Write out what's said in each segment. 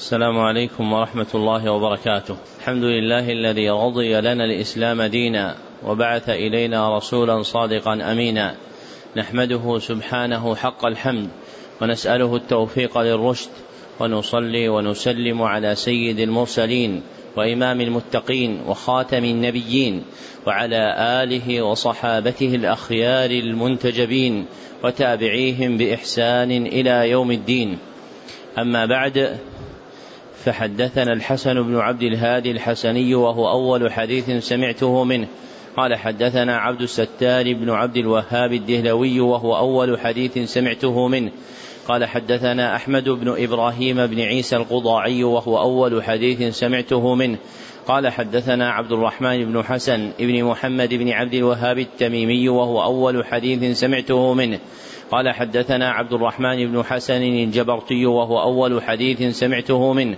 السلام عليكم ورحمة الله وبركاته. الحمد لله الذي رضي لنا الإسلام دينا وبعث إلينا رسولا صادقا أمينا. نحمده سبحانه حق الحمد ونسأله التوفيق للرشد ونصلي ونسلم على سيد المرسلين وإمام المتقين وخاتم النبيين وعلى آله وصحابته الأخيار المنتجبين وتابعيهم بإحسان إلى يوم الدين. أما بعد فحدثنا الحسن بن عبد الهادي الحسني وهو أول حديث سمعته منه. قال حدثنا عبد الستار بن عبد الوهاب الدهلوي وهو أول حديث سمعته منه. قال حدثنا أحمد بن إبراهيم بن عيسى القضاعي وهو أول حديث سمعته منه. قال حدثنا عبد الرحمن بن حسن بن محمد بن عبد الوهاب التميمي وهو أول حديث سمعته منه. قال حدثنا عبد الرحمن بن حسن الجبرتي وهو أول حديث سمعته منه.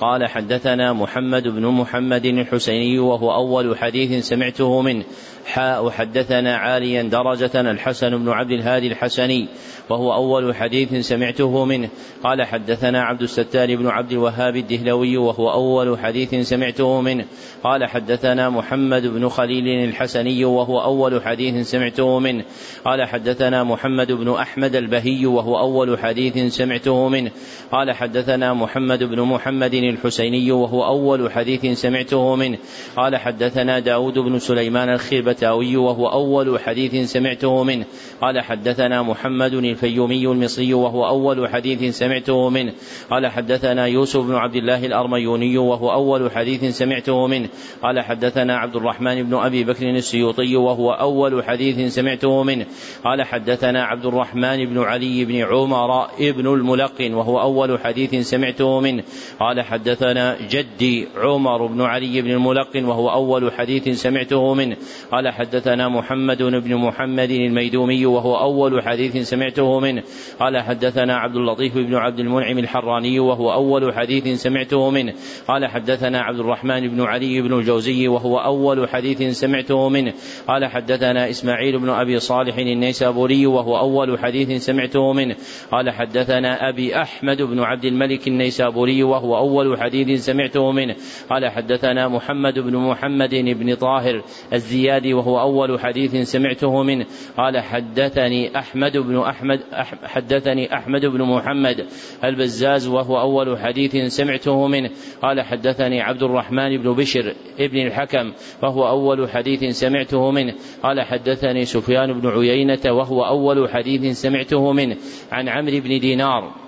قال حدثنا محمد بن محمد الحسيني وهو أول حديث سمعته منه. حاء حدثنا عاليا درجة الحسن بن عبد الهادي الحسني وهو أول حديث سمعته منه. قال حدثنا عبد الستار بن عبد الوهاب الدهلوي وهو أول حديث سمعته منه. قال حدثنا محمد بن خليل الحسني وهو أول حديث سمعته منه. قال حدثنا محمد بن أحمد البهي وهو أول حديث سمعته منه. قال حدثنا محمد بن محمد الحسيني وهو أول حديث سمعته منه. قال حدثنا داود بن سليمان الخربتاوي وهو أول حديث سمعته منه. قال حدثنا محمد الفيومي المصري وهو أول حديث سمعته منه. قال حدثنا يوسف بن عبد الله الأرميوني وهو أول حديث سمعته منه. قال حدثنا عبد الرحمن بن أبي بكر السيوطي وهو أول حديث سمعته منه. قال حدثنا عبد الرحمن بن علي بن عمر ابن الملقن وهو أول حديث سمعته منه. قال حدثنا جدي عمر بن علي بن الملقن وهو أول حديث سمعته منه. قال حدثنا محمد بن محمد الميدومي وهو أول حديث سمعته منه. قال حدثنا عبد اللطيف بن عبد المنعم الحراني وهو أول حديث سمعته منه. قال حدثنا عبد الرحمن بن علي بن الجوزي وهو أول حديث سمعته منه. قال حدثنا إسماعيل بن أبي صالح النيسابوري وهو أول حديث سمعته منه. قال حدثنا أبي أحمد بن عبد الملك النيسابوري وهو أول حديث سمعته منه. قال حدثنا محمد بن محمد بن طاهر الزيادي وهو أول حديث سمعته منه. قال حدثني أحمد بن أحمد حدثني أحمد بن محمد البزاز وهو أول حديث سمعته منه. قال حدثني عبد الرحمن بن بشر ابن الحكم وهو أول حديث سمعته منه. قال حدثني سفيان بن عيينة وهو أول حديث سمعته منه. عن عمرو بن دينار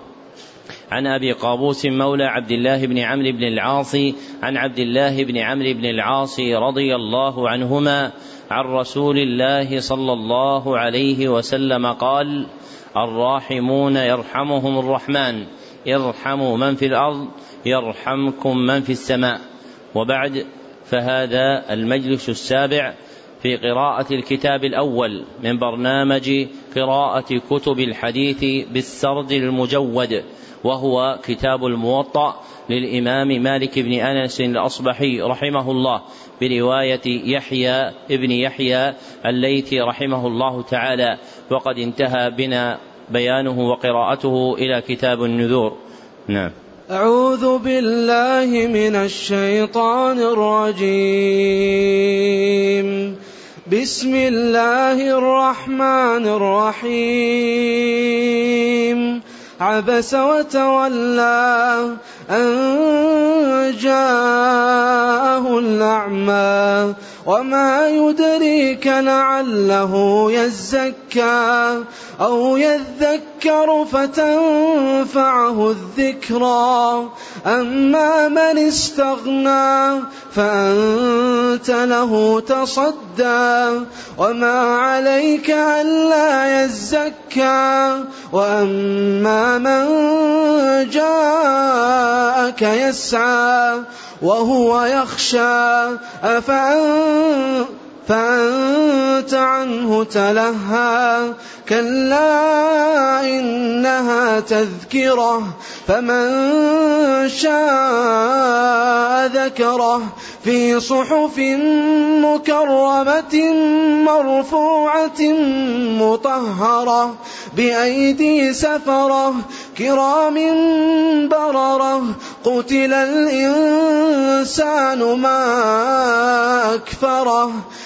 عن أبي قابوس مولى عبد الله بن عمرو بن العاص عن عبد الله بن عمرو بن العاص رضي الله عنهما عن رسول الله صلى الله عليه وسلم قال الراحمون يرحمهم الرحمن ارحموا من في الأرض يرحمكم من في السماء. وبعد فهذا المجلس السابع في قراءة الكتاب الأول من برنامج قراءة كتب الحديث بالسرد المجود وهو كتاب الموطأ للإمام مالك بن أنس الأصبحي رحمه الله. برواية يحيى ابن يحيى الليثي رحمه الله تعالى وقد انتهى بنا بيانه وقراءته إلى كتاب النذور. نعم. أعوذ بالله من الشيطان الرجيم. بسم الله الرحمن الرحيم. عبس وتولى أن جاءه الأعمى وما يدريك لعله يزكى أو يذكر فتنفعه الذكرى. أما من استغنى فأنت له تصدى. وما عليك ألا يزكى. وأما من جاءك يسعى وهو يخشى. أفأنت فأنت عنه تلهى. كلا إنها تذكرة فمن شاء ذكره. في صحف مكرمة مرفوعة مطهرة بأيدي سفرة كرام بررة. قتل الإنسان ما أكفره.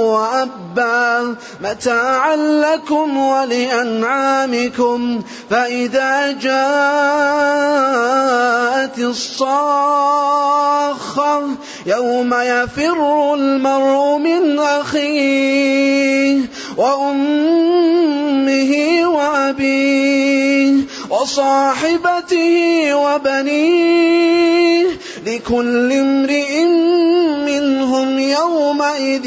وأبا متاعا لكم ولأنعامكم فإذا جاءت الصاخة يوم يفر المرء من أخيه وأمه وأبيه وصاحبته وبنيه لكل امرئ منهم يومئذ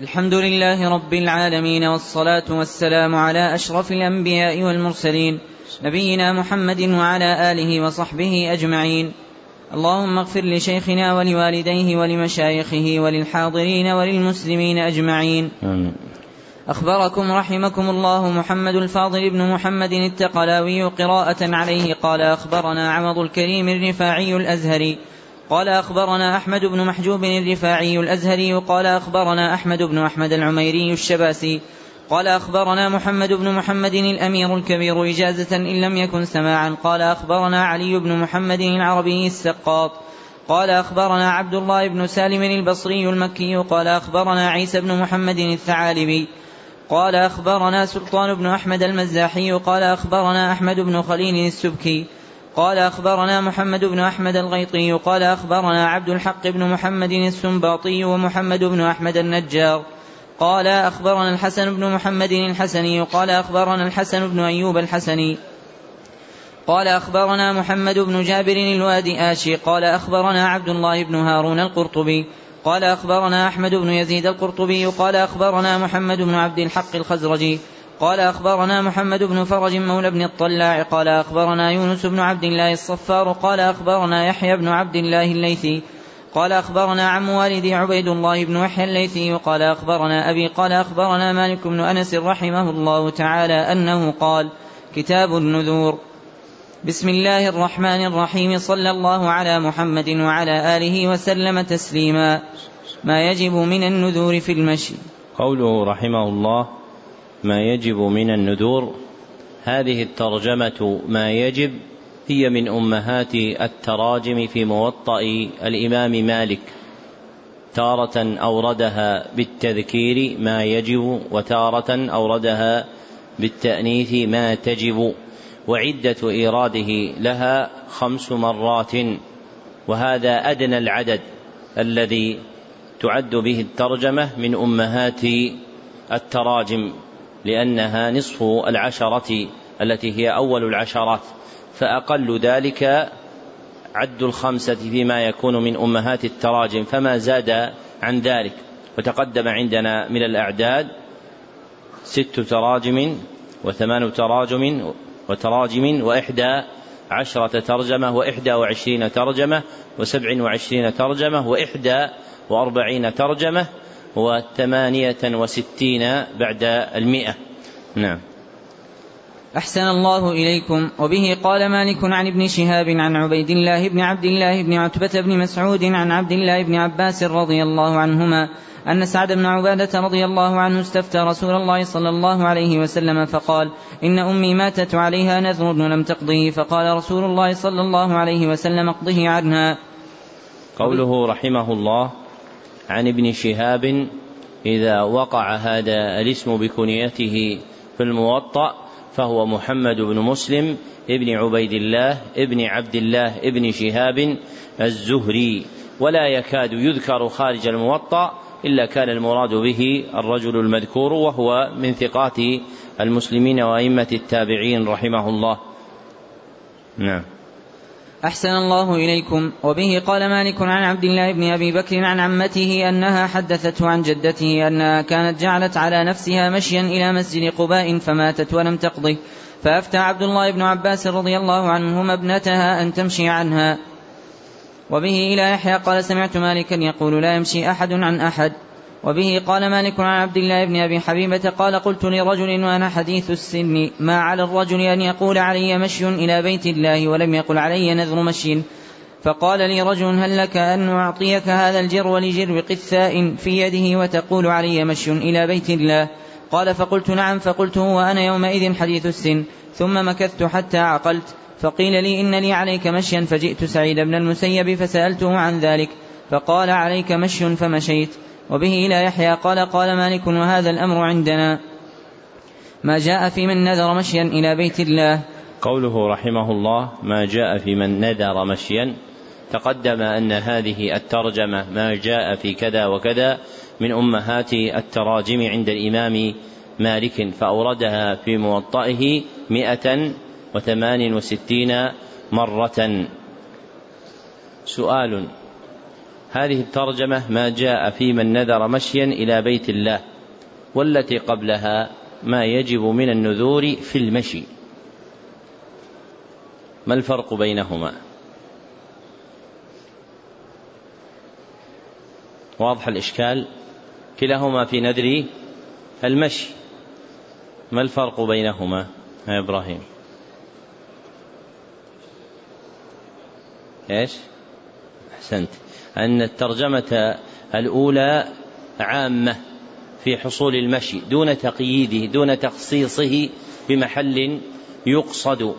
الحمد لله رب العالمين والصلاة والسلام على أشرف الأنبياء والمرسلين نبينا محمد وعلى آله وصحبه أجمعين. اللهم اغفر لشيخنا ولوالديه ولمشايخه وللحاضرين وللمسلمين أجمعين. آمين. أخبركم رحمكم الله محمد الفاضل بن محمد التقلاوي قراءة عليه قال أخبرنا عمض الكريم الرفاعي الأزهري قال أخبرنا أحمد بن محجوب الرفاعي الأزهري قال أخبرنا أحمد بن أحمد العميري الشباسي قال أخبرنا محمد بن محمد الأمير الكبير إجازة إن لم يكن سماعا قال أخبرنا علي بن محمد العربي السقاط قال أخبرنا عبد الله بن سالم البصري المكي قال أخبرنا عيسى بن محمد الثعالبي قال أخبرنا سلطان بن أحمد المزاحي قال أخبرنا أحمد بن خليل السبكي قال أخبرنا محمد بن أحمد الغيطي قال أخبرنا عبد الحق بن محمد السنباطي ومحمد بن أحمد النجار. قال أخبرنا الحسن بن محمد الحسني قال أخبرنا الحسن بن أيوب الحسني. قال أخبرنا محمد بن جابر الوادي آشي قال أخبرنا عبد الله بن هارون القرطبي. قال أخبرنا أحمد بن يزيد القرطبي قال أخبرنا محمد بن عبد الحق الخزرجي. قال أخبرنا محمد بن فرج مولى بن الطلاع قال أخبرنا يونس بن عبد الله الصفار قال أخبرنا يحيى بن عبد الله الليثي قال أخبرنا عم والدي عبيد الله بن يحيى الليثي قال أخبرنا أبي قال أخبرنا مالك بن أنس رحمه الله تعالى أنه قال كتاب النذور. بسم الله الرحمن الرحيم صلى الله على محمد وعلى آله وسلم تسليما. ما يجب من النذور في المشي. قوله رحمه الله ما يجب من النذور. هذه الترجمة ما يجب هي من أمهات التراجم في موطأ الإمام مالك تارة أوردها بالتذكير ما يجب وتارة أوردها بالتأنيث ما تجب وعدة إيراده لها خمس مرات وهذا أدنى العدد الذي تعد به الترجمة من أمهات التراجم. لأنها نصف العشرة التي هي أول العشرات فأقل ذلك عد الخمسة فيما يكون من أمهات التراجم فما زاد عن ذلك. وتقدم عندنا من الأعداد ست تراجم وثمان تراجم وتراجم وإحدى عشرة ترجمة وإحدى وعشرين ترجمة وسبع وعشرين ترجمة وإحدى وأربعين ترجمة وثمانية وستين بعد المئة. نعم. أحسن الله إليكم. وبه قال مالك عن ابن شهاب عن عبيد الله بن عبد الله بن عتبة بن مسعود عن عبد الله بن عباس رضي الله عنهما أن سعد بن عبادة رضي الله عنه استفتى رسول الله صلى الله عليه وسلم فقال إن أمي ماتت عليها نذر لم تقضه. فقال رسول الله صلى الله عليه وسلم اقضه عنها. قوله رحمه الله عن ابن شهاب إذا وقع هذا الاسم بكنيته في الموطأ فهو محمد بن مسلم ابن عبيد الله ابن عبد الله ابن شهاب الزهري. ولا يكاد يذكر خارج الموطأ إلا كان المراد به الرجل المذكور وهو من ثقات المسلمين وأئمة التابعين رحمه الله. نعم. أحسن الله إليكم. وبه قال مالك عن عبد الله بن أبي بكر عن عمته أنها حدثته عن جدته أنها كانت جعلت على نفسها مشيا إلى مسجد قباء فماتت ولم تقضه. فأفتى عبد الله بن عباس رضي الله عنهما ابنتها أن تمشي عنها. وبه إلى يحيى قال سمعت مالكا يقول لا يمشي أحد عن أحد. وبه قال مالك عن عبد الله بن أبي حبيبة قال قلت لرجل وأنا حديث السن ما على الرجل أن يقول علي مشي إلى بيت الله ولم يقل علي نذر مشي. فقال لي رجل هل لك أن أعطيك هذا الجرو لجرو قثاء في يده وتقول علي مشي إلى بيت الله؟ قال فقلت نعم فقلت وأنا يومئذ حديث السن. ثم مكثت حتى عقلت فقيل لي إن عليك مشيا فجئت سعيد بن المسيب فسألته عن ذلك. فقال عليك مشي فمشيت. وبه إلى يحيى قال قال مالك وهذا الأمر عندنا. ما جاء في من نذر مشيا إلى بيت الله. قوله رحمه الله ما جاء في من نذر مشيا. تقدم أن هذه الترجمة ما جاء في كذا وكذا من أمهات التراجم عند الإمام مالك فأوردها في موطئه مئة وثمان وستين مرة. سؤال هذه الترجمة ما جاء في من نذر مشيا إلى بيت الله والتي قبلها ما يجب من النذور في المشي. ما الفرق بينهما؟ واضح الإشكال؟ كلاهما في نذر المشي. ما الفرق بينهما يا إبراهيم؟ إيش؟ أحسنت. أن الترجمة الأولى عامة في حصول المشي دون تقييده دون تخصيصه بمحل يقصد.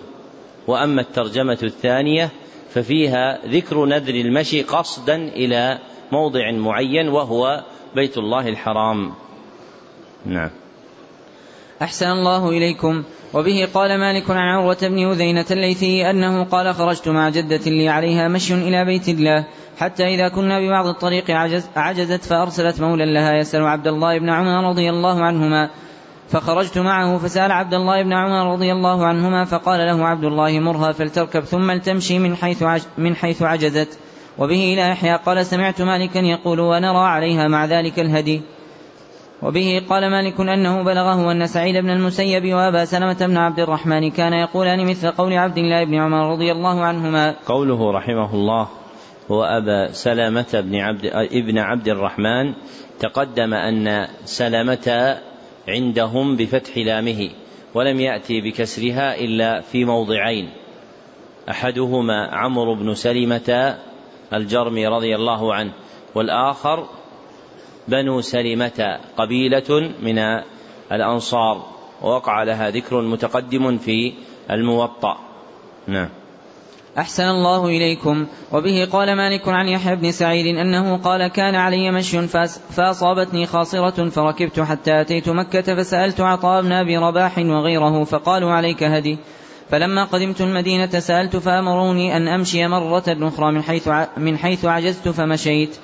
وأما الترجمة الثانية ففيها ذكر نذر المشي قصدا إلى موضع معين وهو بيت الله الحرام. نعم. أحسن الله إليكم. وبه قال مالك عن عروة بن أذينة الليثي أنه قال خرجت مع جدة لي عليها مشي إلى بيت الله. حتى إذا كنا ببعض الطريق عجز عجزت فأرسلت مولا لها يسأل عبد الله بن عمر رضي الله عنهما. فخرجت معه فسأل عبد الله بن عمر رضي الله عنهما فقال له عبد الله مرها فلتركب ثم لتمشي من حيث من حيث عجزت. وبه إلى يحيى قال سمعت مالكا يقول ونرى عليها مع ذلك الهدي. وبه قال مالك أنه بلغه أن سعيد بن المسيب وأبا سلمة بن عبد الرحمن كان يقولان مثل قول عبد الله بن عمر رضي الله عنهما. قوله رحمه الله وأبا سلمة بن عبد ابن عبد الرحمن تقدم أن سلمة عندهم بفتح لامه ولم يأتي بكسرها إلا في موضعين. أحدهما عمرو بن سلمة الجرمي رضي الله عنه والآخر بنو سلمة قبيلة من الأنصار ووقع لها ذكر متقدم في الموطأ. نعم. أحسن الله إليكم. وبه قال مالك عن يحيى بن سعيد أنه قال كان علي مشي فأصابتني خاصرة فركبت حتى أتيت مكة فسألت عطاء بن أبي رباح وغيره فقالوا عليك هدي. فلما قدمت المدينة سألت فأمروني أن أمشي مرة أخرى من حيث من حيث عجزت فمشيت.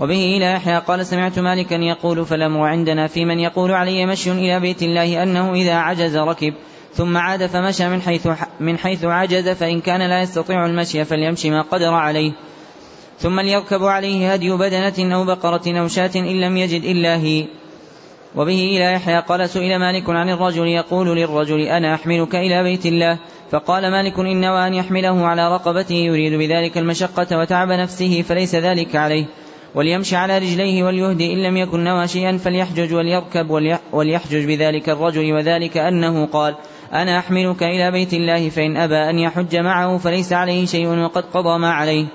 وبه إلى يحيى قال سمعت مالكا يقول فالأمر عندنا في من يقول علي مشي إلى بيت الله أنه إذا عجز ركب. ثم عاد فمشى من حيث من حيث عجز فإن كان لا يستطيع المشي فليمشي ما قدر عليه. ثم ليركب عليه هدي بدنة أو بقرة أو شاة إن لم يجد إلا هي. وبه إلى يحيى قال سئل مالك عن الرجل يقول للرجل أنا أحملك إلى بيت الله؟ فقال مالك إن نوى أن يحمله على رقبته يريد بذلك المشقة وتعب نفسه فليس ذلك عليه. وليمشي على رجليه وليهدي إن لم يكن نوى شيئا فليحجج وليركب وليحجج بذلك الرجل وذلك أنه قال أنا أحملك إلى بيت الله فإن أبى أن يحج معه فليس عليه شيء وقد قضى ما عليه.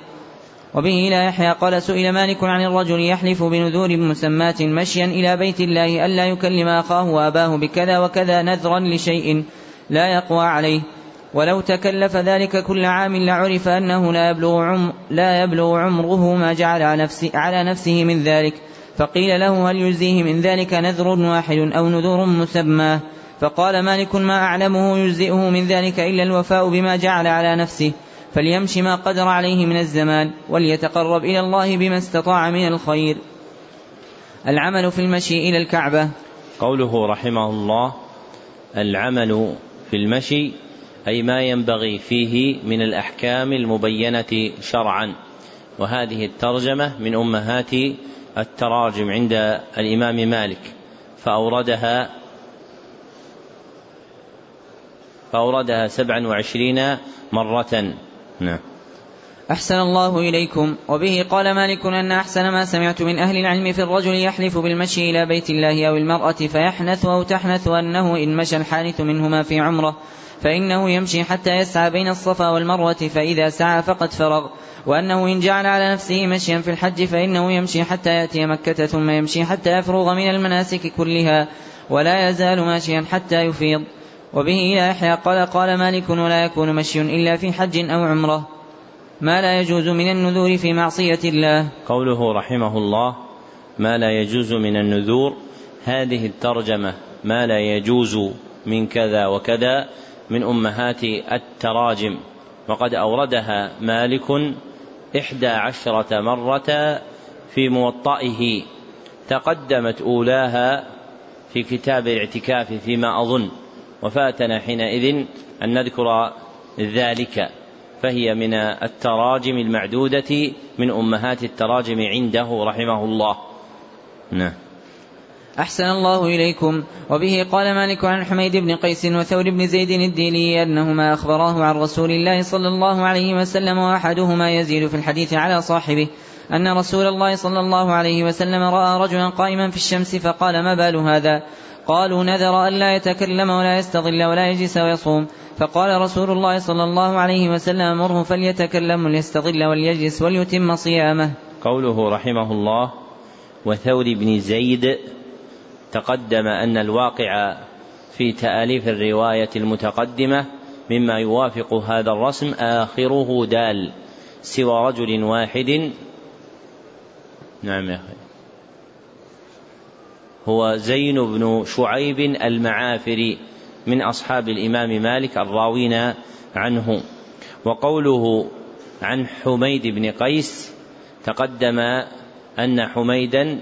وبه لا يحيى قال سئل مالك عن الرجل يحلف بنذور مسماة مشيا إلى بيت الله ألا يكلم أخاه وأباه بكذا وكذا نذرا لشيء لا يقوى عليه. ولو تكلف ذلك كل عام لعرف أنه لا يبلغ, عمر لا يبلغ عمره ما جعل على نفسه, من ذلك. فقيل له هل يجزيه من ذلك نذر واحد أو نذور مسمى فقال مالك ما أعلمه يجزئه من ذلك إلا الوفاء بما جعل على نفسه فليمش ما قدر عليه من الزمان وليتقرب إلى الله بما استطاع من الخير. العمل في المشي إلى الكعبة. قوله رحمه الله العمل في المشي أي ما ينبغي فيه من الأحكام المبينة شرعا. وهذه الترجمة من أمهات التراجم عند الإمام مالك فأوردها فأوردها سبعا وعشرين مرة. نعم. أحسن الله إليكم. وبه قال مالك أن أحسن ما سمعت من أهل العلم في الرجل يحلف بالمشي إلى بيت الله أو المرأة فيحنث أو تحنث أنه إن مشى الحانث منهما في عمرة فإنه يمشي حتى يسعى بين الصفا والمروة فإذا سعى فقد فرغ. وأنه إن جعل على نفسه مشيا في الحج فإنه يمشي حتى يأتي مكة ثم يمشي حتى يفرغ من المناسك كلها ولا يزال ماشيا حتى يفيض. وبه إلى يحيى قال قال مالك ولا يكون مشي إلا في حج أو عمرة. ما لا يجوز من النذور في معصية الله. قوله رحمه الله ما لا يجوز من النذور. هذه الترجمة ما لا يجوز من كذا وكذا من أمهات التراجم. وقد أوردها مالك إحدى عشرة مرة في موطئه. تقدمت أولاها في كتاب الاعتكاف فيما أظن. وفاتنا حينئذ أن نذكر ذلك فهي من التراجم المعدودة من أمهات التراجم عنده رحمه الله. نعم. أحسن الله إليكم. وبه قال مالك عن حميد بن قيس وثور بن زيد الديلي أنهما أخبراه عن رسول الله صلى الله عليه وسلم وأحدهما يزيد في الحديث على صاحبه أن رسول الله صلى الله عليه وسلم رأى رجلا قائما في الشمس فقال ما بال هذا؟ قالوا نذر ألا يتكلم ولا يستظل ولا يجلس ويصوم. فقال رسول الله صلى الله عليه وسلم مره فليتكلم وليستظل وليجلس وليتم صيامه. قوله رحمه الله وثور بن زيد تقدم أن الواقع في تآليف الرواية المتقدمة مما يوافق هذا الرسم آخره دال سوى رجل واحد. نعم يا أخي. هو زين بن شعيب المعافري من أصحاب الإمام مالك الراوين عنه. وقوله عن حميد بن قيس تقدم أن حميدا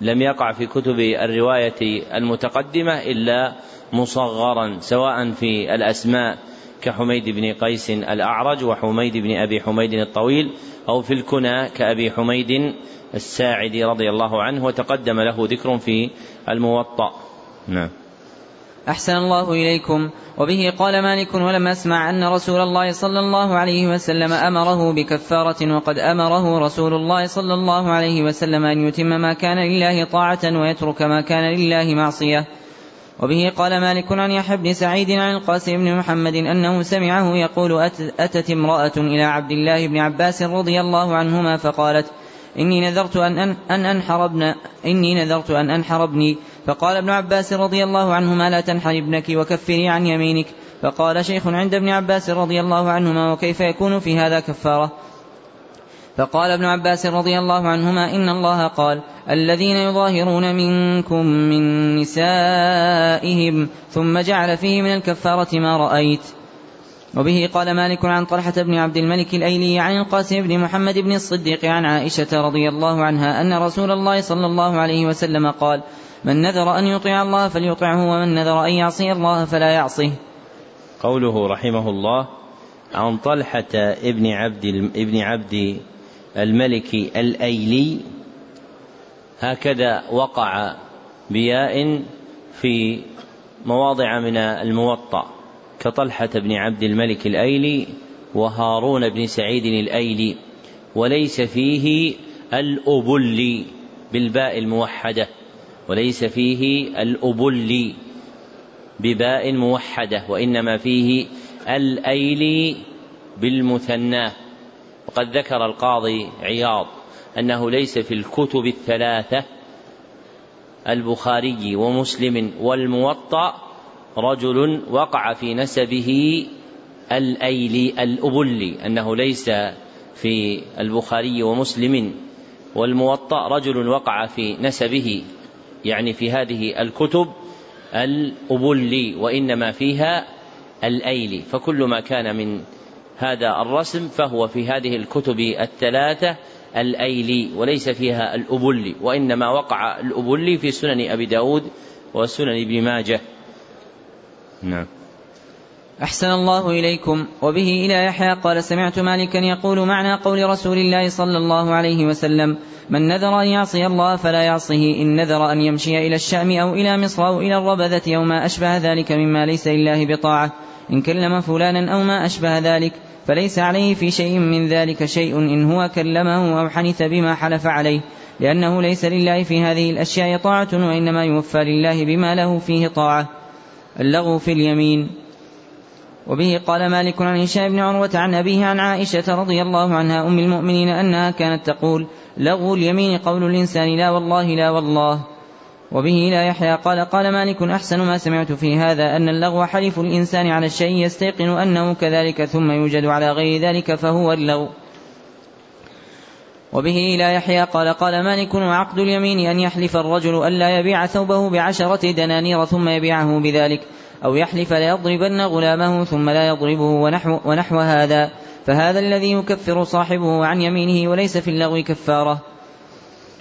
لم يقع في كتب الرواية المتقدمة إلا مصغرا سواء في الأسماء كحميد بن قيس الأعرج وحميد بن أبي حميد الطويل أو في الكنى كأبي حميد الساعدي رضي الله عنه وتقدم له ذكر في الموطأ. نعم. أحسن الله إليكم. وبه قال مالك ولم أسمع أن رسول الله صلى الله عليه وسلم أمره بكفارة وقد أمره رسول الله صلى الله عليه وسلم أن يتم ما كان لله طاعة ويترك ما كان لله معصية. وبه قال مالك عن يحيى بن سعيد عن القاسم بن محمد أنه سمعه يقول أتت امرأة إلى عبد الله بن عباس رضي الله عنهما فقالت إني نذرت أن, أن, أن أنحر ابن إني نذرت أن أنحر ابني. فقال ابن عباس رضي الله عنهما لا تنحر ابنك وكفري عن يمينك. فقال شيخ عند ابن عباس رضي الله عنهما وكيف يكون في هذا كفارة؟ فقال ابن عباس رضي الله عنهما إن الله قال الذين يظاهرون منكم من نسائهم ثم جعل فيه من الكفارة ما رأيت. وبه قال مالك عن طلحة بن عبد الملك الأيلي عن القاسم بن محمد بن الصديق عن عائشة رضي الله عنها أن رسول الله صلى الله عليه وسلم قال من نذر أن يطيع الله فليطعه ومن نذر أن يعصي الله فلا يعصيه. قوله رحمه الله عن طلحة ابن عبد ابن عبد الملك الأيلي هكذا وقع بياء في مواضع من الموطأ. كطلحة بن عبد الملك الأيلي وهارون بن سعيد الأيلي وليس فيه الأبلي بالباء الموحدة وليس فيه الأبلي بباء موحدة وإنما فيه الأيلي بالمثنى. وقد ذكر القاضي عياض أنه ليس في الكتب الثلاثة البخاري ومسلم والموطأ رجل وقع في نسبه الأيلي الأبلي أنه ليس في البخاري ومسلم والموطأ رجل وقع في نسبه يعني في هذه الكتب الأبلي وإنما فيها الأيلي فكل ما كان من هذا الرسم فهو في هذه الكتب الثلاثة الأيلي وليس فيها الأبلي وإنما وقع الأبلي في سنن أبي داود وسنن ابن ماجه. نعم. أحسن الله إليكم. وبه إلى يحيى قال سمعت مالكا يقول معنى قول رسول الله صلى الله عليه وسلم من نذر أن يعصي الله فلا يعصه إن نذر أن يمشي إلى الشام أو إلى مصر أو إلى الربذة أو ما أشبه ذلك مما ليس لله بطاعة. إن كلم فلانا أو ما أشبه ذلك فليس عليه في شيء من ذلك شيء إن هو كلمه أو حنث بما حلف عليه. لأنه ليس لله في هذه الأشياء طاعة وإنما يوفى لله بما له فيه طاعة. اللغو في اليمين. وبه قال مالك عن هشام بن عروة عن أبيه عن عائشة رضي الله عنها أم المؤمنين أنها كانت تقول لغو اليمين قول الإنسان لا والله لا والله. وبه لا يحيى قال قال مالك أحسن ما سمعت في هذا أن اللغو حلف الإنسان على الشيء يستيقن أنه كذلك ثم يوجد على غير ذلك فهو اللغو. وبه لا يحيى قال قال مالك وعقد اليمين أن يحلف الرجل ألا يبيع ثوبه بعشرة دنانير ثم يبيعه بذلك أو يحلف ليضربن غلامه ثم لا يضربه ونحو, ونحو هذا. فهذا الذي يكفر صاحبه عن يمينه وليس في اللغو كفارة.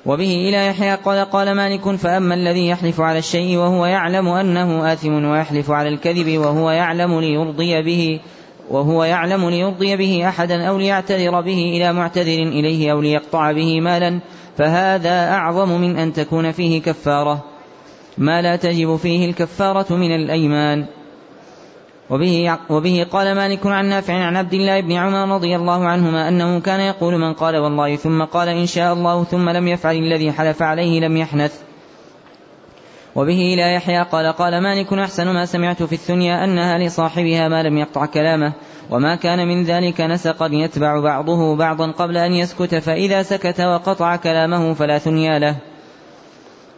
وبه إلى يحيى قال قال مالك فأما الذي يحلف على الشيء وهو يعلم أنه آثم ويحلف على الكذب وهو يعلم ليرضي به. وهو يعلم ليرضي به أحدا أو ليعتذر به إلى معتذر إليه أو ليقطع به مالا فهذا أعظم من أن تكون فيه كفارة. ما لا تجب فيه الكفارة من الأيمان. وبه, وبه قال مالك عن نافع عن عبد الله بن عمر رضي الله عنهما أنه كان يقول من قال والله ثم قال إن شاء الله ثم لم يفعل الذي حلف عليه لم يحنث. وبه لا يحيى قال قال مالك أحسن ما سمعت في الثنيا أنها لصاحبها ما لم يقطع كلامه وما كان من ذلك نسقا يتبع بعضه بعضا قبل أن يسكت فإذا سكت وقطع كلامه فلا ثنيا له.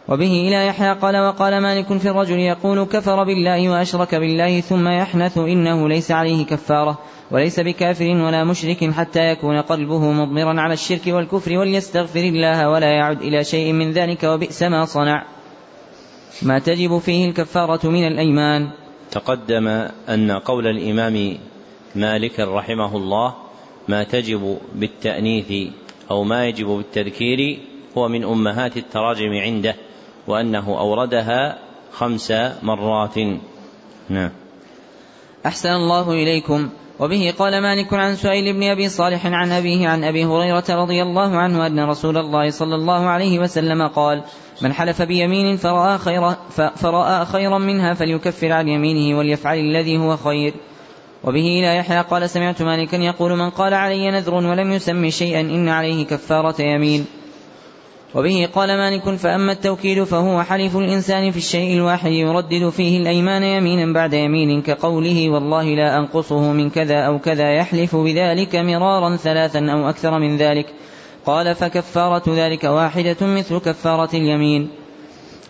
وبه إلى يحيى قال وقال مالك في الرجل يقول كفر بالله وأشرك بالله ثم يحنث إنه ليس عليه كفارة وليس بكافر ولا مشرك حتى يكون قلبه مضمرا على الشرك والكفر وليستغفر الله ولا يعد إلى شيء من ذلك وبئس ما صنع. ما تجب فيه الكفارة من الأيمان. تقدم أن قول الإمام مالك رحمه الله ما تجب بالتأنيث أو ما يجب بالتذكير هو من أمهات التراجم عنده وأنه أوردها خمس مرات. نعم. أحسن الله إليكم. وبه قال مالك عن سؤيل بن أبي صالح عن أبيه عن أبي هريرة رضي الله عنه أن رسول الله صلى الله عليه وسلم قال من حلف بيمين فرأى خيرا, فرأى خيرا منها فليكفر عن يمينه وليفعل الذي هو خير. وبه لا يحيى قال سمعت مالكا يقول من قال علي نذر ولم يسمي شيئا إن عليه كفارة يمين. وبه قال مالك فأما التوكيد فهو حلف الإنسان في الشيء الواحد يردد فيه الأيمان يمينا بعد يمين كقوله والله لا أنقصه من كذا أو كذا يحلف بذلك مرارا ثلاثا أو أكثر من ذلك. قال فكفارة ذلك واحدة مثل كفارة اليمين.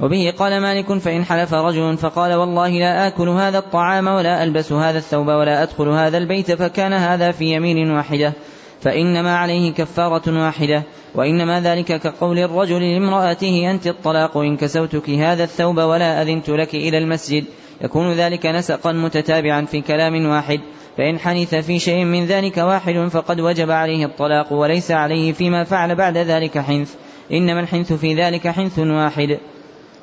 وبه قال مالك فإن حلف رجل فقال والله لا آكل هذا الطعام ولا ألبس هذا الثوب ولا أدخل هذا البيت فكان هذا في يمين واحدة. فإنما عليه كفارة واحدة. وإنما ذلك كقول الرجل لامرأته أنت الطلاق إن كسوتك هذا الثوب ولا أذنت لك إلى المسجد. يكون ذلك نسقا متتابعا في كلام واحد. فإن حنث في شيء من ذلك واحد فقد وجب عليه الطلاق وليس عليه فيما فعل بعد ذلك حنث. إنما الحنث في ذلك حنث واحد.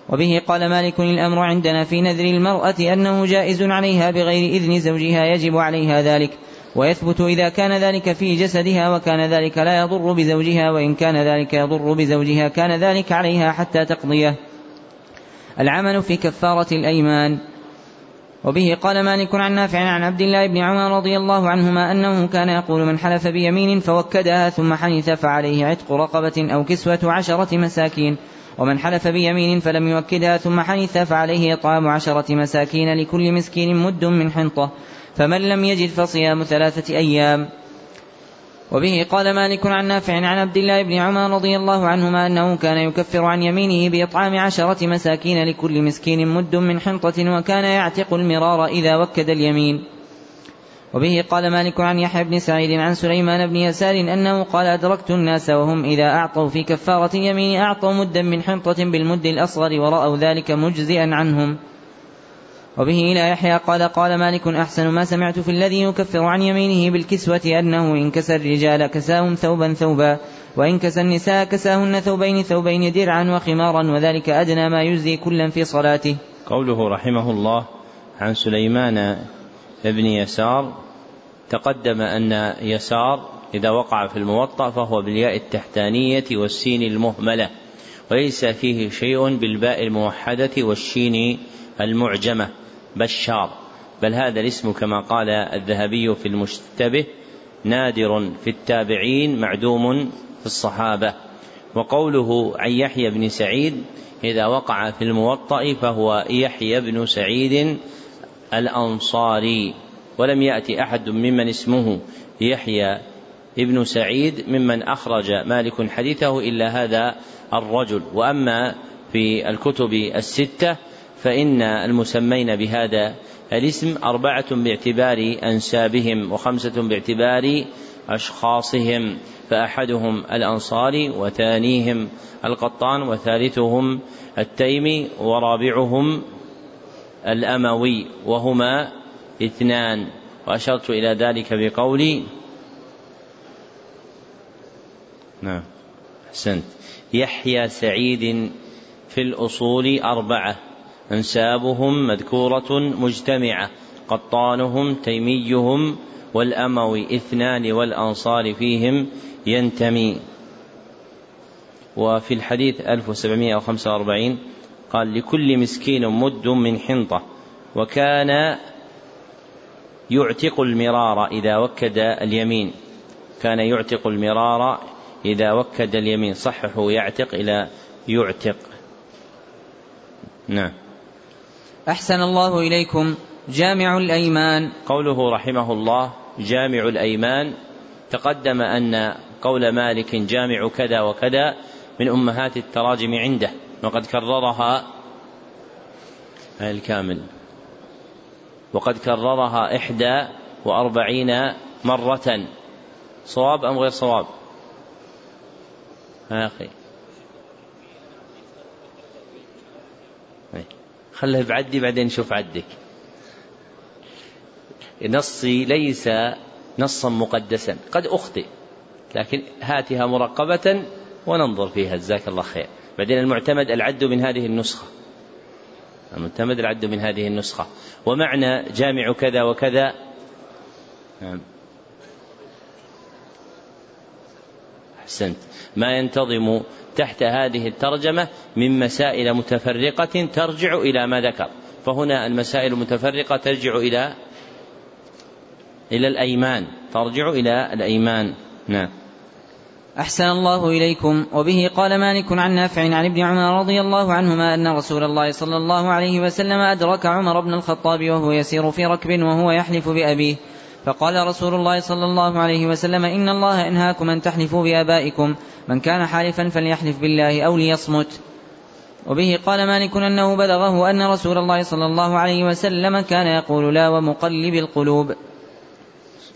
وبه قال مالك الأمر عندنا في نذر المرأة أنه جائز عليها بغير إذن زوجها يجب عليها ذلك ويثبت إذا كان ذلك في جسدها وكان ذلك لا يضر بزوجها وإن كان ذلك يضر بزوجها كان ذلك عليها حتى تقضيه. العمل في كفارة الأيمان. وبه قال مالك عن نافع عن عبد الله بن عمر رضي الله عنهما أنه كان يقول من حلف بيمين فوكدها ثم حنث فعليه عتق رقبة أو كسوة عشرة مساكين. ومن حلف بيمين فلم يؤكدها ثم حنث فعليه إطعام عشرة مساكين لكل مسكين مد من حنطة. فمن لم يجد فصيام ثلاثة أيام. وبه قال مالك عن نافع عن عبد الله بن عمر رضي الله عنهما أنه كان يكفر عن يمينه بإطعام عشرة مساكين لكل مسكين مد من حنطة وكان يعتق المرار إذا وكد اليمين. وبه قال مالك عن يحيى بن سعيد عن سليمان بن يسار أنه قال أدركت الناس وهم إذا أعطوا في كفارة اليمين أعطوا مدا من حنطة بالمد الأصغر ورأوا ذلك مجزئا عنهم. وبه إلى يحيى قال قال مالك أحسن ما سمعت في الذي يكفر عن يمينه بالكسوة أنه إن كسى الرجال كساهم ثوبا ثوبا وإن كسى النساء كساهن ثوبين ثوبين درعا وخمارا وذلك أدنى ما يجزي كلا في صلاته. قوله رحمه الله عن سليمان بن يسار تقدم أن يسار إذا وقع في الموطأ فهو بالياء التحتانية والسين المهملة وليس فيه شيء بالباء الموحدة والشين المعجمة. بشار. بل هذا الاسم كما قال الذهبي في المشتبه نادر في التابعين معدوم في الصحابة. وقوله عن يحيى بن سعيد إذا وقع في الموطأ فهو يحيى بن سعيد الأنصاري. ولم يأتي أحد ممن اسمه يحيى ابن سعيد ممن أخرج مالك حديثه إلا هذا الرجل. وأما في الكتب الستة فإن المسمين بهذا الاسم أربعة باعتبار أنسابهم وخمسة باعتبار أشخاصهم فأحدهم الأنصاري وثانيهم القطان وثالثهم التيمي ورابعهم الأموي وهما اثنان. وأشرت إلى ذلك بقولي نعم. أحسنت. يحيى سعيد في الأصول أربعة. أنسابهم مذكورة مجتمعة قطانهم تيميهم والأموي اثنان والأنصار فيهم ينتمي. وفي الحديث 1745 قال لكل مسكين مد من حنطة وكان يعتق المرار إذا وكد اليمين. كان يعتق المرار إذا وكد اليمين صححوا يعتق إلى يعتق. نعم. أحسن الله إليكم. جامع الأيمان. قوله رحمه الله جامع الأيمان. تقدم أن قول مالك جامع كذا وكذا من أمهات التراجم عنده وقد كررها الكامل. وقد كررها إحدى وأربعين مرة. صواب أم غير صواب؟ أخي. خله بعدي بعدين نشوف عدك. نصي ليس نصا مقدسا. قد أخطئ لكن هاتها مرقبة وننظر فيها. جزاك الله خير. بعدين المعتمد العد من هذه النسخة. المعتمد العد من هذه النسخة. ومعنى جامع كذا وكذا. أحسنت. ما ينتظم تحت هذه الترجمة من مسائل متفرقة ترجع إلى ما ذكر. فهنا المسائل المتفرقة ترجع إلى إلى الأيمان ترجع إلى الأيمان. نعم. أحسن الله إليكم. وبه قال مالك عن نافع عن ابن عمر رضي الله عنهما أن رسول الله صلى الله عليه وسلم أدرك عمر بن الخطاب وهو يسير في ركب وهو يحلف بأبيه. فقال رسول الله صلى الله عليه وسلم إن الله إنهاكم أن تحلفوا بآبائكم. من كان حالفا فليحلف بالله أو ليصمت. وبه قال مالك أنه بلغه أن رسول الله صلى الله عليه وسلم كان يقول لا ومقلب القلوب.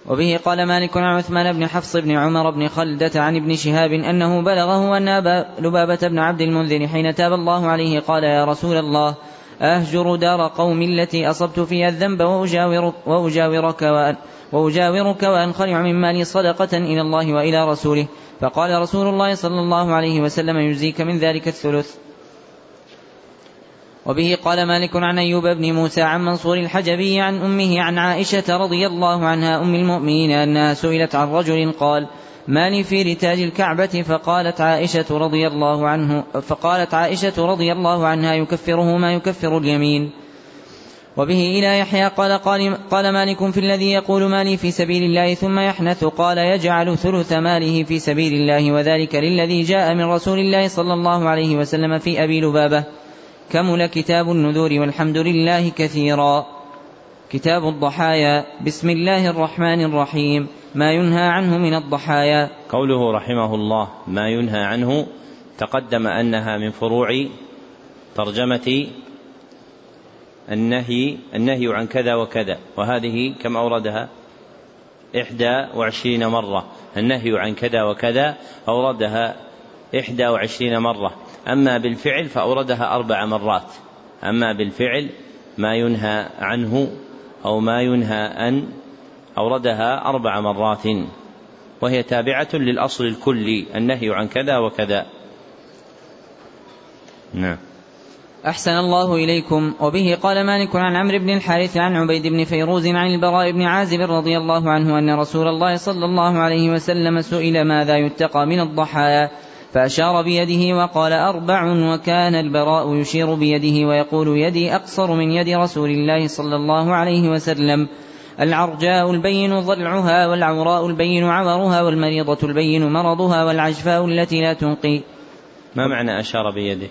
وبه قال مالك عن عثمان بن حفص بن عمر بن خلدة عن ابن شهاب أنه بلغه أن أبا لبابة بن عبد المنذر حين تاب الله عليه قال يا رسول الله أهجر دار قوم التي أصبت فيها الذنب وأجاورك, وأجاورك وأن وأجاورك وأنخلع من مالي صدقة إلى الله وإلى رسوله. فقال رسول الله صلى الله عليه وسلم يجزيك من ذلك الثلث. وبه قال مالك عن أيوب بن موسى عن منصور الحجبي عن أمه عن عائشة رضي الله عنها أم المؤمنين أنها سئلت عن رجل قال ما لي في رتاج الكعبة؟ فقالت عائشة رضي الله عنه فقالت عائشة رضي الله عنها يكفره ما يكفر اليمين. وبه إلى يحيى قال, قال, قال مالك في الذي يقول مالي في سبيل الله ثم يحنث قال يجعل ثلث ماله في سبيل الله وذلك للذي جاء من رسول الله صلى الله عليه وسلم في أبي لبابة. كمل كتاب النذور والحمد لله كثيرا. كتاب الضحايا. بسم الله الرحمن الرحيم. ما ينهى عنه من الضحايا. قوله رحمه الله ما ينهى عنه تقدم أنها من فروع ترجمة النهي النهي عن كذا وكذا وهذه كم أوردها إحدى وعشرين مرة. النهي عن كذا وكذا أوردها إحدى وعشرين مرة. أما بالفعل فأوردها أربع مرات. أما بالفعل ما ينهى عنه أو ما ينهى أن أوردها أربع مرات. وهي تابعة للأصل الكلي النهي عن كذا وكذا. نعم. أحسن الله إليكم. وبه قال مالك عن عمرو بن الحارث عن عبيد بن فيروز عن البراء بن عازب رضي الله عنه أن رسول الله صلى الله عليه وسلم سئل ماذا يتقى من الضحايا فأشار بيده وقال أربع وكان البراء يشير بيده ويقول يدي أقصر من يد رسول الله صلى الله عليه وسلم. العرجاء البين ضلعها والعوراء البين عورها والمريضة البين مرضها والعجفاء التي لا تنقي. ما معنى أشار بيده؟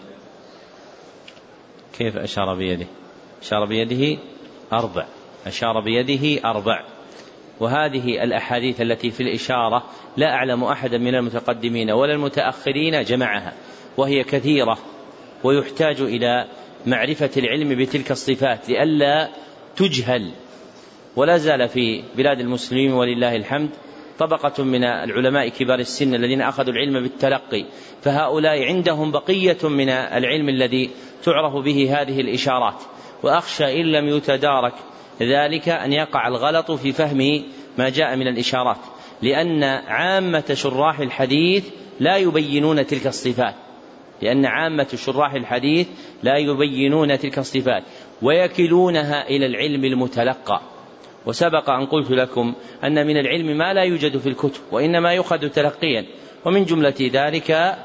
كيف أشار بيده؟ أشار بيده أربع. أشار بيده أربع. وهذه الأحاديث التي في الإشارة لا أعلم أحدا من المتقدمين ولا المتأخرين جمعها. وهي كثيرة ويحتاج إلى معرفة العلم بتلك الصفات لئلا تجهل. ولا زال في بلاد المسلمين ولله الحمد طبقة من العلماء كبار السن الذين أخذوا العلم بالتلقي فهؤلاء عندهم بقية من العلم الذي تعرف به هذه الإشارات. وأخشى إن لم يتدارك ذلك أن يقع الغلط في فهم ما جاء من الإشارات لأن عامة شراح الحديث لا يبينون تلك الصفات. لأن عامة شراح الحديث لا يبينون تلك الصفات ويكلونها إلى العلم المتلقى. وسبق أن قلت لكم أن من العلم ما لا يوجد في الكتب وإنما يؤخذ تلقيا ومن جملة ذلك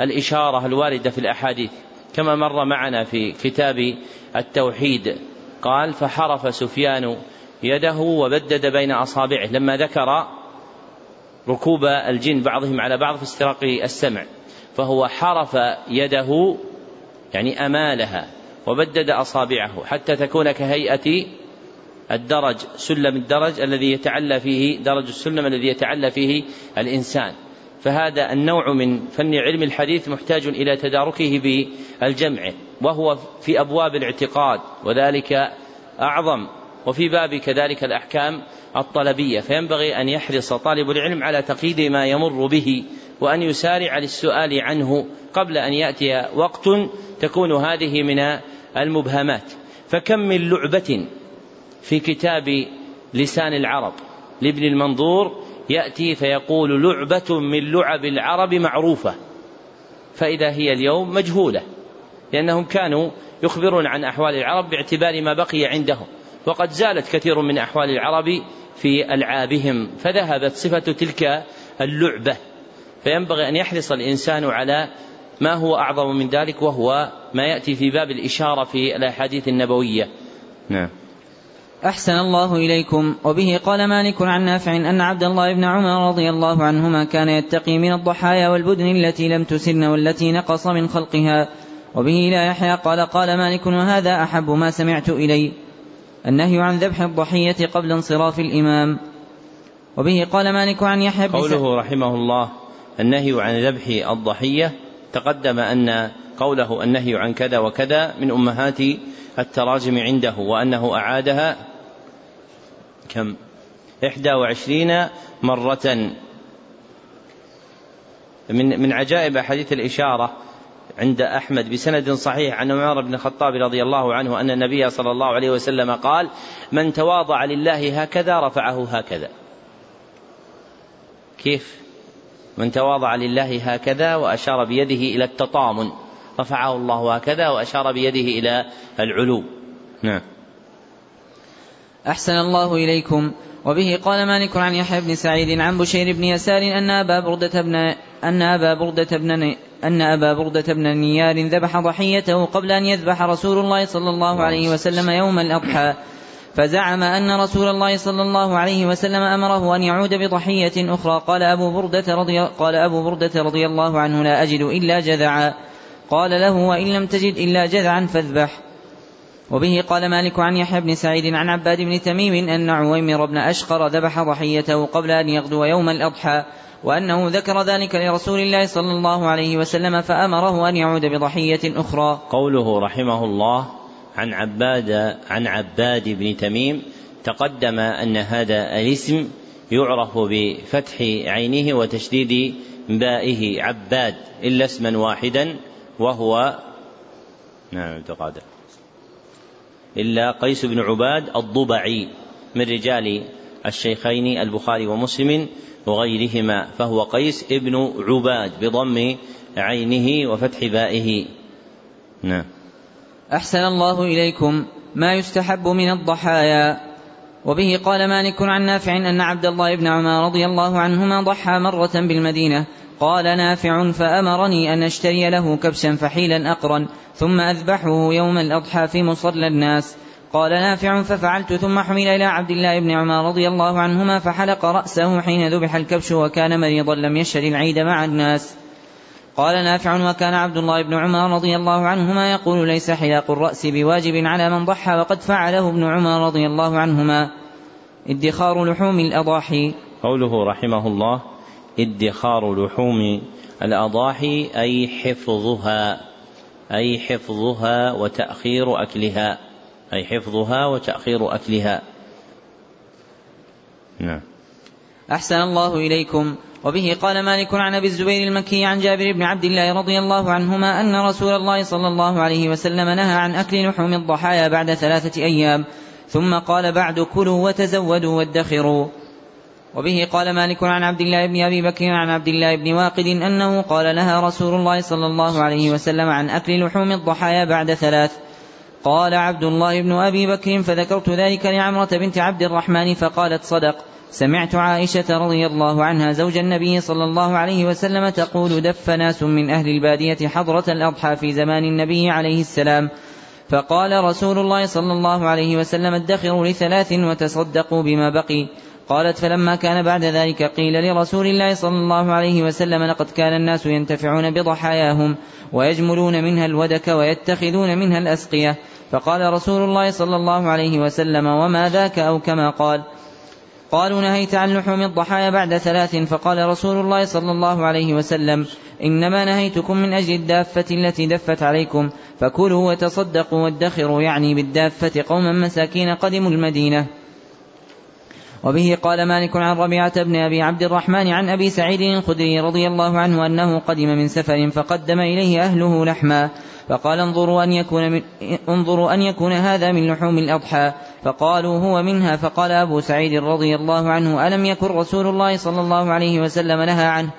الإشارة الواردة في الأحاديث. كما مر معنا في كتاب التوحيد قال فحرف سفيان يده وبدد بين أصابعه. لما ذكر ركوب الجن بعضهم على بعض في استراق السمع فهو حرف يده يعني أمالها وبدد أصابعه حتى تكون كهيئة الدرج سلم الدرج الذي يتعلى فيه درج السلم الذي يتعلى فيه الإنسان. فهذا النوع من فن علم الحديث محتاج إلى تداركه بالجمع وهو في أبواب الاعتقاد وذلك أعظم. وفي باب كذلك الأحكام الطلبية فينبغي أن يحرص طالب العلم على تقييد ما يمر به وأن يسارع للسؤال عنه قبل أن يأتي وقت تكون هذه من المبهمات. فكم من لعبة في كتاب لسان العرب لابن المنظور يأتي فيقول لعبة من لعب العرب معروفة فإذا هي اليوم مجهولة لأنهم كانوا يخبرون عن أحوال العرب باعتبار ما بقي عندهم وقد زالت كثير من أحوال العرب في ألعابهم فذهبت صفة تلك اللعبة فينبغي أن يحرص الإنسان على ما هو أعظم من ذلك وهو ما يأتي في باب الإشارة في الأحاديث النبوية. نعم. أحسن الله إليكم. وبه قال مالك عن نافع أن عبد الله بن عمر رضي الله عنهما كان يتقي من الضحايا والبدن التي لم تسن والتي نقص من خلقها. وبه لا يحيى قال قال مالك وهذا أحب ما سمعت إلي. النهي عن ذبح الضحية قبل انصراف الإمام. وبه قال مالك عن يحيى بن قوله رحمه الله النهي عن ذبح الضحية تقدم أن قوله النهي عن كذا وكذا من أمهات التراجم عنده وأنه أعادها كم؟ إحدى وعشرين مرة. من من عجائب حديث الإشارة عند أحمد بسند صحيح عن عمر بن الخطاب رضي الله عنه أن النبي صلى الله عليه وسلم قال من تواضع لله هكذا رفعه هكذا. كيف؟ من تواضع لله هكذا وأشار بيده إلى التطامن رفعه الله هكذا وأشار بيده إلى العلو. نعم. أحسن الله إليكم. وبه قال مالك عن يحيى بن سعيد عن بشير بن يسار أن أبا بردة بن أن أبا بردة بن أن أبا بردة بن نيار ذبح ضحيته قبل أن يذبح رسول الله صلى الله عليه وسلم يوم الأضحى. فزعم أن رسول الله صلى الله عليه وسلم أمره أن يعود بضحية أخرى. قال أبو بردة رضي, قال أبو بردة رضي الله عنه لا أجد إلا جذعا. قال له وإن لم تجد إلا جذعا فاذبح. وبه قال مالك عن يحيى بن سعيد عن عباد بن تميم أن عويمر بن أشقر ذبح ضحيته قبل أن يغدو يوم الأضحى وأنه ذكر ذلك لرسول الله صلى الله عليه وسلم فأمره أن يعود بضحية أخرى. قوله رحمه الله عن عباد عن عباد بن تميم تقدم أن هذا الاسم يعرف بفتح عينه وتشديد بائه عباد إلا اسما واحدا وهو نعم تقادم إلا قيس بن عباد الضبعي من رجال الشيخين البخاري ومسلم وغيرهما فهو قيس ابن عباد بضم عينه وفتح بائه. نعم. أحسن الله إليكم. ما يستحب من الضحايا. وبه قال مالك عن نافع أن عبد الله بن عمر رضي الله عنهما ضحى مرة بالمدينة قال نافع فأمرني أن أشتري له كبشا فحيلا أقرا ثم أذبحه يوم الأضحى في مصلى الناس. قال نافع ففعلت ثم حمل إلى عبد الله بن عمر رضي الله عنهما فحلق رأسه حين ذبح الكبش وكان مريضا لم يشهد العيد مع الناس. قال نافع وكان عبد الله بن عمر رضي الله عنهما يقول ليس حلاق الرأس بواجب على من ضحى وقد فعله ابن عمر رضي الله عنهما. ادخار لحوم الأضاحي. قوله رحمه الله ادخار لحوم الأضاحي أي حفظها أي حفظها وتأخير أكلها أي حفظها وتأخير أكلها. نعم. أحسن الله إليكم. وبه قال مالك عن أبي الزبير المكي عن جابر بن عبد الله رضي الله عنهما أن رسول الله صلى الله عليه وسلم نهى عن أكل لحوم الضحايا بعد ثلاثة أيام ثم قال بعد كلوا وتزودوا وادخروا. وبه قال مالك عن عبد الله بن أبي بكر عن عبد الله بن واقد أنه قال نهى رسول الله صلى الله عليه وسلم عن أكل لحوم الضحايا بعد ثلاث. قال عبد الله بن أبي بكر فذكرت ذلك لعمرة بنت عبد الرحمن فقالت صدق. سمعت عائشة رضي الله عنها زوج النبي صلى الله عليه وسلم تقول دف ناس من أهل البادية حضرة الأضحى في زمان النبي عليه السلام. فقال رسول الله صلى الله عليه وسلم ادخروا لثلاث وتصدقوا بما بقي. قالت فلما كان بعد ذلك قيل لرسول الله صلى الله عليه وسلم لقد كان الناس ينتفعون بضحاياهم ويجملون منها الودك ويتخذون منها الأسقية. فقال رسول الله صلى الله عليه وسلم وما ذاك أو كما قال. قالوا نهيت عن لحوم الضحايا بعد ثلاث. فقال رسول الله صلى الله عليه وسلم إنما نهيتكم من أجل الدافة التي دفت عليكم. فكلوا وتصدقوا وادخروا يعني بالدافة قوما مساكين قدموا المدينة. وبه قال مالك عن ربيعة بن أبي عبد الرحمن عن أبي سعيد الخدري رضي الله عنه أنه قدم من سفر فقدم إليه أهله لحما فقال انظروا أن يكون من انظروا أن يكون هذا من لحوم الأضحى. فقالوا هو منها فقال أبو سعيد رضي الله عنه ألم يكن رسول الله صلى الله عليه وسلم نهى عنه؟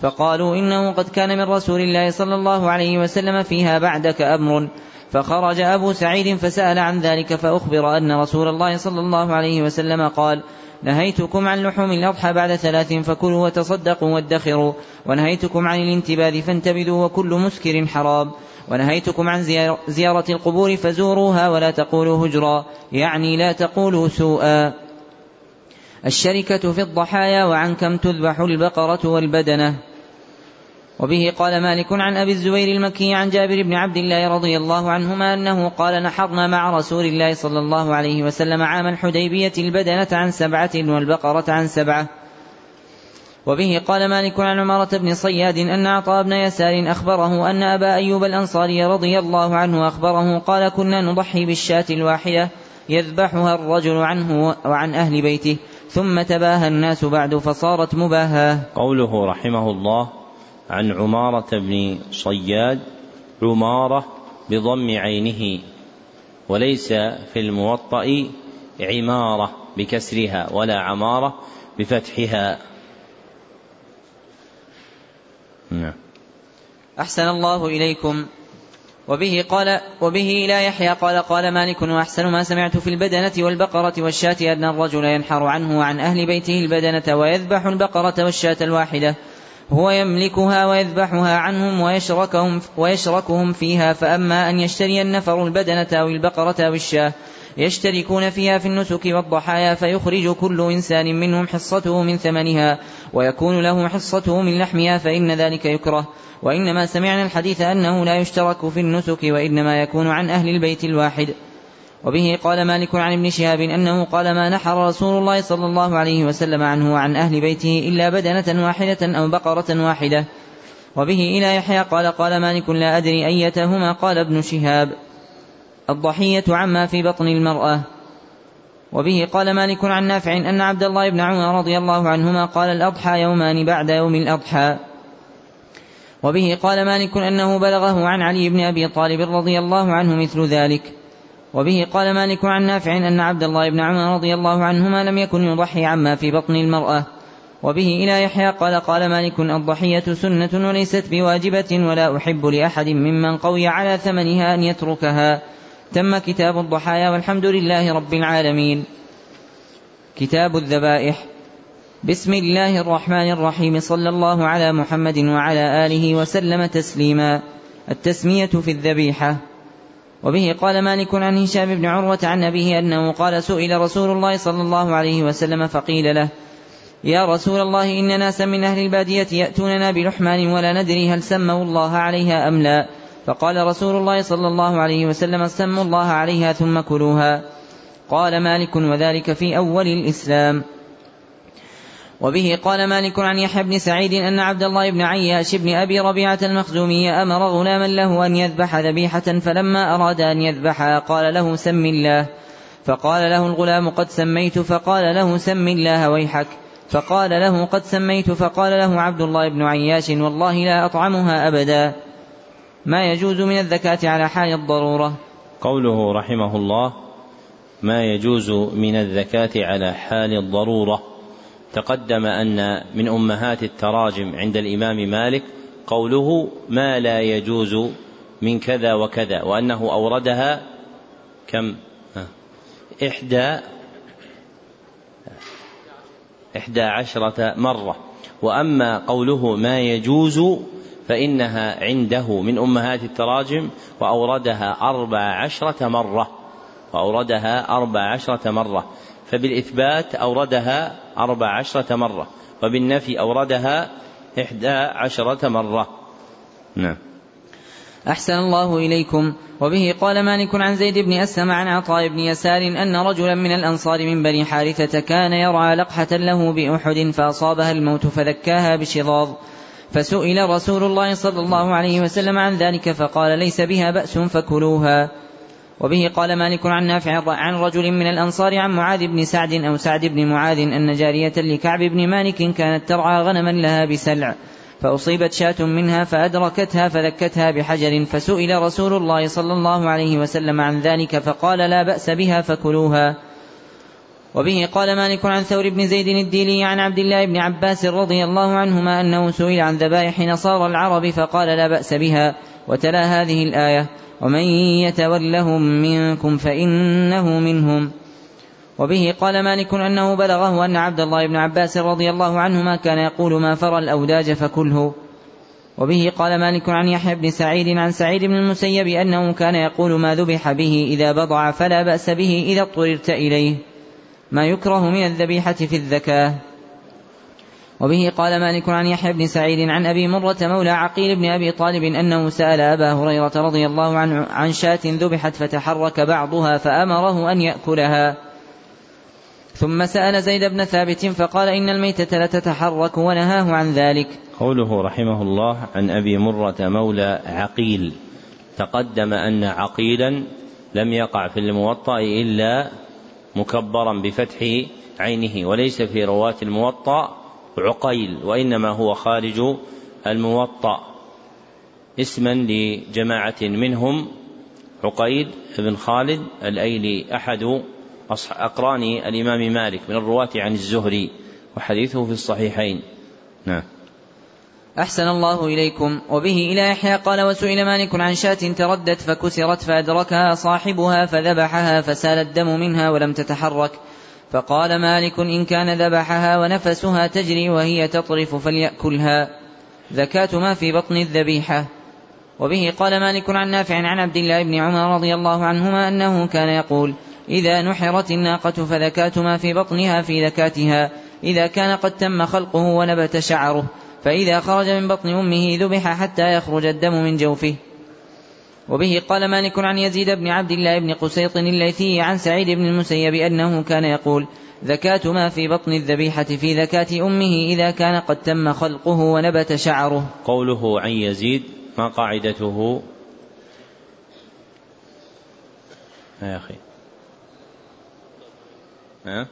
فقالوا إنه قد كان من رسول الله صلى الله عليه وسلم فيها بعدك أمر. فخرج أبو سعيد فسأل عن ذلك فأخبر أن رسول الله صلى الله عليه وسلم قال نهيتكم عن لحوم الأضحى بعد ثلاث فكلوا وتصدقوا وادخروا ونهيتكم عن الانتباذ فانتبذوا وكل مسكر حرام ونهيتكم عن زيارة القبور فزوروها ولا تقولوا هجرا يعني لا تقولوا سوءا. الشركة في الضحايا وعن كم تذبح البقرة والبدنة. وبه قال مالك عن أبي الزبير المكي عن جابر بن عبد الله رضي الله عنهما أنه قال نحرنا مع رسول الله صلى الله عليه وسلم عام الحديبية البدنة عن سبعة والبقرة عن سبعة. وبه قال مالك عن عمارة بن صياد أن عطاء بن يسار أخبره أن أبا أيوب الأنصاري رضي الله عنه أخبره قال كنا نضحي بالشاة الواحدة يذبحها الرجل عنه وعن أهل بيته ثم تباهى الناس بعد فصارت مباهاة. قوله رحمه الله عن عمارة بن صياد عمارة بضم عينه وليس في الموطأ عمارة بكسرها ولا عمارة بفتحها. نعم. أحسن الله إليكم. وبه قال وبه إلى يحيى قال قال مالك وأحسن ما سمعت في البدنة والبقرة والشاة أن الرجل ينحر عنه وعن أهل بيته البدنة ويذبح البقرة والشاة الواحدة. هو يملكها ويذبحها عنهم ويشركهم, ويشركهم فيها فأما أن يشتري النفر البدنة أو البقرة أو الشاة يشتركون فيها في النسك والضحايا فيخرج كل إنسان منهم حصته من ثمنها ويكون له حصته من لحمها فإن ذلك يكره. وإنما سمعنا الحديث أنه لا يشترك في النسك وإنما يكون عن أهل البيت الواحد. وبه قال مالك عن ابن شهاب أنه قال ما نحر رسول الله صلى الله عليه وسلم عنه وعن أهل بيته إلا بدنة واحدة أو بقرة واحدة. وبه إلى يحيى قال قال مالك لا أدري أيتهما قال ابن شهاب. الضحية عما في بطن المرأة. وبه قال مالك عن نافع أن عبد الله بن عمر رضي الله عنهما قال الأضحى يومان بعد يوم الأضحى. وبه قال مالك أنه بلغه عن علي بن أبي طالب رضي الله عنه مثل ذلك. وبه قال مالك عن نافع أن عبد الله بن عمر رضي الله عنهما لم يكن يضحي عما في بطن المرأة. وبه إلى يحيى قال قال مالك الضحية سنة وليست بواجبة ولا أحب لأحد ممن قوي على ثمنها أن يتركها. تم كتاب الضحايا والحمد لله رب العالمين. كتاب الذبائح. بسم الله الرحمن الرحيم. صلى الله على محمد وعلى آله وسلم تسليما. التسمية في الذبيحة. وبه قال مالك عن هشام بن عروة عن أبيه أنه قال سئل رسول الله صلى الله عليه وسلم فقيل له يا رسول الله إن ناسا من أهل البادية يأتوننا بلحمان ولا ندري هل سموا الله عليها أم لا. فقال رسول الله صلى الله عليه وسلم سموا الله عليها ثم كلوها. قال مالك وذلك في أول الإسلام. وبه قال مالك عن يحيى بن سعيد أن عبد الله بن عياش بن أبي ربيعة المخزومي أمر غلاما له أن يذبح ذبيحة فلما أراد أن يذبحها قال له سم الله. فقال له الغلام قد سميت فقال له سم الله ويحك. فقال له قد سميت فقال له عبد الله بن عياش والله لا أطعمها أبدا. ما يجوز من الزكاة على حال الضرورة. قوله رحمه الله ما يجوز من الزكاة على حال الضرورة. تقدم أن من أمهات التراجم عند الإمام مالك قوله ما لا يجوز من كذا وكذا وأنه أوردها كم؟ إحدى إحدى عشرة مرة. وأما قوله ما يجوز فإنها عنده من أمهات التراجم وأوردها أربع عشرة مرة. وأوردها أربع عشرة مرة. فبالإثبات أوردها أربع عشرة مرة وبالنفي أوردها إحدى عشرة مرة. نعم. أحسن الله إليكم. وبه قال مالك عن زيد بن أسلم عن عطاء بن يسار أن رجلا من الأنصار من بني حارثة كان يرعى لقحة له بأحد فأصابها الموت فذكاها بشظاظ. فسئل رسول الله صلى الله عليه وسلم عن ذلك فقال ليس بها بأس فكلوها. وبه قال مالك عن نافع عن رجل من الأنصار عن معاذ بن سعد أو سعد بن معاذ أن جارية لكعب بن مالك كانت ترعى غنما لها بسلع فأصيبت شاة منها فأدركتها فذكتها بحجر فسئل رسول الله صلى الله عليه وسلم عن ذلك فقال لا بأس بها فكلوها. وبه قال مالك عن ثور بن زيد الديلي عن عبد الله بن عباس رضي الله عنهما أنه سئل عن ذبائح نصارى العرب فقال لا بأس بها وتلا هذه الآية. ومن يتولهم منكم فإنه منهم. وبه قال مالك أنه بلغه أن عبد الله بن عباس رضي الله عنهما كان يقول ما فرى الأوداج فكله. وبه قال مالك عن يحيى بن سعيد عن سعيد بن المسيب أنه كان يقول ما ذبح به إذا بضع فلا بأس به إذا اضطررت إليه. ما يكره من الذبيحة في الذكاة وبه قال مالك عن يحيى بن سعيد عن أبي مرة مولى عقيل بن أبي طالب أنه سأل أبا هريرة رضي الله عنه عن شاة ذبحت فتحرك بعضها فأمره أن يأكلها. ثم سأل زيد بن ثابت فقال إن الميتة لتتحرك ونهاه عن ذلك. قوله رحمه الله عن أبي مرة مولى عقيل. تقدم أن عقيلا لم يقع في الموطأ إلا مكبرا بفتح عينه وليس في رواة الموطأ عقيل وإنما هو خارج الموطأ. اسما لجماعة منهم عقيل بن خالد الأيلي أحد أقران الإمام مالك من الرواة عن الزهري وحديثه في الصحيحين. نعم. أحسن الله إليكم. وبه إلى يحيى قال وسئل مالك عن شاة تردت فكسرت فأدركها صاحبها فذبحها فسال الدم منها ولم تتحرك. فقال مالك إن كان ذبحها ونفسها تجري وهي تطرف فليأكلها. زكاة ما في بطن الذبيحة. وبه قال مالك عن نافع عن عبد الله بن عمر رضي الله عنهما أنه كان يقول إذا نحرت الناقة فذكاة ما في بطنها في ذكاتها إذا كان قد تم خلقه ونبت شعره. فإذا خرج من بطن أمه ذبح حتى يخرج الدم من جوفه. وبه قال مالك عن يزيد بن عبد الله بن قسيط الليثي عن سعيد بن المسيب أنه كان يقول ذكاة ما في بطن الذبيحة في ذكاة أمه إذا كان قد تم خلقه ونبت شعره. قوله عن يزيد ما قاعدته؟ يا أخي. ها؟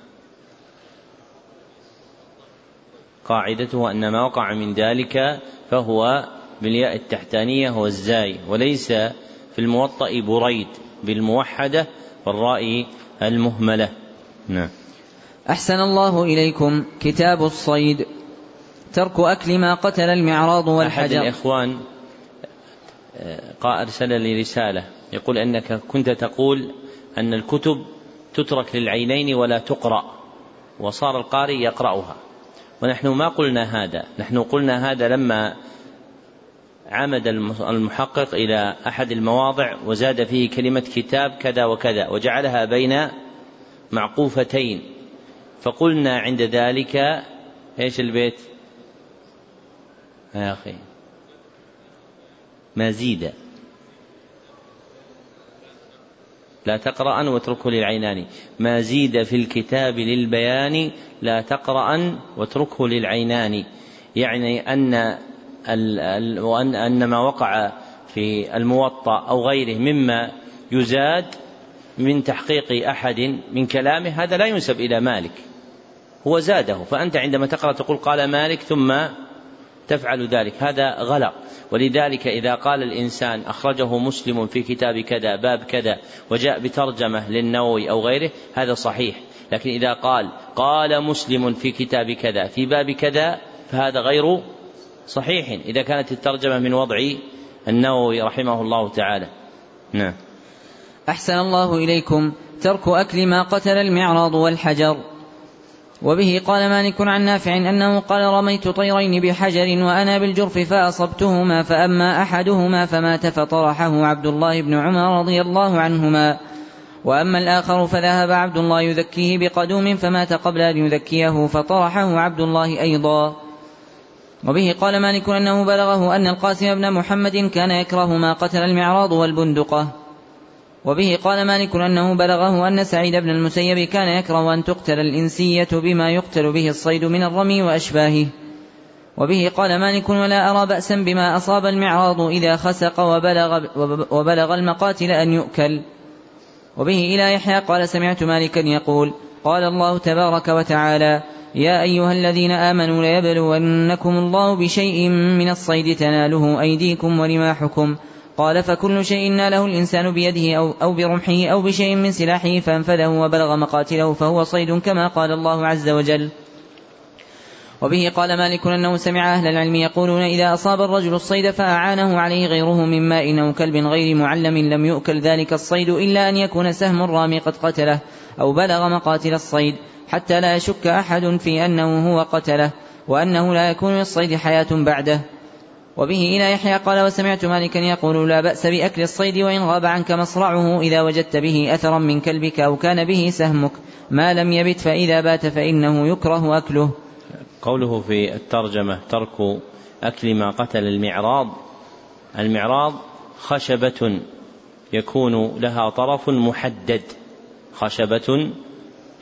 قاعدته أن ما وقع من ذلك فهو بالياء التحتانية هو الزاي وليس في الموطأ بريد بالموحدة والراء المهملة. نعم. أحسن الله إليكم. كتاب الصيد. ترك أكل ما قتل المعراض والحجر. أحد الإخوان أرسل لي رسالة يقول أنك كنت تقول أن الكتب تترك للعينين ولا تقرأ وصار القارئ يقرأها. ونحن ما قلنا هذا. نحن قلنا هذا لما عمد المحقق إلى أحد المواضع وزاد فيه كلمة كتاب كذا وكذا وجعلها بين معقوفتين. فقلنا عند ذلك إيش البيت؟ يا أخي. ما زيد لا تقرأ واتركه للعينان. ما زيد في الكتاب للبيان لا تقرأ واتركه للعينان. يعني أن وأن أن ما وقع في الموطأ أو غيره مما يزاد من تحقيق أحد من كلامه هذا لا ينسب إلى مالك. هو زاده فأنت عندما تقرأ تقول قال مالك ثم تفعل ذلك. هذا غلط. ولذلك إذا قال الإنسان أخرجه مسلم في كتاب كذا باب كذا وجاء بترجمة للنووي أو غيره هذا صحيح. لكن إذا قال قال مسلم في كتاب كذا في باب كذا فهذا غير صحيح إذا كانت الترجمة من وضع النووي رحمه الله تعالى. نعم. أحسن الله إليكم. ترك أكل ما قتل المعراض والحجر. وبه قال مالك عن نافع أنه قال رميت طيرين بحجر وأنا بالجرف فأصبتهما فأما أحدهما فمات فطرحه عبد الله بن عمر رضي الله عنهما. وأما الآخر فذهب عبد الله يذكيه بقدوم فمات قبل أن يذكيه فطرحه عبد الله أيضا. وبه قال مالك أنه بلغه أن القاسم بن محمد كان يكره ما قتل المعراض والبندقة. وبه قال مالك أنه بلغه أن سعيد بن المسيب كان يكره أن تقتل الإنسية بما يقتل به الصيد من الرمي وأشباهه. وبه قال مالك ولا أرى بأسا بما أصاب المعراض إذا خسق وبلغ, وبلغ المقاتل أن يؤكل. وبه إلى يحيى قال سمعت مالكا يقول قال الله تبارك وتعالى يا أيها الذين آمنوا ليبلونكم الله بشيء من الصيد تناله أيديكم ورماحكم. قال فكل شيء ناله الإنسان بيده أو, أو برمحه أو بشيء من سلاحه فانفذه وبلغ مقاتله فهو صيد كما قال الله عز وجل. وبه قال مالك أنه سمع أهل العلم يقولون إذا أصاب الرجل الصيد فأعانه عليه غيره من ماء أو كلب غير معلم لم يؤكل ذلك الصيد إلا أن يكون سهم الرامي قد قتله أو بلغ مقاتل الصيد. حتى لا يشك أحد في أنه هو قتله وأنه لا يكون للصيد حياة بعده. وبه إلى يحيى قال وسمعت مالكا يقول لا بأس بأكل الصيد وإن غاب عنك مصرعه إذا وجدت به أثرا من كلبك أو كان به سهمك. ما لم يبت فإذا بات فإنه يكره أكله. قوله في الترجمة ترك أكل ما قتل المعراض. المعراض خشبة يكون لها طرف محدد. خشبة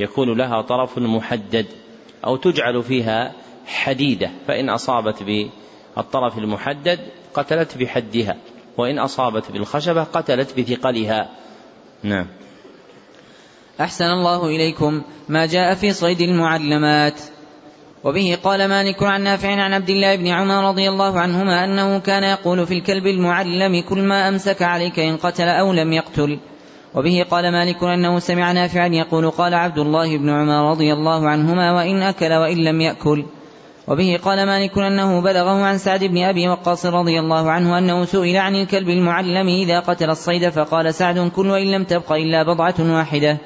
يكون لها طرف محدد أو تجعل فيها حديدة فإن أصابت بالطرف المحدد قتلت بحدها وإن أصابت بالخشبة قتلت بثقلها. نعم. أحسن الله إليكم ما جاء في صيد المعلمات. وبه قال مالك عن نافع عن عبد الله بن عمر رضي الله عنهما أنه كان يقول في الكلب المعلم كل ما أمسك عليك إن قتل أو لم يقتل. وبه قال مالك أنه سمع نافعا يقول قال عبد الله بن عمر رضي الله عنهما وإن أكل وإن لم يأكل. وبه قال مالك أنه بلغه عن سعد بن أبي وقاص رضي الله عنه أنه سئل عن الكلب المعلم إذا قتل الصيد فقال سعد كل وإن لم تبق إلا بضعة واحدة.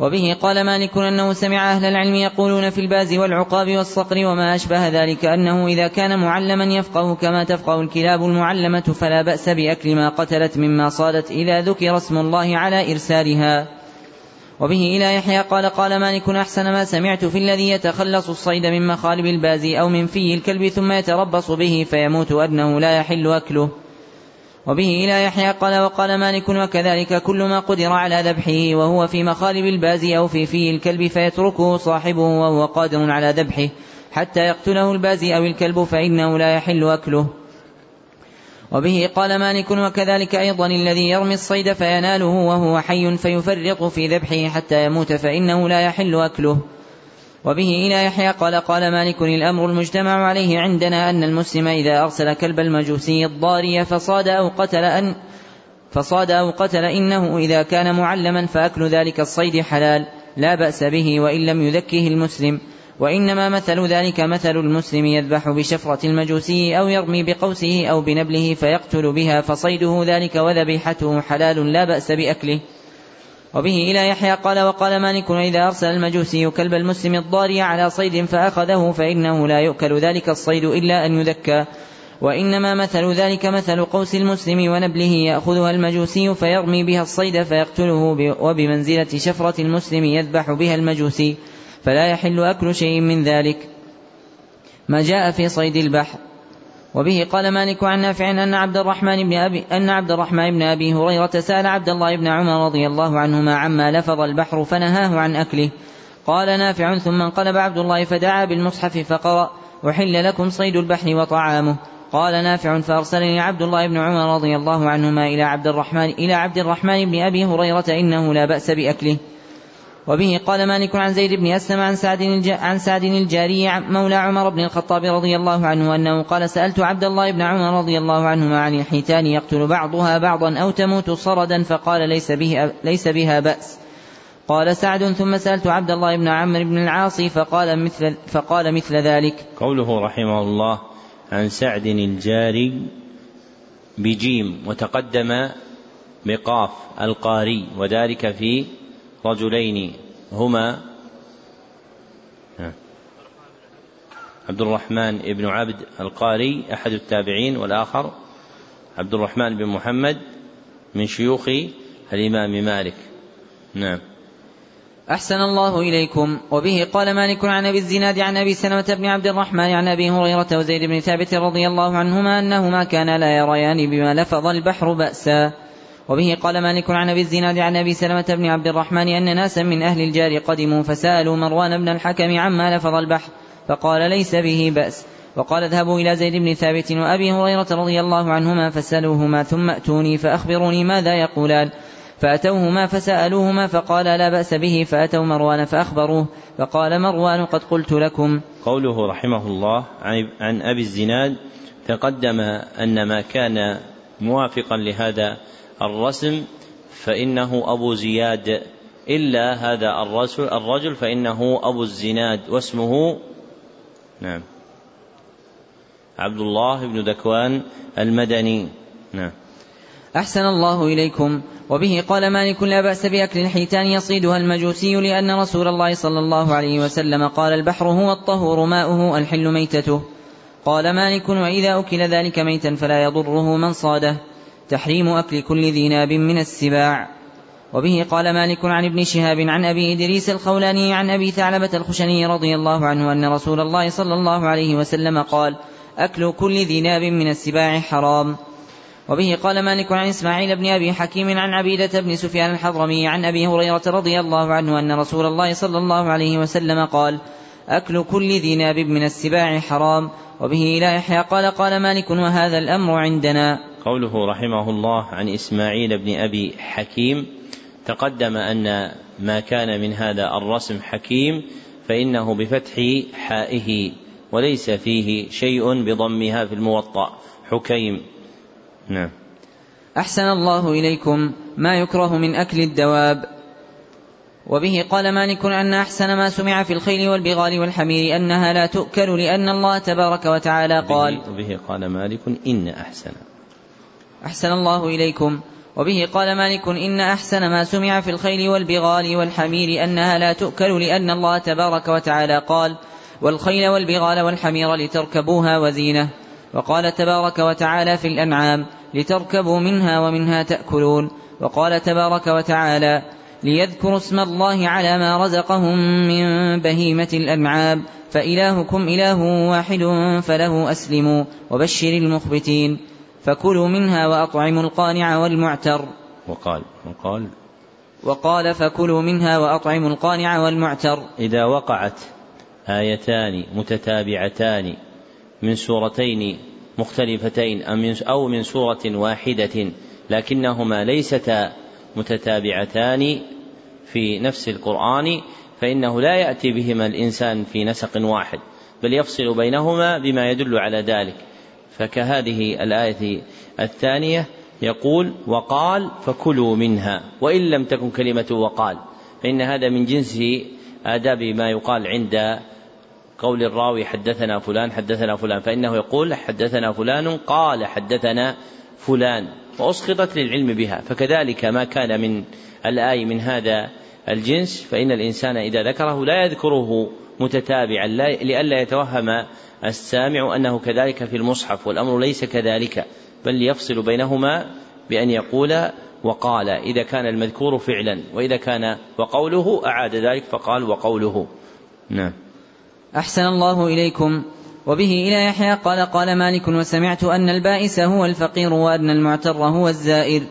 وبه قال مالك أنه سمع أهل العلم يقولون في الباز والعقاب والصقر وما أشبه ذلك أنه إذا كان معلما يفقه كما تفقه الكلاب المعلمة فلا بأس بأكل ما قتلت مما صادت إذا ذكر اسم الله على إرسالها. وبه إلى يحيى قال قال مالك أحسن ما سمعت في الذي يتخلص الصيد من مخالب الباز أو من في الكلب ثم يتربص به فيموت أنه لا يحل أكله. وبه إلى يحيى قال وقال مالك وكذلك كل ما قدر على ذبحه وهو في مخالب الباز أو في في الكلب فيتركه صاحبه وهو قادر على ذبحه حتى يقتله الباز أو الكلب فإنه لا يحل أكله. وبه قال مالك وكذلك أيضا الذي يرمي الصيد فيناله وهو حي فيفرط في ذبحه حتى يموت فإنه لا يحل أكله. وبه إلى يحيى قال قال مالك الأمر المجتمع عليه عندنا أن المسلم إذا أرسل كلب المجوسي الضاري فصاد أو قتل أن فصاد أو قتل إنه إذا كان معلما فأكل ذلك الصيد حلال لا بأس به وإن لم يذكه المسلم وإنما مثل ذلك مثل المسلم يذبح بشفرة المجوسي أو يرمي بقوسه أو بنبله فيقتل بها فصيده ذلك وذبيحته حلال لا بأس بأكله. وبه إلى يحيى قال وقال مالك إذا أرسل المجوسي كلب المسلم الضاري على صيد فأخذه فإنه لا يؤكل ذلك الصيد إلا أن يذكى وإنما مثل ذلك مثل قوس المسلم ونبله يأخذها المجوسي فيرمي بها الصيد فيقتله وبمنزلة شفرة المسلم يذبح بها المجوسي فلا يحل أكل شيء من ذلك. ما جاء في صيد البحر. وبه قال مالك عن نافع أن عبد الرحمن بن أبي أن عبد الرحمن بن أبي هريرة سأل عبد الله بن عمر رضي الله عنهما عما لفظ البحر فنهاه عن أكله. قال نافع ثم انقلب عبد الله فدعا بالمصحف فقرأ أحل لكم صيد البحر وطعامه. قال نافع فأرسلني عبد الله بن عمر رضي الله عنهما إلى عبد الرحمن إلى عبد الرحمن بن أبي هريرة إنه لا بأس بأكله. وبه قال مالك عن زيد بن أسلم عن سعد عن سعد الجاري مولى عمر بن الخطاب رضي الله عنه أنه قال سألت عبد الله بن عمر رضي الله عنهما عن الحيتان يقتل بعضها بعضا أو تموت صردا فقال ليس, به ليس بها بأس قال سعد ثم سألت عبد الله بن عمرو بن العاص فقال مثل فقال مثل ذلك. قوله رحمه الله عن سعد الجاري بجيم وتقدم بقاف القاري وذلك في رجلين هما عبد الرحمن بن عبد القاري أحد التابعين والآخر عبد الرحمن بن محمد من شيوخ الإمام مالك. نعم. أحسن الله إليكم. وبه قال مالك عن أبي الزناد عن أبي سلمة بن عبد الرحمن عن أبي هريرة وزيد بن ثابت رضي الله عنهما أنهما كانا لا يريان بما لفظ البحر بأسا. وبه قال مالك عن أبي الزناد عن أبي سلمة بن عبد الرحمن أن ناسا من أهل الجار قدموا فسألوا مروان بن الحكم عما لفظ البحر فقال ليس به بأس. وقال اذهبوا إلى زيد بن ثابت وأبي هريرة رضي الله عنهما فسألوهما ثم أتوني فأخبروني ماذا يقولان. فأتوهما فسألوهما فقال لا بأس به فأتوا مروان فأخبروه فقال مروان قد قلت لكم. قوله رحمه الله عن أبي الزناد تقدم أن ما كان موافقا لهذا الرسم فإنه أبو زياد إلا هذا الرجل الرجل فإنه أبو الزناد واسمه نعم عبد الله بن ذكوان المدني. نعم. أحسن الله إليكم. وبه قال مالك لا بأس بأكل الحيتان يصيدها المجوسي لأن رسول الله صلى الله عليه وسلم قال البحر هو الطهور ماؤه الحل ميتته. قال مالك وإذا أكل ذلك ميتا فلا يضره من صاده. تحريم أكل كل ذي ناب من السباع. وبه قال مالك عن ابن شهاب عن أبي إدريس الخولاني عن أبي ثعلبة الخشني رضي الله عنه أن رسول الله صلى الله عليه وسلم قال أكل كل ذي ناب من السباع حرام. وبه قال مالك عن إسماعيل بن أبي حكيم عن عبيدة بن سفيان الحضرمي عن أبي هريرة رضي الله عنه أن رسول الله صلى الله عليه وسلم قال أكل كل ذي ناب من السباع حرام. وبه إلى يحيى قال قال مالك وهذا الأمر عندنا. قوله رحمه الله عن إسماعيل بن أبي حكيم تقدم أن ما كان من هذا الرسم حكيم فإنه بفتح حائه وليس فيه شيء بضمها في الموطأ. حكيم. نعم. أحسن الله إليكم ما يكره من أكل الدواب. وبه قال مالك أن أحسن ما سمع في الخيل والبغال والحمير أنها لا تؤكل لأن الله تبارك وتعالى قال وبه قال مالك إن أحسن. أحسن الله إليكم. وبه قال مالك إن أحسن ما سمع في الخيل والبغال والحمير أنها لا تؤكل لأن الله تبارك وتعالى قال والخيل والبغال والحمير لتركبوها وزينة. وقال تبارك وتعالى في الأنعام لتركبوا منها ومنها تأكلون. وقال تبارك وتعالى ليذكروا اسم الله على ما رزقهم من بهيمة الأنعام. فإلهكم إله واحد فله أسلموا. وبشر المخبتين. فكلوا منها وأطعموا القانع والمعتر. وقال وقال وقال فكلوا منها وأطعموا القانع والمعتر. إذا وقعت آيتان متتابعتان من سورتين مختلفتين أو من سورة واحدة لكنهما ليستا متتابعتان في نفس القرآن فإنه لا يأتي بهما الإنسان في نسق واحد بل يفصل بينهما بما يدل على ذلك. فكهذه الآية الثانية يقول وقال فكلوا منها وإن لم تكن كلمة وقال فإن هذا من جنس آداب ما يقال عند قول الراوي حدثنا فلان حدثنا فلان فإنه يقول حدثنا فلان قال حدثنا فلان وأسقطت للعلم بها فكذلك ما كان من الآي من هذا الجنس فإن الإنسان إذا ذكره لا يذكره متتابعا لئلا يتوهم السامع أنه كذلك في المصحف والأمر ليس كذلك بل يفصل بينهما بأن يقول وقال إذا كان المذكور فعلا وإذا كان وقوله أعاد ذلك فقال وقوله. نعم. أحسن الله إليكم. وبه إلى يحيى قال قال مالك وسمعت أن البائس هو الفقير وأن المعتر هو الزائر.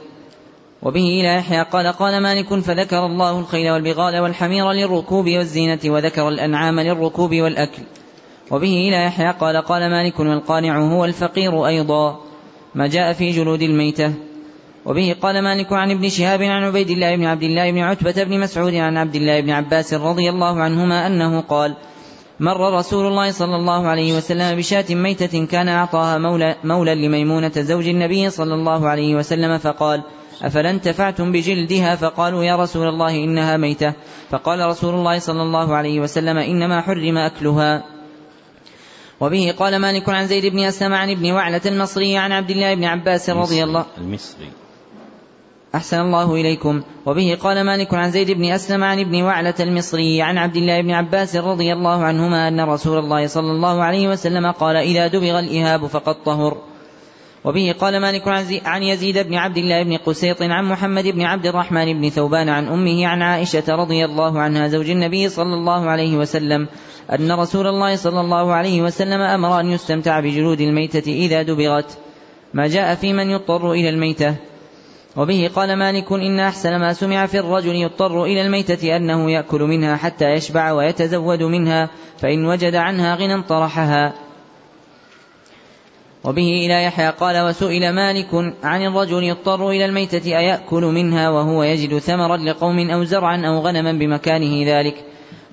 وبه إلى يحيى قال قال مالك فذكر الله الخيل والبغال والحمير للركوب والزينة وذكر الأنعام للركوب والأكل. وبه إلى يحيى قال قال مالك والقانع هو الفقير أيضا. ما جاء في جلود الميتة. وبه قال مالك عن ابن شهاب عن عبيد الله بن عبد الله بن عتبة بن مسعود عن عبد الله بن عباس رضي الله عنهما أنه قال مر رسول الله صلى الله عليه وسلم بشاة ميتة كان أعطاها مولى, مولى لميمونة زوج النبي صلى الله عليه وسلم فقال أفلا انتفعتم بجلدها؟ فقالوا يا رسول الله إنها ميتة. فقال رسول الله صلى الله عليه وسلم إنما حرم أكلها. وبه قال مالك عن زيد بن أسلم عن ابن وعلة المصري عن عبد الله بن عباس رضي الله المصري. أحسن الله إليكم. وبه قال مالك عن زيد بن أسلم عن ابن وعلة المصري عن عبد الله بن عباس رضي الله عنهما أن رسول الله صلى الله عليه وسلم قال إذا دبغ الإهاب فقد طهر. وبه قال مالك عن يزيد بن عبد الله بن قسيط عن محمد بن عبد الرحمن بن ثوبان عن أمه عن عائشة رضي الله عنها زوج النبي صلى الله عليه وسلم أن رسول الله صلى الله عليه وسلم أمر أن يستمتع بجلود الميتة إذا دبغت. ما جاء في من يضطر إلى الميتة. وبه قال مالك إن أحسن ما سمع في الرجل يضطر إلى الميتة أنه يأكل منها حتى يشبع ويتزود منها فإن وجد عنها غنى طرحها وبه إلى يحيى قال وسئل مالك عن الرجل يضطر إلى الميتة أيأكل منها وهو يجد ثمرا لقوم أو زرعا أو غنما بمكانه ذلك؟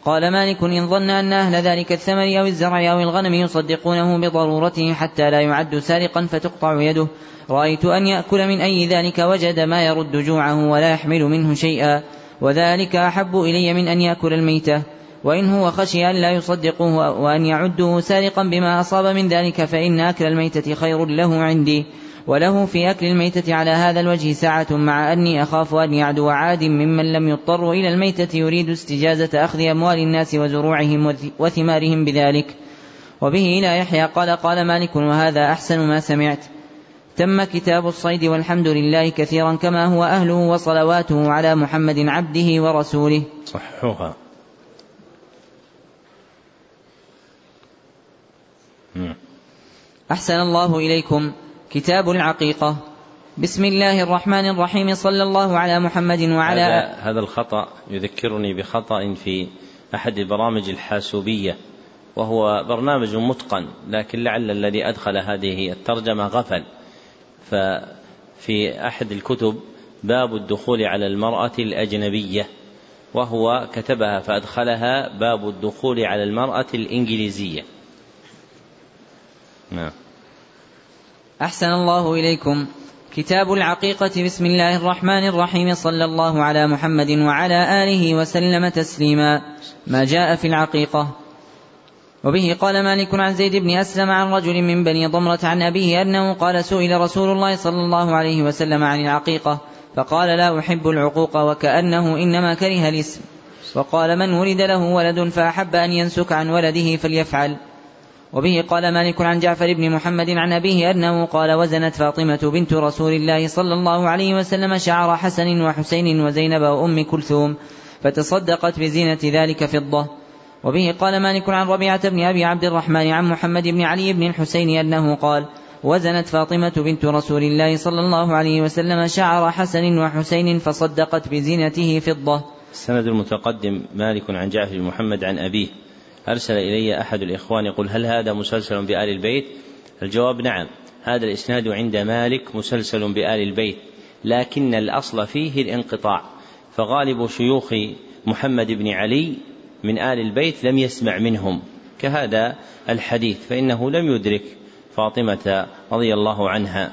قال مالك إن ظن أن أهل ذلك الثمر أو الزرع أو الغنم يصدقونه بضرورته حتى لا يعد سارقا فتقطع يده. رأيت أن يأكل من أي ذلك وجد ما يرد جوعه ولا يحمل منه شيئا. وذلك أحب إلي من أن يأكل الميتة. وإن هو خشي أن لا يصدقوه وأن يعده سارقا بما أصاب من ذلك فإن أكل الميتة خير له عندي. وله في أكل الميتة على هذا الوجه ساعة مع أني أخاف أن يعدو عاد ممن لم يضطر إلى الميتة يريد استجازة أخذ أموال الناس وزروعهم وثمارهم بذلك. وبه إلى يحيى قال قال مالك وهذا أحسن ما سمعت. تم كتاب الصيد والحمد لله كثيرا كما هو أهله وصلواته على محمد عبده ورسوله. صحوها أحسن الله إليكم. كتاب العقيقة. بسم الله الرحمن الرحيم. صلى الله على محمد وعلى هذا, هذا الخطأ يذكرني بخطأ في أحد البرامج الحاسوبية وهو برنامج متقن لكن لعل الذي أدخل هذه الترجمة غفل. ففي أحد الكتب باب الدخول على المرأة الأجنبية وهو كتبها فأدخلها باب الدخول على المرأة الإنجليزية. نعم. أحسن الله إليكم. كتاب العقيقة بسم الله الرحمن الرحيم صلى الله على محمد وعلى آله وسلم تسليما. ما جاء في العقيقة. وبه قال مالك عن زيد بن أسلم عن رجل من بني ضمرة عن أبيه أنه قال سئل رسول الله صلى الله عليه وسلم عن العقيقة فقال لا أحب العقوق وكأنه إنما كره الإسم. وقال من ولد له ولد فأحب أن ينسك عن ولده فليفعل. وبه قال مالك عن جعفر بن محمد عن أبيه أنه قال وزنت فاطمة بنت رسول الله صلى الله عليه وسلم شعر حسن وحسين وزينب وأم كلثوم فتصدقت بزينة ذلك فضة. وبه قال مالك عن ربيعة بن أبي عبد الرحمن عن محمد بن علي بن الحسين أنه قال وزنت فاطمة بنت رسول الله صلى الله عليه وسلم شعر حسن وحسين فصدقت بزينته فضة. السند المتقدم مالك عن جعفر بن محمد عن أبيه. أرسل إلي أحد الإخوان يقول هل هذا مسلسل بآل البيت؟ الجواب نعم هذا الإسناد عند مالك مسلسل بآل البيت لكن الأصل فيه الانقطاع فغالب شيوخ محمد بن علي من آل البيت لم يسمع منهم كهذا الحديث فإنه لم يدرك فاطمة رضي الله عنها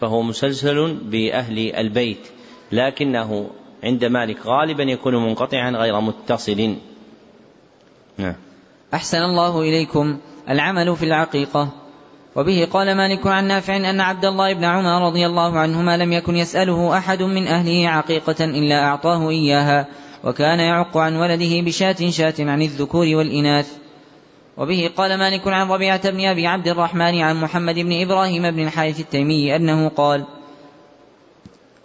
فهو مسلسل بأهل البيت لكنه عند مالك غالبا يكون منقطعا غير متصل. نعم. أحسن الله إليكم العمل في العقيقة. وبه قال مالك عن نافع أن عبد الله بن عمر رضي الله عنهما لم يكن يسأله أحد من أهله عقيقة إلا أعطاه إياها وكان يعق عن ولده بشاة شاة عن الذكور والإناث. وبه قال مالك عن ربيعة بن أبي عبد الرحمن عن محمد بن إبراهيم بن الحارث التيمي أنه قال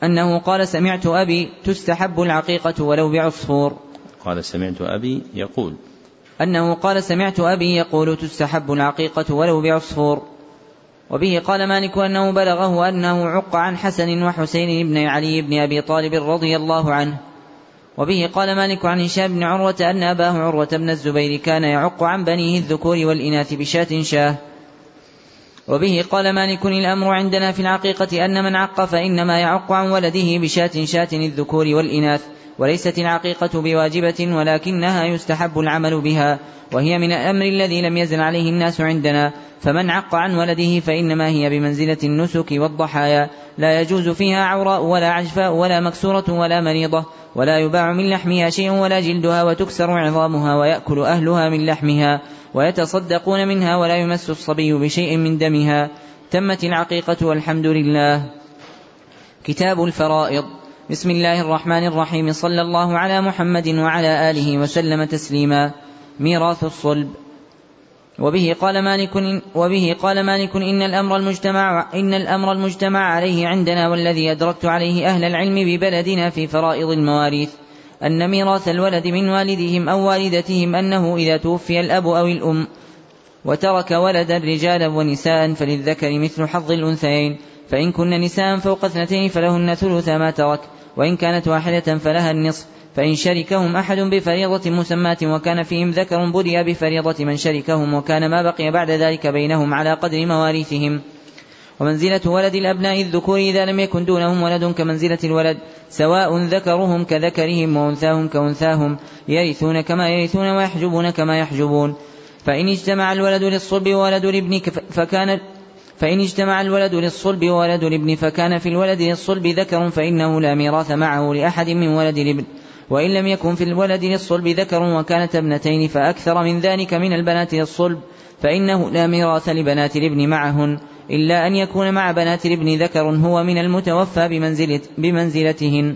أنه قال سمعت أبي تستحب العقيقة ولو بعصفور. قال سمعت أبي يقول أنه قال سمعت أبي يقول تستحب العقيقة ولو بعصفور. وبه قال مالك أنه بلغه أنه عق عن حسن وحسين بن علي بن أبي طالب رضي الله عنه. وبه قال مالك عن هشام بن عروة أن أباه عروة بن الزبير كان يعق عن بنيه الذكور والإناث بشاة شاه. وبه قال مالك الأمر عندنا في العقيقة أن من عق فإنما يعق عن ولده بشاة شاة الذكور والإناث. وليست العقيقة بواجبة ولكنها يستحب العمل بها وهي من الأمر الذي لم يزل عليه الناس عندنا فمن عق عن ولده فإنما هي بمنزلة النسك والضحايا لا يجوز فيها عوراء ولا عجفاء ولا مكسورة ولا مريضة ولا يباع من لحمها شيء ولا جلدها وتكسر عظامها ويأكل أهلها من لحمها ويتصدقون منها ولا يمس الصبي بشيء من دمها. تمت العقيقة والحمد لله. كتاب الفرائض. بسم الله الرحمن الرحيم صلى الله على محمد وعلى آله وسلم تسليما ميراث الصلب وبه قال مالك وبه قال مالك إن الأمر المجتمع إن الأمر المجتمع عليه عندنا والذي أدركت عليه أهل العلم ببلدنا في فرائض المواريث أن ميراث الولد من والدهم أو والدتهم أنه إذا توفي الأب أو الأم وترك ولدا رجالا ونساء فللذكر مثل حظ الأنثيين فإن كن نساء فوق اثنتين فلهن ثلث ما ترك وإن كانت واحدة فلها النصف فإن شركهم أحد بفريضة مسماة وكان فيهم ذكر بدي بفريضة من شركهم وكان ما بقي بعد ذلك بينهم على قدر مواريثهم. ومنزلة ولد الأبناء الذكور إذا لم يكن دونهم ولد كمنزلة الولد سواء ذكرهم كذكرهم وأنثاهم كأنثاهم يرثون كما يرثون ويحجبون كما يحجبون. فإن اجتمع الولد للصلب وولد الابن فكان فإن اجتمع الولد للصلب وولد الابن فكان في الولد للصلب ذكر فإنه لا ميراث معه لأحد من ولد الابن وإن لم يكن في الولد للصلب ذكر وكانت ابنتين فأكثر من ذلك من البنات للصلب فإنه لا ميراث لبنات الابن معهن إلا أن يكون مع بنات الابن ذكر هو من المتوفى بمنزلة بمنزلتهن.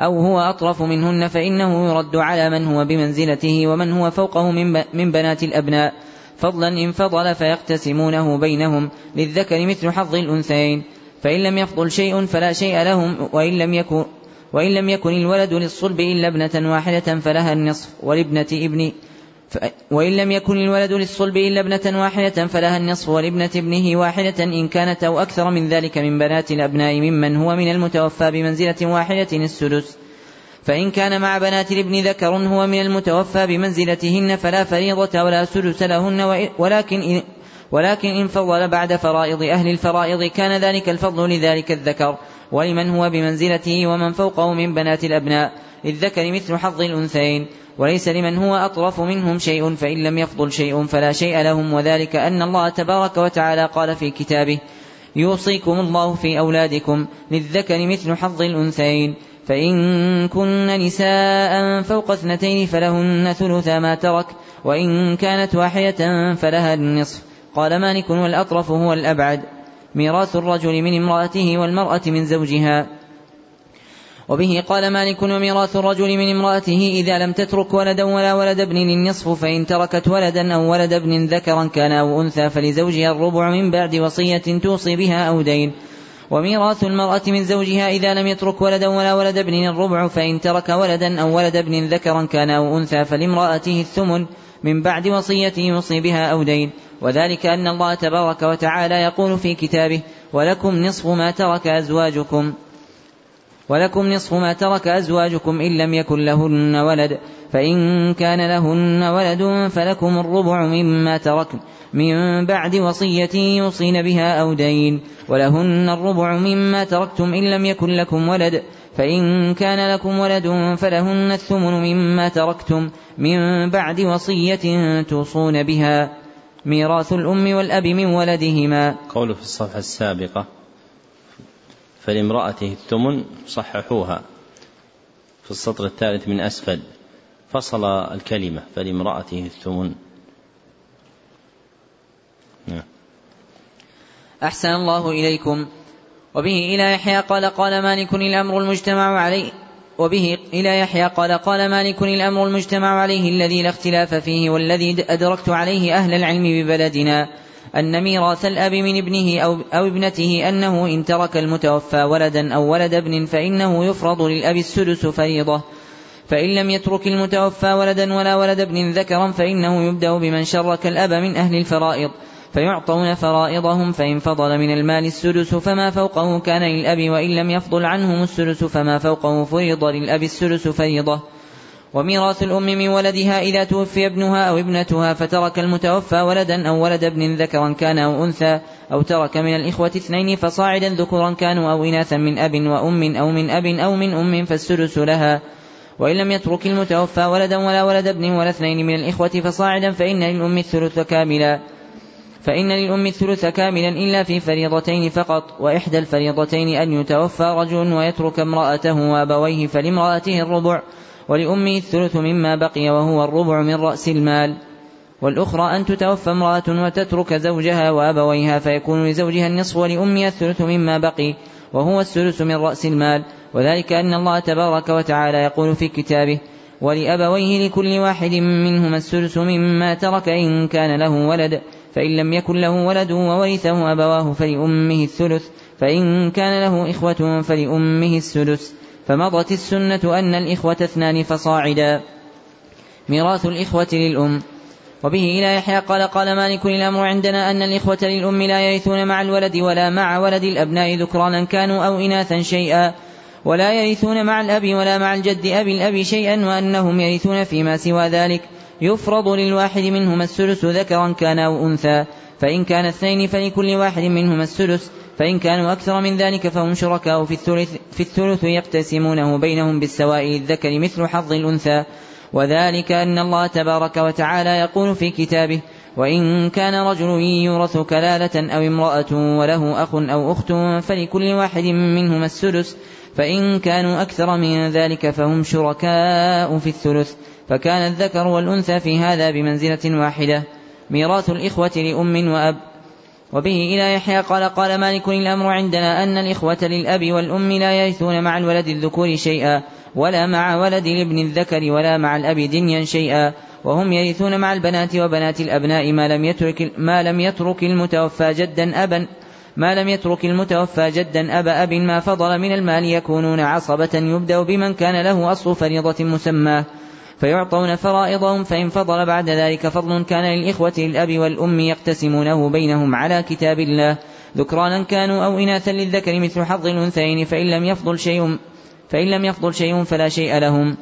أو هو أطرف منهن فإنه يرد على من هو بمنزلته ومن هو فوقه من, بنات الأبناء فضلا إن فضل فيقتسمونه بينهم للذكر مثل حظ الأنثيين. فإن لم يفضل شيء فلا شيء لهم وإن لم يكن وإن لم يكن الولد للصلب إلا ابنة واحدة فلها النصف ولابنة ابن وإن لم يكن الولد للصلب إلا ابنة واحدة فلها النصف ولابنة ابنه واحدة إن كانت أو أكثر من ذلك من بنات الأبناء ممن هو من المتوفى بمنزلة واحدة السدس. فإن كان مع بنات الابن ذكر هو من المتوفى بمنزلتهن فلا فريضة ولا سدس لهن ولكن ولكن إن فضل بعد فرائض أهل الفرائض كان ذلك الفضل لذلك الذكر. ولمن هو بمنزلته ومن فوقه من بنات الأبناء للذكر مثل حظ الأنثيين. وليس لمن هو أطرف منهم شيء فإن لم يفضل شيء فلا شيء لهم. وذلك أن الله تبارك وتعالى قال في كتابه يوصيكم الله في أولادكم للذكر مثل حظ الأنثيين. فإن كن نساء فوق اثنتين فلهن ثلث ما ترك وإن كانت واحدة فلها النصف. قال مالك والأطرف هو الأبعد. ميراث الرجل من امرأته والمرأة من زوجها. وبه قال مالك وميراث الرجل من امرأته إذا لم تترك ولدا ولا ولد ابن النصف فإن تركت ولدا أو ولد ابن ذكرا كان أو أنثى فلزوجها الربع من بعد وصية توصي بها أو دين. وميراث المرأة من زوجها إذا لم يترك ولدا ولا ولد ابن الربع فإن ترك ولدا أو ولد ابن ذكرا كان أو أنثى فلامرأته الثمن من بعد وصية يوصي بها أو دين. وذلك أن الله تبارك وتعالى يقول في كتابه ولكم نصف ما ترك أزواجكم ولكم نصف ما ترك أزواجكم إن لم يكن لهن ولد فإن كان لهن ولد فلكم الربع مما تركن من بعد وصية يوصين بها أو دين ولهن الربع مما تركتم إن لم يكن لكم ولد فإن كان لكم ولد فلهن الثمن مما تركتم من بعد وصية توصون بها. ميراث الأم والأب من ولدهما. قول في الصفحة السابقة فلامرأته الثمن صححوها. في السطر الثالث من أسفل فصل الكلمة فلامرأته الثمن. أحسن الله إليكم. وبه إلى يحيى قال قال مالك الأمر المجتمع عليه. وبه إلى يحيى قال قال مالك الأمر المجتمع عليه الذي لا اختلاف فيه والذي أدركت عليه أهل العلم ببلدنا أن ميراث الأب من ابنه أو, أو ابنته أنه إن ترك المتوفى ولدا أو ولد ابن فإنه يفرض للأب السدس فريضة. فإن لم يترك المتوفى ولدا ولا ولد ابن ذكرا فإنه يبدأ بمن شرك الأب من أهل الفرائض. فيعطون فرائضهم فإن فضل من المال السدس فما فوقه كان للأب وإن لم يفضل عنهم السدس فما فوقه فرض للأب السدس فريضة. وميراث الأم من ولدها إذا توفي ابنها أو ابنتها فترك المتوفى ولدا أو ولد ابن ذكرا كان أو أنثى أو ترك من الإخوة اثنين فصاعدا ذكورا كانوا أو إناثا من أب وأم أو من أب أو من أم فالسدس لها. وإن لم يترك المتوفى ولدا ولا ولد ابن ولا اثنين من الإخوة فصاعدا فإن للأم الثلث كاملا. فإن للأم الثلث كاملا إلا في فريضتين فقط وإحدى الفريضتين أن يتوفى رجل ويترك امرأته وأبويه فلامرأته الربع ولأمه الثلث مما بقي وهو الربع من رأس المال. والأخرى أن تتوفى امرأة وتترك زوجها وأبويها فيكون لزوجها النصف ولأمها الثلث مما بقي وهو الثلث من رأس المال. وذلك أن الله تبارك وتعالى يقول في كتابه ولأبويه لكل واحد منهما الثلث مما ترك إن كان له ولد فإن لم يكن له ولد وورثه أبواه فلأمه الثلث فإن كان له إخوة فلأمه السدس. فمضت السنة أن الإخوة اثنان فصاعدا. ميراث الإخوة للأم. وبه إلى يحيى قال قال مالك الأمر عندنا أن الإخوة للأم لا يرثون مع الولد ولا مع ولد الأبناء ذكرانا كانوا أو إناثا شيئا. ولا يرثون مع الأب ولا مع الجد أبي الأب شيئا وأنهم يرثون فيما سوى ذلك. يفرض للواحد منهما السدس ذكرا كان أو أنثى فإن كان اثنين فلكل واحد منهما السدس فإن كانوا أكثر من ذلك فهم شركاء في الثلث, في الثلث يقتسمونه بينهم بالسواء للذكر مثل حظ الأنثى. وذلك أن الله تبارك وتعالى يقول في كتابه وإن كان رجل يورث كلالة أو امرأة وله أخ أو أخت فلكل واحد منهما السدس فإن كانوا أكثر من ذلك فهم شركاء في الثلث فكان الذكر والأنثى في هذا بمنزلة واحدة. ميراث الإخوة لأم وأب. وبه إلى يحيى قال قال مالك الأمر عندنا أن الإخوة للأب والأم لا يرثون مع الولد الذكور شيئا ولا مع ولد الابن الذكر ولا مع الأب دنيا شيئا. وهم يرثون مع البنات وبنات الأبناء ما لم يترك ما لم يترك المتوفى جدا أبا ما لم يترك المتوفى جدا أبا أب ما فضل من المال يكونون عصبة يبدأ بمن كان له أصل فريضة مسماه فيعطون فرائضهم فإن فضل بعد ذلك فضل كان للإخوة للأب والأم يقتسمونه بينهم على كتاب الله. ذكرانا كانوا أو إناثا للذكر مثل حظ الأنثيين فإن لم يفضل شيء فإن لم يفضل شيء فلا شيء لهم.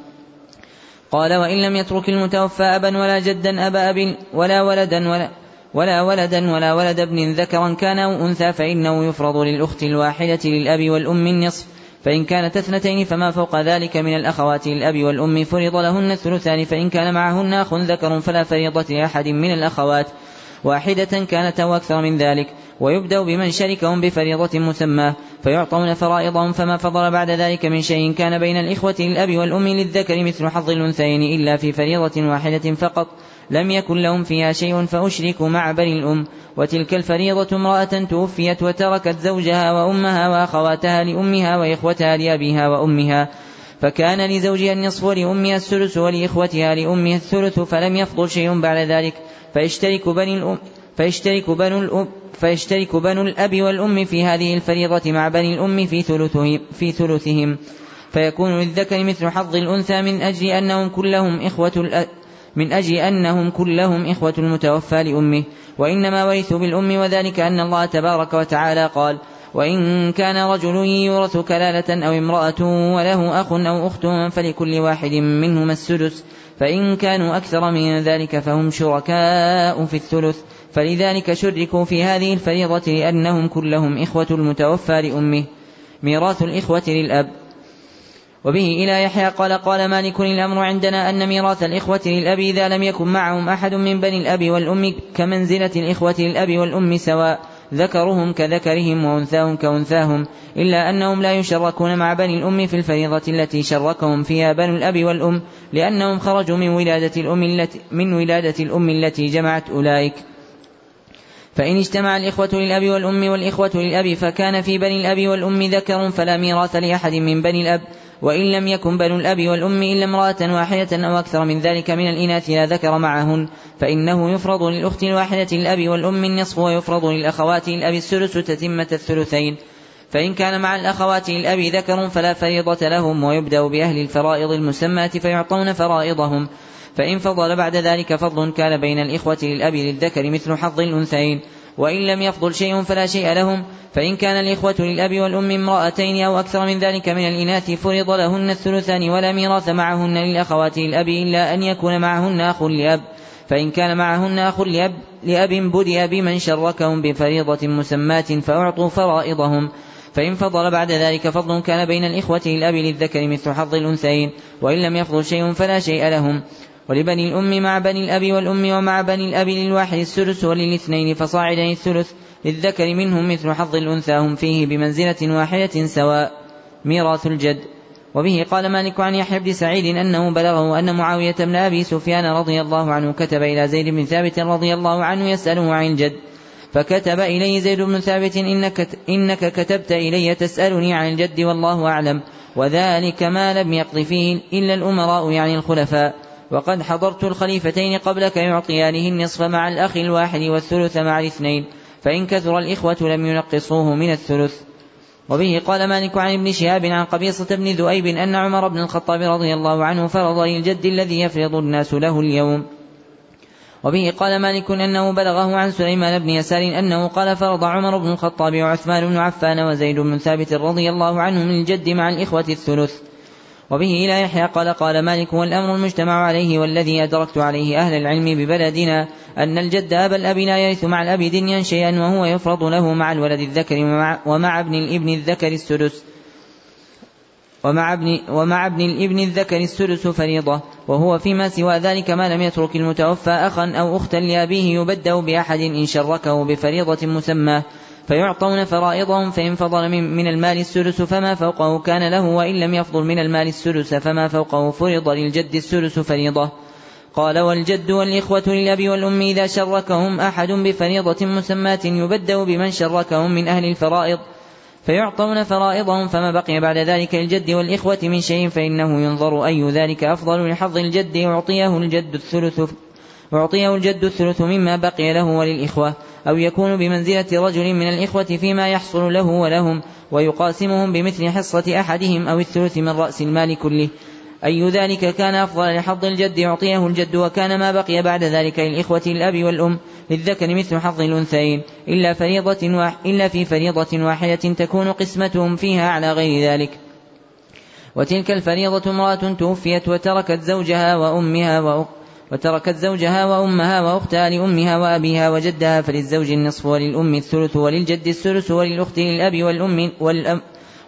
قال وإن لم يترك المتوفى أبا ولا جدا أبا أب ولا ولدا ولا ولا ولدا ولا ولد ابن ذكرا كان أو أنثى فإنه يفرض للأخت الواحدة للأب والأم النصف فإن كانت اثنتين فما فوق ذلك من الأخوات للأب والأم فرض لهن الثلثان فإن كان معهن أخ ذكر فلا فريضة لأحد من الأخوات. واحدة كانت أو أكثر من ذلك ويبدأ بمن شركهم بفريضة مسماه فيعطون فرائضهم فما فضل بعد ذلك من شيء كان بين الإخوة للأب والأم للذكر مثل حظ الأنثيين إلا في فريضة واحدة فقط. لم يكن لهم فيها شيء فأشركوا مع بني الأم. وتلك الفريضة امرأة توفيت وتركت زوجها وأمها وأخواتها لأمها وإخوتها لأبيها وأمها. فكان لزوجها النصف ولأمها الثلث ولإخوتها لأمها الثلث فلم يفضل شيء بعد ذلك. فيشترك بني الأم فيشترك بنو الأم فيشترك بنو الأب والأم في هذه الفريضة مع بني الأم في ثلثهم, في ثلثهم. فيكون للذكر مثل حظ الأنثى من أجل أنهم كلهم إخوة من أجل أنهم كلهم إخوة المتوفى لأمه. وإنما ورثوا بالأم وذلك أن الله تبارك وتعالى قال وإن كان رجل يورث كلالة أو امرأة وله أخ أو أخت فلكل واحد منهما السدس. فإن كانوا أكثر من ذلك فهم شركاء في الثلث. فلذلك شركوا في هذه الفريضة لأنهم كلهم إخوة المتوفى لأمه. ميراث الإخوة للأب. وبه إلى يحيى قال قال مالك الأمر عندنا أن ميراث الإخوة للأب إذا لم يكن معهم أحد من بني الأب والأم كمنزلة الإخوة للأب والأم سواء ذكرهم كذكرهم وأنثاهم كأنثاهم إلا أنهم لا يشركون مع بني الأم في الفريضة التي شركهم فيها بنو الأب والأم لأنهم خرجوا من ولادة الأم التي من ولادة الأم التي جمعت أولئك. فإن اجتمع الإخوة للأب والأم والإخوة للأب فكان في بني الأب والأم ذكر فلا ميراث لأحد من بني الأب وإن لم يكن بنو الأب والأم إلا امرأة واحدة أو أكثر من ذلك من الإناث لا ذكر معهن فإنه يفرض للأخت الواحدة الأب والأم النصف ويفرض للأخوات الأب الثلث تتمة الثلثين. فإن كان مع الأخوات الأب ذكر فلا فريضة لهم ويبدأ بأهل الفرائض المسماة فيعطون فرائضهم. فإن فضل بعد ذلك فضل كان بين الإخوة للأب للذكر مثل حظ الأنثيين. وإن لم يفضل شيء فلا شيء لهم فإن كان الإخوة للأب والأم امرأتين أو أكثر من ذلك من الإناث فرض لهن الثلثان ولا ميراث معهن للأخوات للأب إلا أن يكون معهن أخ لأب. فإن كان معهن أخ لأب, لأب بدأ بمن شركهم بفريضة مسماة فأعطوا فرائضهم. فإن فضل بعد ذلك فضل كان بين الإخوة للأب للذكر مثل حظ الأنثيين وإن لم يفضل شيء فلا شيء لهم. ولبني الأم مع بني الأب والأم ومع بني الأب للواحد السدس وللاثنين فصاعدا الثلث للذكر منهم مثل حظ الأنثى هم فيه بمنزلة واحدة سواء ميراث الجد. وبه قال مالك عن يحيى بن سعيد أنه بلغه أن معاوية بن أبي سفيان رضي الله عنه كتب إلى زيد بن ثابت رضي الله عنه يسأله عن الجد. فكتب إليه زيد بن ثابت إنك, إنك كتبت إلي تسألني عن الجد والله أعلم. وذلك ما لم يقض فيه إلا الأمراء يعني الخلفاء. وقد حضرت الخليفتين قبلك يعطيانه النصف مع الأخ الواحد والثلث مع الاثنين فإن كثر الإخوة لم ينقصوه من الثلث. وبه قال مالك عن ابن شهاب عن قبيصة بن ذؤيب أن عمر بن الخطاب رضي الله عنه فرض للجد الذي يفرض الناس له اليوم. وبه قال مالك أنه بلغه عن سليمان بن يسار أنه قال فرض عمر بن الخطاب وعثمان بن عفان وزيد بن ثابت رضي الله عنه من الجد مع الإخوة الثلث. وبه إلى يحيى قال قال مالك والأمر المجتمع عليه والذي أدركت عليه أهل العلم ببلدنا أن الجد أبا الأب لا يرث مع الأب دنيا شيئا وهو يفرض له مع الولد الذكر ومع, ومع ابن الإبن الذكر السدس. ومع ابن ومع ابن الإبن الذكر السدس فريضة. وهو فيما سوى ذلك ما لم يترك المتوفى أخا أو أختا لأبيه يبدأ بأحد إن شركه بفريضة مسماه فيعطون فرائضهم فإن فضل من, المال السدس فما فوقه كان له وإن لم يفضل من المال السدس فما فوقه فرض للجد السدس فريضة. قال والجد والإخوة للأب والأم إذا شركهم أحد بفريضة مسماة يبدأ بمن شركهم من أهل الفرائض. فيعطون فرائضهم فما بقي بعد ذلك الجد والإخوة من شيء فإنه ينظر أي ذلك أفضل لحظ الجد يعطيه الجد الثلث أعطيه الجد الثلث مما بقي له وللإخوة أو يكون بمنزلة رجل من الإخوة فيما يحصل له ولهم ويقاسمهم بمثل حصة أحدهم أو الثلث من رأس المال كله. أي ذلك كان أفضل لحظ الجد يعطيه الجد وكان ما بقي بعد ذلك للإخوة الأب والأم للذكر مثل حظ الأنثيين. إلا فريضة واح إلا في فريضة واحدة تكون قسمتهم فيها على غير ذلك. وتلك الفريضة امرأة توفيت وتركت زوجها وأمها وأخ وتركت زوجها وأمها وأختها لأمها وأبيها وجدها فللزوج النصف وللأم الثلث وللجد الثلث وللأخت للأب والأم والأم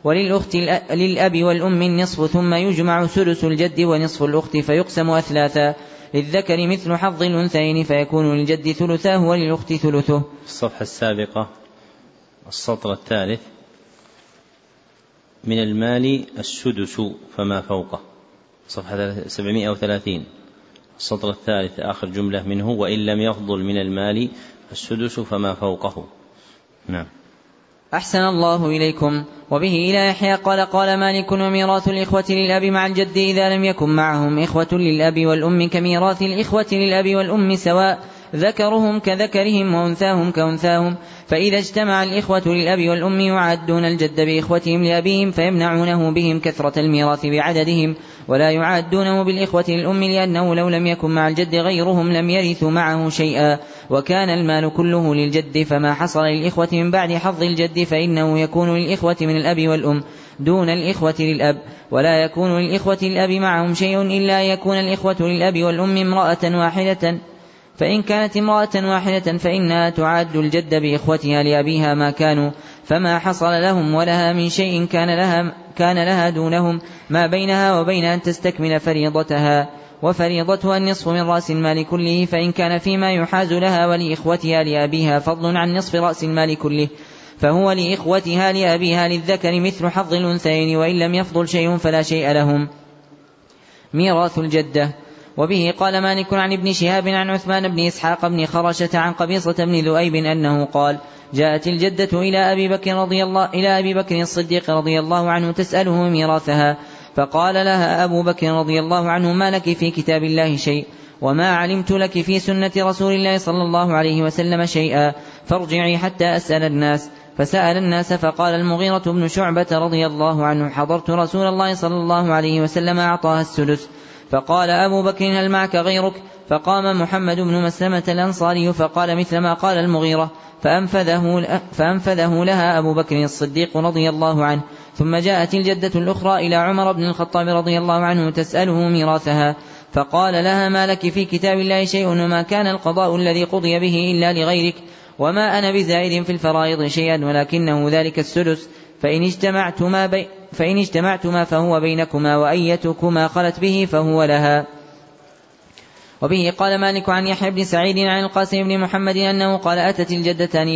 وللأخت للأب والأم النصف ثم يجمع ثلث الجد ونصف الأخت فيقسم أثلاثا. للذكر مثل حظ الأنثيين فيكون للجد ثلثاه وللأخت ثلثه. الصفحة السابقة السطر الثالث. من المال السدس فما فوقه. صفحة 730 السطر الثالث آخر جملة منه وإن لم يفضل من المال فالسدس فما فوقه. نعم. أحسن الله إليكم. وبه إلى يحيى قال قال مالك وميراث الإخوة للأب مع الجد إذا لم يكن معهم إخوة للأب والأم كميراث الإخوة للأب والأم سواء ذكرهم كذكرهم وأنثاهم كأنثاهم. فإذا اجتمع الإخوة للأب والأم يعادون الجد بإخوتهم لأبيهم فيمنعونه بهم كثرة الميراث بعددهم. ولا يعادونه بالإخوة للأم لأنه لو لم يكن مع الجد غيرهم لم يرثوا معه شيئا. وكان المال كله للجد فما حصل للإخوة من بعد حظ الجد فإنه يكون للإخوة من الأب والأم دون الإخوة للأب. ولا يكون للإخوة للأب معهم شيء إلا يكون الإخوة للأب والأم امرأة واحدة. فإن كانت امرأة واحدة فإنها تعاد الجد بإخوتها لأبيها ما كانوا فما حصل لهم ولها من شيء كان لها كان لها دونهم ما بينها وبين أن تستكمل فريضتها وفريضتها النصف من رأس المال كله فإن كان فيما يحاز لها ولإخوتها لأبيها فضل عن نصف رأس المال كله. فهو لإخوتها لأبيها للذكر مثل حظ الأنثيين وإن لم يفضل شيء فلا شيء لهم. ميراث الجدة. وبه قال مالك عن ابن شهاب عن عثمان بن إسحاق بن خرشة عن قبيصة بن ذؤيب أنه قال جاءت الجدة إلى أبي بكر رضي الله إلى أبي بكر الصديق رضي الله عنه تسأله ميراثها فقال لها أبو بكر رضي الله عنه ما لك في كتاب الله شيء؟ وما علمت لك في سنة رسول الله صلى الله عليه وسلم شيئا؟ فارجعي حتى أسأل الناس. فسأل الناس فقال المغيرة بن شعبة رضي الله عنه حضرت رسول الله صلى الله عليه وسلم أعطاها السدس. فقال أبو بكر هل معك غيرك؟ فقام محمد بن مسلمة الأنصاري فقال مثل ما قال المغيرة فأنفذه, فأنفذه لها أبو بكر الصديق رضي الله عنه. ثم جاءت الجدة الأخرى إلى عمر بن الخطاب رضي الله عنه تسأله ميراثها فقال لها ما لك في كتاب الله شيء وما كان القضاء الذي قضي به إلا لغيرك وما أنا بزائد في الفرائض شيئا ولكنه ذلك السدس. فإن اجتمعتما بي فإن اجتمعتما فهو بينكما وأيتكما خلت به فهو لها. وبه قال مالك عن يحيى بن سعيد عن القاسم بن محمد أنه قال أتت الجدتان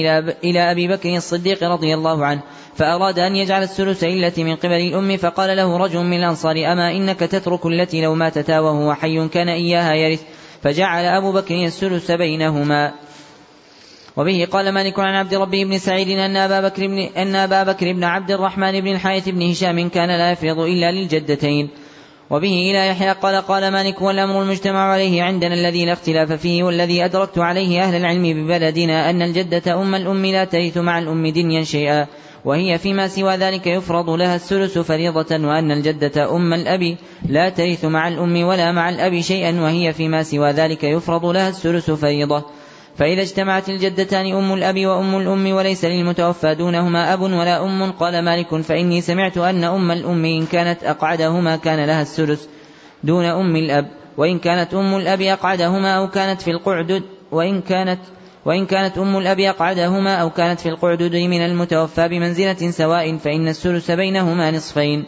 إلى أبي بكر الصديق رضي الله عنه فأراد أن يجعل الثلث إلتي من قبل الأم فقال له رجل من الأنصار أما إنك تترك التي لو ماتتا وهو حي كان إياها يرث؟ فجعل أبو بكر الثلث بينهما. وبه قال مالك عن عبد ربه بن سعيد أن أبا بكر بن أن أبا بكر بن عبد الرحمن بن الحارث بن هشام كان لا يفرض إلا للجدتين. وبه إلى يحيى قال قال مالك والأمر المجتمع عليه عندنا الذي لا اختلاف فيه والذي أدركت عليه أهل العلم ببلدنا أن الجدة أم الأم لا ترث مع الأم دنيا شيئا وهي فيما سوى ذلك يفرض لها الثلث فريضة وأن الجدة أم الأب لا ترث مع الأم ولا مع الأب شيئا وهي فيما سوى ذلك يفرض لها الثلث فريضة. فإذا اجتمعت الجدتان أم الأب وأم الأم وليس للمتوفى دونهما أب ولا أم قال مالك فإني سمعت أن أم الأم إن كانت أقعدهما كان لها السدس دون أم الأب وإن كانت أم الأب أقعدهما أو كانت في القعدد وإن كانت وإن كانت أم الأب أقعدهما أو كانت في القعدد من المتوفى بمنزلة سواء فإن السدس بينهما نصفين.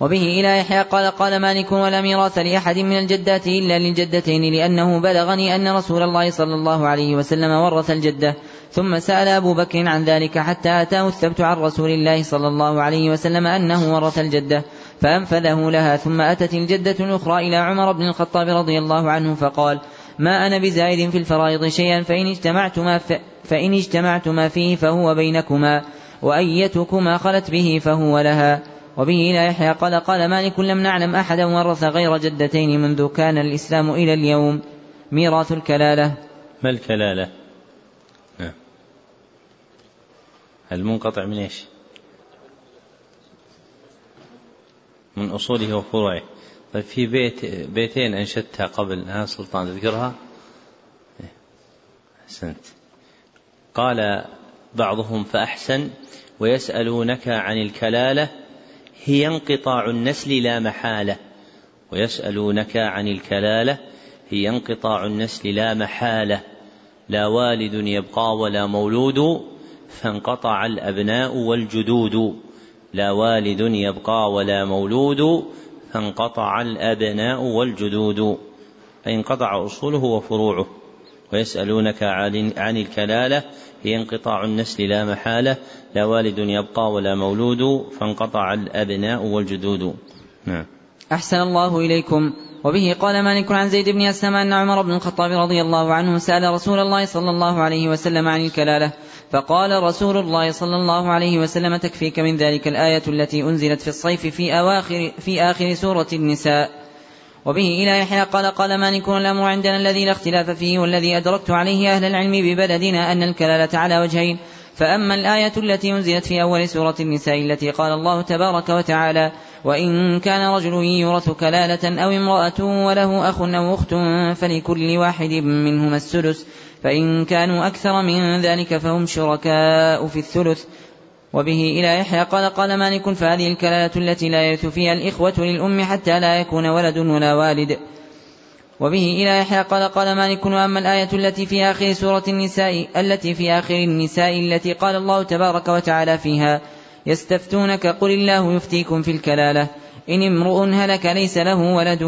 وبه إلى يحيى قال قال مالك ولا ميراث لأحد من الجدات إلا للجدتين لأنه بلغني أن رسول الله صلى الله عليه وسلم ورث الجدة. ثم سأل أبو بكر عن ذلك حتى أتاه الثبت عن رسول الله صلى الله عليه وسلم أنه ورث الجدة. فأنفذه لها ثم أتت الجدة الأخرى إلى عمر بن الخطاب رضي الله عنه فقال ما أنا بزائد في الفرائض شيئا فإن اجتمعتما فإن اجتمعتما فيه فهو بينكما وأيتكما خلت به فهو لها. وبه إلى يحيى قال قال مالك لم نعلم أحدا ورث غير جدتين منذ كان الإسلام إلى اليوم. ميراث الكلالة. ما الكلالة؟ نعم. المنقطع من إيش؟ من أصوله وفروعه. طيب في بيت بيتين أنشدتها قبل ها سلطان تذكرها؟ أحسنت. قال بعضهم فأحسن ويسألونك عن الكلالة هي انقطاع النسل لا محالة. ويسألونك عن الكلالة هي انقطاع النسل لا محالة. لا والد يبقى ولا مولود فانقطع الأبناء والجدود. لا والد يبقى ولا مولود فانقطع الأبناء والجدود. فانقطع أصوله وفروعه. ويسألونك عن الكلالة هي انقطاع النسل لا محالة. لا والد يبقى ولا مولود فانقطع الأبناء والجدود. نعم. أحسن الله إليكم. وبه قال مالك عن زيد بن أسلم أن عمر بن الخطاب رضي الله عنه سأل رسول الله صلى الله عليه وسلم عن الكلالة فقال رسول الله صلى الله عليه وسلم تكفيك من ذلك الآية التي أنزلت في الصيف في أواخر في آخر سورة النساء وبه إلى يحيى قال قال مالك الأمر عندنا الذي لا اختلاف فيه والذي أدركت عليه أهل العلم ببلدنا أن الكلالة على وجهين فأما الآية التي أنزلت في أول سورة النساء التي قال الله تبارك وتعالى وإن كان رجل يورث كلالة أو امرأة وله أخ أو أخت فلكل واحد منهما السدس فإن كانوا أكثر من ذلك فهم شركاء في الثلث. وبه إلى يحيى قال قال مالك فهذه الكلالة التي لا يرث فيها الإخوة للأم حتى لا يكون ولد ولا والد. وبه إلى يحيى قال قال مالك وأما الآية التي في آخر سورة النساء التي في آخر النساء التي قال الله تبارك وتعالى فيها يستفتونك قل الله يفتيكم في الكلالة إن امرؤ هلك ليس له ولد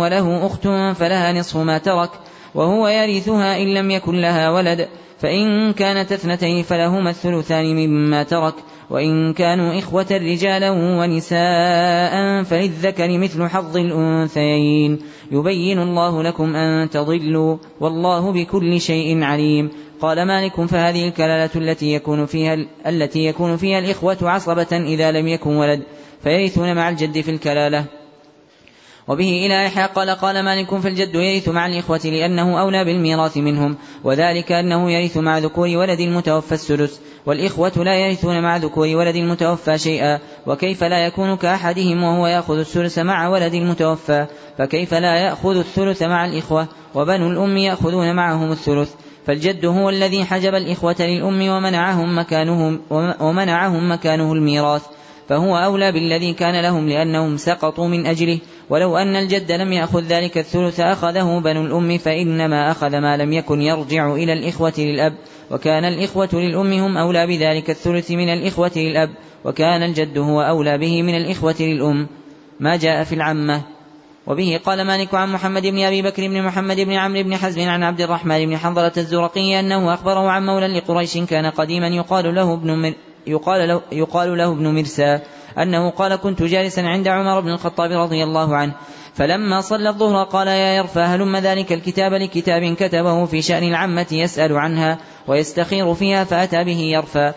وله أخت فلها نصف ما ترك وهو يرثها إن لم يكن لها ولد فإن كانت اثنتين فلهما الثلثان مما ترك وإن كانوا إخوة رجالا ونساء فللذكر مثل حظ الأنثيين. يبين الله لكم أن تضلوا والله بكل شيء عليم. قال مالك فهذه الكلالة التي يكون فيها التي يكون فيها الإخوة عصبة إذا لم يكن ولد فيرثون مع الجد في الكلالة. وبه إلى يحيى قال قال مالك فالجد يرث مع الإخوة لأنه أولى بالميراث منهم وذلك أنه يرث مع ذكور ولد المتوفى السدس والإخوة لا يرثون مع ذكور ولد المتوفى شيئا وكيف لا يكون كأحدهم وهو يأخذ الثلث مع ولد المتوفى؟ فكيف لا يأخذ الثلث مع الإخوة وبنو الأم يأخذون معهم الثلث؟ فالجد هو الذي حجب الإخوة للأم ومنعهم مكانهم ومنعهم مكانه الميراث. فهو أولى بالذي كان لهم لأنهم سقطوا من أجله. ولو أن الجد لم يأخذ ذلك الثلث أخذه بنو الأم فإنما أخذ ما لم يكن يرجع إلى الإخوة للأب. وكان الإخوة للأم هم أولى بذلك الثلث من الإخوة للأب. وكان الجد هو أولى به من الإخوة للأم. ما جاء في العمة. وبه قال مالك عن محمد بن أبي بكر بن محمد بن عمرو بن حزم عن عبد الرحمن بن حنظلة الزرقي أنه أخبره عن مولى لقريش كان قديما يقال له ابن يقال له, يقال له ابن مرسى أنه قال كنت جالسا عند عمر بن الخطاب رضي الله عنه فلما صلى الظهر قال يا يرفى هلم ذلك الكتاب لكتاب كتبه في شأن العمة يسأل عنها ويستخير فيها فأتى به يرفى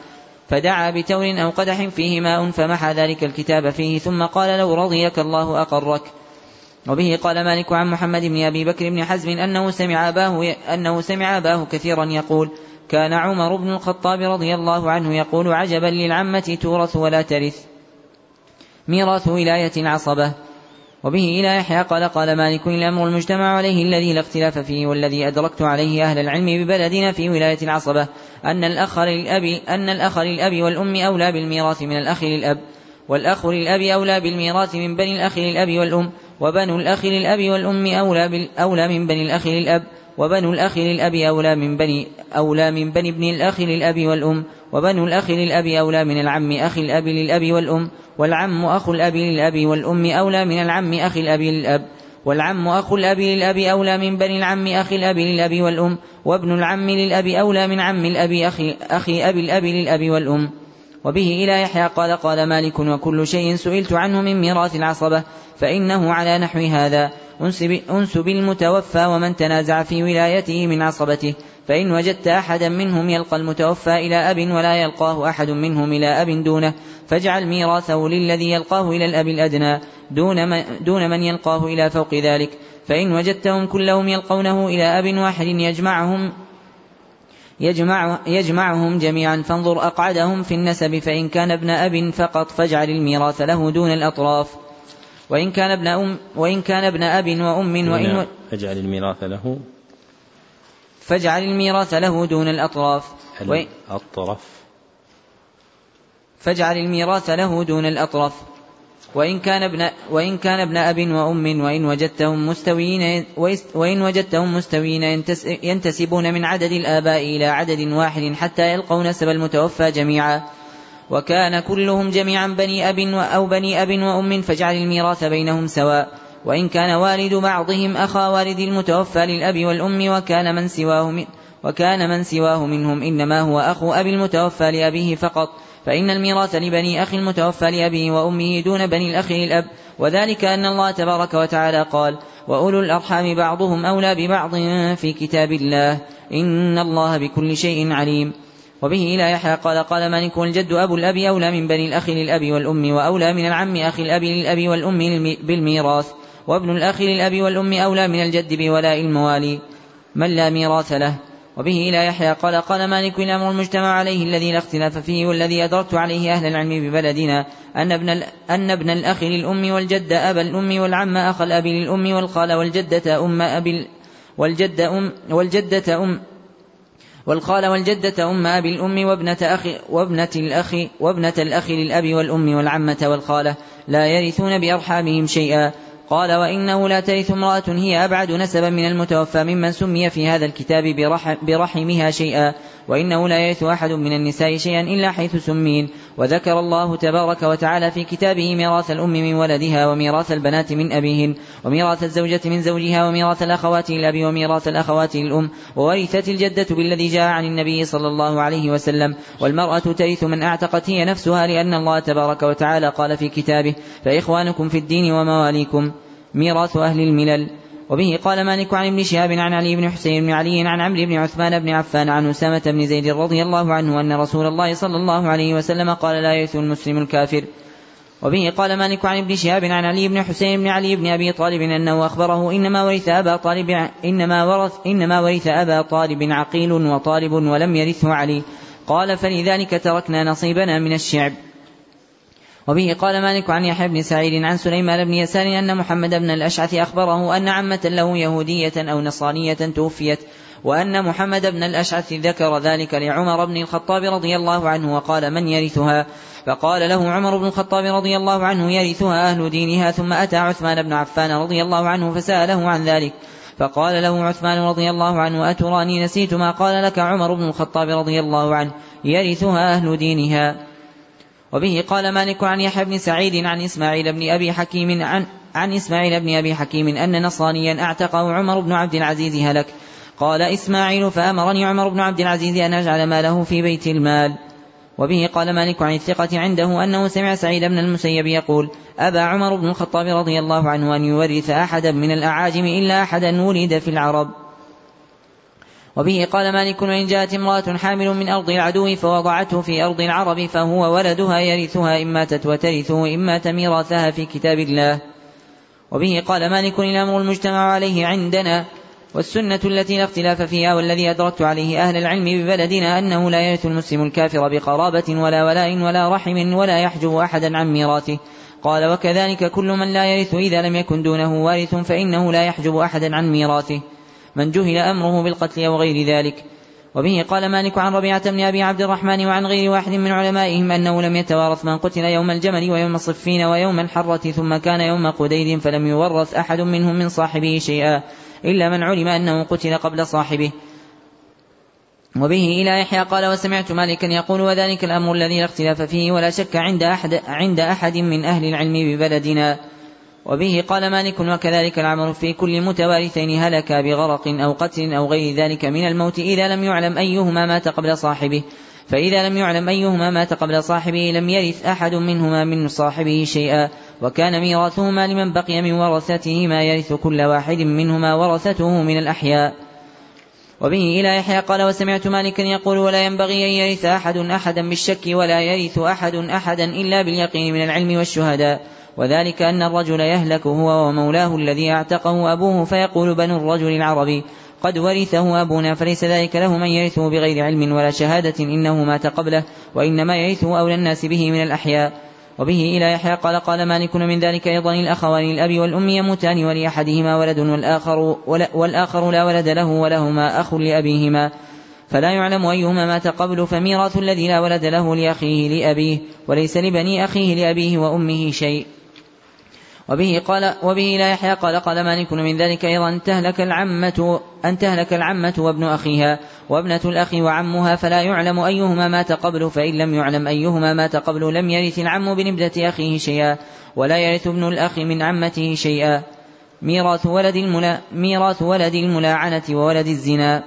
فدعا بتور أو قدح فيه ماء فمحى ذلك الكتاب فيه ثم قال لو رضيك الله أقرك. وبه قال مالك عن محمد بن أبي بكر بن حزم أنه سمع أباه أنه سمع أباه كثيرا يقول كان عمر بن الخطاب رضي الله عنه يقول عجبا للعمة تورث ولا ترث. ميراث ولاية عصبة. وبه إلى يحيى قال قال مالك الأمر المجتمع عليه الذي لا اختلاف فيه والذي أدركت عليه أهل العلم ببلدنا في ولاية العصبة أن الأخ للأب أن الأخ للأب والأم أولى بالميراث من الأخ للأب. والأخ للأب أولى بالميراث من بني الأخ للأب والأم وبنو الأخ للأب والأم أولى أولى من بني الأخ للأب. وبنو الأخ للأب أولى من بني أولى من بني ابن الأخ للأب والأم وبنو الأخ للأب أولى من العم أخي الأب للأب والأم والعم أخو الأب للأب والأم أولى من العم أخي الأب للأب والعم أخو الأب للأب أولى من بني العم أخي الأب للأب والأم وابن العم للأب أولى من عم الأب أخي, أخي أبي الأب للأب والأم. وبه إلى يحيى قال قال مالك وكل شيء سئلت عنه من ميراث العصبة فإنه على نحو هذا. أنسب المتوفى ومن تنازع في ولايته من عصبته فإن وجدت أحدا منهم يلقى المتوفى إلى أب ولا يلقاه أحد منهم إلى أب دونه فاجعل ميراثه للذي يلقاه إلى الأب الأدنى دون من, دون من يلقاه إلى فوق ذلك فإن وجدتهم كلهم يلقونه إلى أب واحد يجمعهم يجمع يجمعهم جميعا فانظر أقعدهم في النسب فإن كان ابن أب فقط فاجعل الميراث له دون الأطراف. وإن كان ابن أم وإن كان ابن أب وأم وإن فاجعل الميراث له. فاجعل الميراث له دون الأطراف. الأطرف فاجعل الميراث له دون الأطرف وإن كان ابن وإن كان ابن أب وأم وإن وجدتهم مستويين وإن وجدتهم مستويين ينتسبون من عدد الآباء إلى عدد واحد حتى يلقوا نسب المتوفى جميعا. وكان كلهم جميعا بني أب أو بني أب وأم فاجعل الميراث بينهم سواء. وإن كان والد بعضهم أخا والد المتوفى للأب والأم وكان من سواه من وكان من سواه منهم. إنما هو أخو أبي المتوفى لأبيه فقط. فإن الميراث لبني أخي المتوفى لأبيه وأمه دون بني الأخ للأب. وذلك أن الله تبارك وتعالى قال وأولو الأرحام بعضهم أولى ببعض في كتاب الله. إن الله بكل شيء عليم. وبه إلى يحيى قال قال مالك والجد أبو الأب أولى من بني الأخ للأب والأم وأولى من العم أخي الأب للأب والأم بالميراث وابن الأخ للأب والأم أولى من الجد بولاء الموالي. من لا ميراث له؟ وبه إلى يحيى قال قال مالك الأمر المجتمع عليه الذي لا اختلاف فيه والذي أدركت عليه أهل العلم ببلدنا أن ابن, أن ابن الأخ للأم والجد أبا الأم والعم أخ الأب للأم والخال والجدة أم أبي والجد أم والجدة أم والخال والجدة أم أبي الأم وابنة أخ وابنة الأخ وابنة الأخ للأب والأم والعمة والخالة لا يرثون بأرحامهم شيئا. قال وإنه لا ترث امرأة هي أبعد نسبا من المتوفى ممن سمي في هذا الكتاب برحم برحمها شيئا. وإنه لا يرث أحد من النساء شيئا إلا حيث سمين وذكر الله تبارك وتعالى في كتابه ميراث الأم من ولدها وميراث البنات من أبيهن وميراث الزوجة من زوجها وميراث الأخوات للأب وميراث الأخوات للأم وورثت الجدة بالذي جاء عن النبي صلى الله عليه وسلم. والمرأة ترث من أعتقت هي نفسها لأن الله تبارك وتعالى قال في كتابه فإخوانكم في الدين ومواليكم. ميراث أهل الملل. وبه قال مالك عن ابن شهاب عن علي بن حسين بن علي عن عمرو بن عثمان بن عفان عن أسامة بن زيد رضي الله عنه أن رسول الله صلى الله عليه وسلم قال لا يرث المسلم الكافر. وبه قال مالك عن ابن شهاب عن علي بن حسين بن علي بن أبي طالب أنه أخبره إنما ورث أبا طالب إنما ورث إنما ورث أبا طالب عقيل وطالب ولم يرثه علي. قال فلذلك تركنا نصيبنا من الشعب. وبه قال مالك عن يحيى بن سعيد عن سليمان بن يسار أن محمد بن الأشعث أخبره أن عمة له يهودية أو نصرانية توفيت وأن محمد بن الأشعث ذكر ذلك لعمر بن الخطاب رضي الله عنه وقال من يرثها؟ فقال له عمر بن الخطاب رضي الله عنه يرثها أهل دينها ثم أتى عثمان بن عفان رضي الله عنه فسأله عن ذلك فقال له عثمان رضي الله عنه أتراني نسيت ما قال لك عمر بن الخطاب رضي الله عنه يرثها أهل دينها؟ وبه قال مالك عن يحيى بن سعيد عن إسماعيل بن أبي حكيم عن عن إسماعيل بن أبي حكيم أن نصرانيا أعتقه عمر بن عبد العزيز هلك. قال إسماعيل فأمرني عمر بن عبد العزيز أن أجعل ماله في بيت المال. وبه قال مالك عن الثقة عنده أنه سمع سعيد بن المسيب يقول أبى عمر بن الخطاب رضي الله عنه أن يورث أحدا من الأعاجم إلا أحدا ولد في العرب. وبه قال مالك وإن جاءت امرأة حامل من أرض العدو فوضعته في أرض العرب فهو ولدها يرثها إن ماتت وترثه إن مات ميراثها في كتاب الله. وبه قال مالك الأمر المجتمع عليه عندنا والسنة التي لا اختلاف فيها والذي أدركت عليه أهل العلم ببلدنا أنه لا يرث المسلم الكافر بقرابة ولا ولاء ولا رحم ولا يحجب أحدا عن ميراثه. قال وكذلك كل من لا يرث إذا لم يكن دونه وارث فإنه لا يحجب أحدا عن ميراثه. من جهل أمره بالقتل أو غير ذلك. وبه قال مالك عن ربيعة بن أبي عبد الرحمن وعن غير واحد من علمائهم أنه لم يتوارث من قتل يوم الجمل ويوم الصفين ويوم الحرة ثم كان يوم قديد فلم يورث أحد منهم من صاحبه شيئا إلا من علم أنه قتل قبل صاحبه. وبه إلى يحيى قال وسمعت مالكا يقول وذلك الأمر الذي لا اختلاف فيه ولا شك عند أحد, عند أحد من أهل العلم ببلدنا. وبه قال مالك وكذلك العمل في كل متوارثين هلكا بغرق أو قتل أو غير ذلك من الموت إذا لم يعلم أيهما مات قبل صاحبه. فإذا لم يعلم أيهما مات قبل صاحبه لم يرث أحد منهما من صاحبه شيئا. وكان ميراثهما لمن بقي من ورثته ما يرث كل واحد منهما ورثته من الأحياء. وبه إلى يحيى قال وسمعت مالكا يقول ولا ينبغي أن يرث أحد أحدا بالشك ولا يرث أحد أحدا إلا باليقين من العلم والشهداء. وذلك أن الرجل يهلك هو ومولاه الذي أعتقه أبوه فيقول بنو الرجل العربي قد ورثه أبونا فليس ذلك له من يرثه بغير علم ولا شهادة إنه مات قبله وإنما يرثه أولى الناس به من الأحياء وبه إلى يحيى قال قال مالك من ذلك أيضا الأخوان الأب والأم يموتان ولأحدهما ولد والآخر, والآخر لا ولد له ولهما أخ لأبيهما فلا يعلم أيهما مات قبل فميراث الذي لا ولد له لأخيه لأبيه وليس لبني أخيه لأبيه وأمه شيء وبه قال وبه لا يحيى قال قال مالك من ذلك أيضا أن تهلك العمة أن تهلك العمة وابن أخيها وابنة الأخ وعمها فلا يعلم أيهما مات قبل فإن لم يعلم أيهما مات قبل لم يرث العم بنبلة أخيه شيئا ولا يرث ابن الأخ من عمته شيئا ميراث ولد الملا ميراث ولد الملاعنة وولد الزنا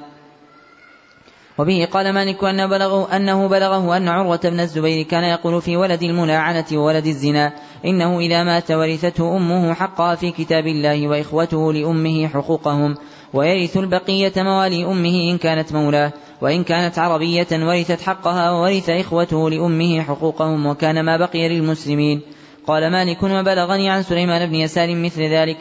وبه قال مالك أن بلغه أنه بلغه أن عروة بن الزبير كان يقول في ولد الملاعنة وولد الزنا إنه إذا مات ورثته أمه حقها في كتاب الله وإخوته لأمه حقوقهم ويرث البقية موالي أمه إن كانت مولاه وإن كانت عربية ورثت حقها وورث إخوته لأمه حقوقهم وكان ما بقي للمسلمين. قال مالك وبلغني عن سليمان بن يسار مثل ذلك.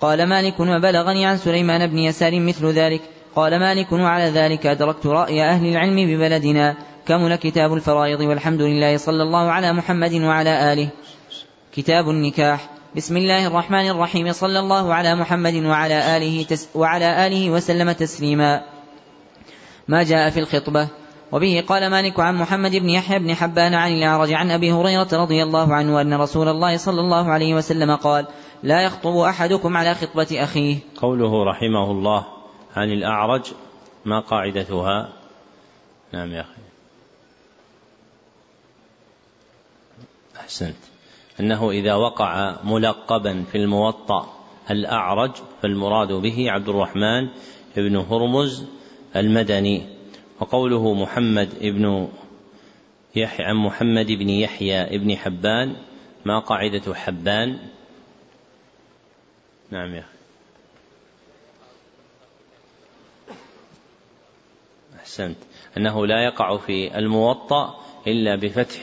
قال مالك وبلغني عن سليمان بن يسار مثل ذلك. قال مالك وعلى ذلك أدركت رأي أهل العلم ببلدنا. كمل كتاب الفرائض والحمد لله صلى الله على محمد وعلى آله. كتاب النكاح. بسم الله الرحمن الرحيم. صلى الله على محمد وعلى آله, تس وعلى آله وسلم تسليما. ما جاء في الخطبة. وبه قال مالك عن محمد بن يحيى بن حبان عن الأعرج عن أبي هريرة رضي الله عنه أن رسول الله صلى الله عليه وسلم قال لا يخطب أحدكم على خطبة أخيه. قوله رحمه الله عن الأعرج ما قاعدتها؟ نعم يا أخي. أحسنت. أنه إذا وقع ملقبا في الموطأ الأعرج فالمراد به عبد الرحمن بن هرمز المدني. وقوله محمد بن يحيى عن محمد بن يحيى بن حبان ما قاعدة حبان؟ نعم يا أحسنت. أنه لا يقع في الموطأ إلا بفتح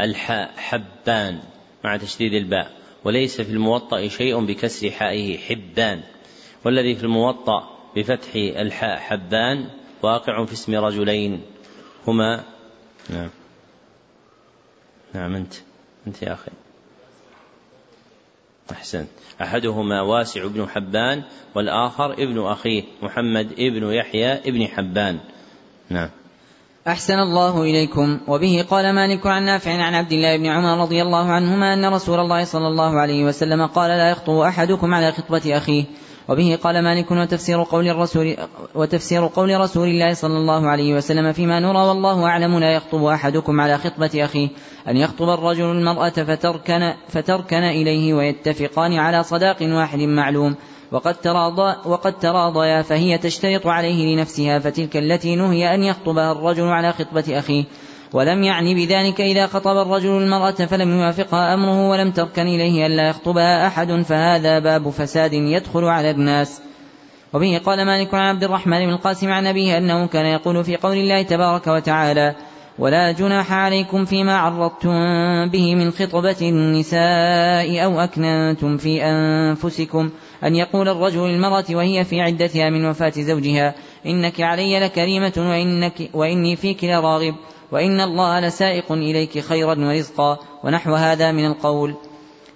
الحاء حبان. مع تشديد الباء. وليس في الموطأ شيء بكسر حائه حبان. والذي في الموطأ بفتح الحاء حبان واقع في اسم رجلين هما نعم. نعم أنت. أنت يا أخي. أحسنت. أحدهما واسع بن حبان والآخر ابن أخيه محمد ابن يحيى ابن حبان. نعم. أحسن الله إليكم. وبه قال مالك عن نافع عن عبد الله بن عمر رضي الله عنهما أن رسول الله صلى الله عليه وسلم قال لا يخطب أحدكم على خطبة أخيه. وبه قال مالك وتفسير قول الرسول وتفسير قول رسول الله صلى الله عليه وسلم فيما نرى والله أعلم لا يخطب أحدكم على خطبة أخيه. أن يخطب الرجل المرأة فتركن فتركن إليه ويتفقان على صداق واحد معلوم. وقد تراضى وقد تراضيا فهي تشترط عليه لنفسها فتلك التي نهي أن يخطبها الرجل على خطبة أخيه. ولم يعني بذلك إذا خطب الرجل المرأة فلم يوافقها أمره ولم تركن إليه ألا يخطبها أحد فهذا باب فساد يدخل على الناس. وبه قال مالك عن عبد الرحمن بن القاسم عن أبيه أنه كان يقول في قول الله تبارك وتعالى ولا جناح عليكم فيما عرضتم به من خطبة النساء أو أكننتم في أنفسكم أن يقول الرجل للمرأة وهي في عدتها من وفاة زوجها إنك علي لكريمة وإنك وإني فيك لراغب وإن الله لسائق إليك خيرا ورزقا ونحو هذا من القول.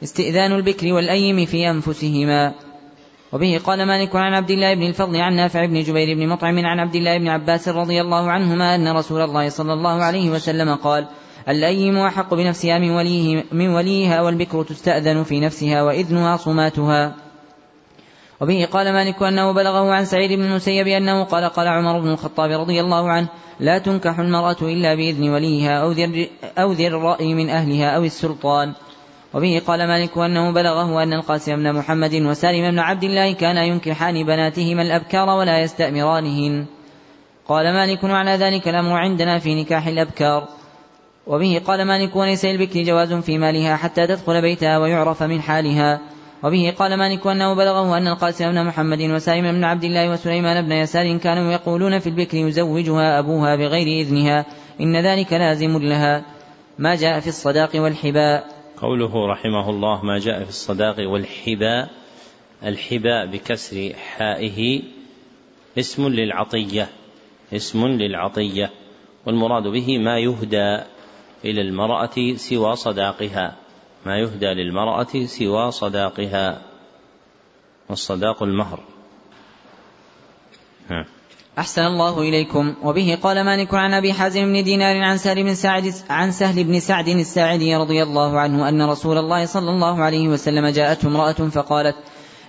استئذان البكر والأيم في أنفسهما. وبه قال مالك عن عبد الله بن الفضل عن نافع بن جبير بن مطعم عن عبد الله بن عباس رضي الله عنهما أن رسول الله صلى الله عليه وسلم قال الأيم أحق بنفسها من, وليه من وليها والبكر تستأذن في نفسها وإذنها صماتها. وبه قال مالك أنه بلغه عن سعيد بن المسيب أنه قال قال عمر بن الخطاب رضي الله عنه لا تنكح المرأة إلا بإذن وليها أو ذي, أو ذي الرأي من أهلها أو السلطان. وبه قال مالك أنه بلغه أن القاسم بن محمد وسالم بن عبد الله كانا ينكحان بناتهما الأبكار ولا يستأمرانهن. قال مالك وعلى ذلك الأمر عندنا في نكاح الأبكار. وبه قال مالك وليس للبكر جواز في مالها حتى تدخل بيتها ويعرف من حالها. وبه قال مالك أنه بلغه أن القاسم بن محمد وسالم بن عبد الله وسليمان بن يسار كانوا يقولون في البكر يزوجها أبوها بغير إذنها إن ذلك لازم لها. ما جاء في الصداق والحباء. قوله رحمه الله ما جاء في الصداق والحباء الحباء بكسر حائه اسم للعطية اسم للعطية والمراد به ما يهدى إلى المرأة سوى صداقها. ما يهدى للمرأة سوى صداقها والصداق المهر. أحسن الله إليكم. وبه قال مالك عن أبي حازم بن دينار عن سهل بن سعد عن سهل بن سعد الساعدي رضي الله عنه أن رسول الله صلى الله عليه وسلم جاءته امرأة فقالت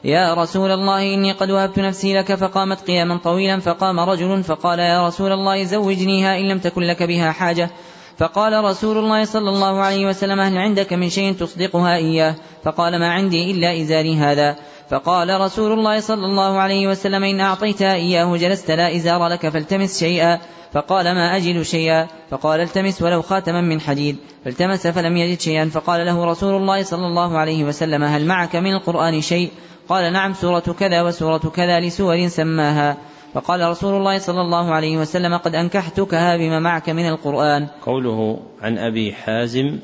يا رسول الله إني قد وهبت نفسي لك فقامت قياما طويلا فقام رجل فقال يا رسول الله زوجنيها إن لم تكن لك بها حاجة. فقال رسول الله صلى الله عليه وسلم هل عندك من شيء تصدقها إياه؟ فقال ما عندي إلا إزاري هذا. فقال رسول الله صلى الله عليه وسلم إن أعطيتها إياه جلست لا إزار لك فالتمس شيئا. فقال ما أجد شيئا؟ فقال التمس ولو خاتما من حديد. فالتمس فلم يجد شيئا. فقال له رسول الله صلى الله عليه وسلم هل معك من القرآن شيء؟ قال نعم سورة كذا وسورة كذا لسور سماها. فقال رسول الله صلى الله عليه وسلم قد أنكحتكها بما معك من القرآن. قوله عن أبي حازم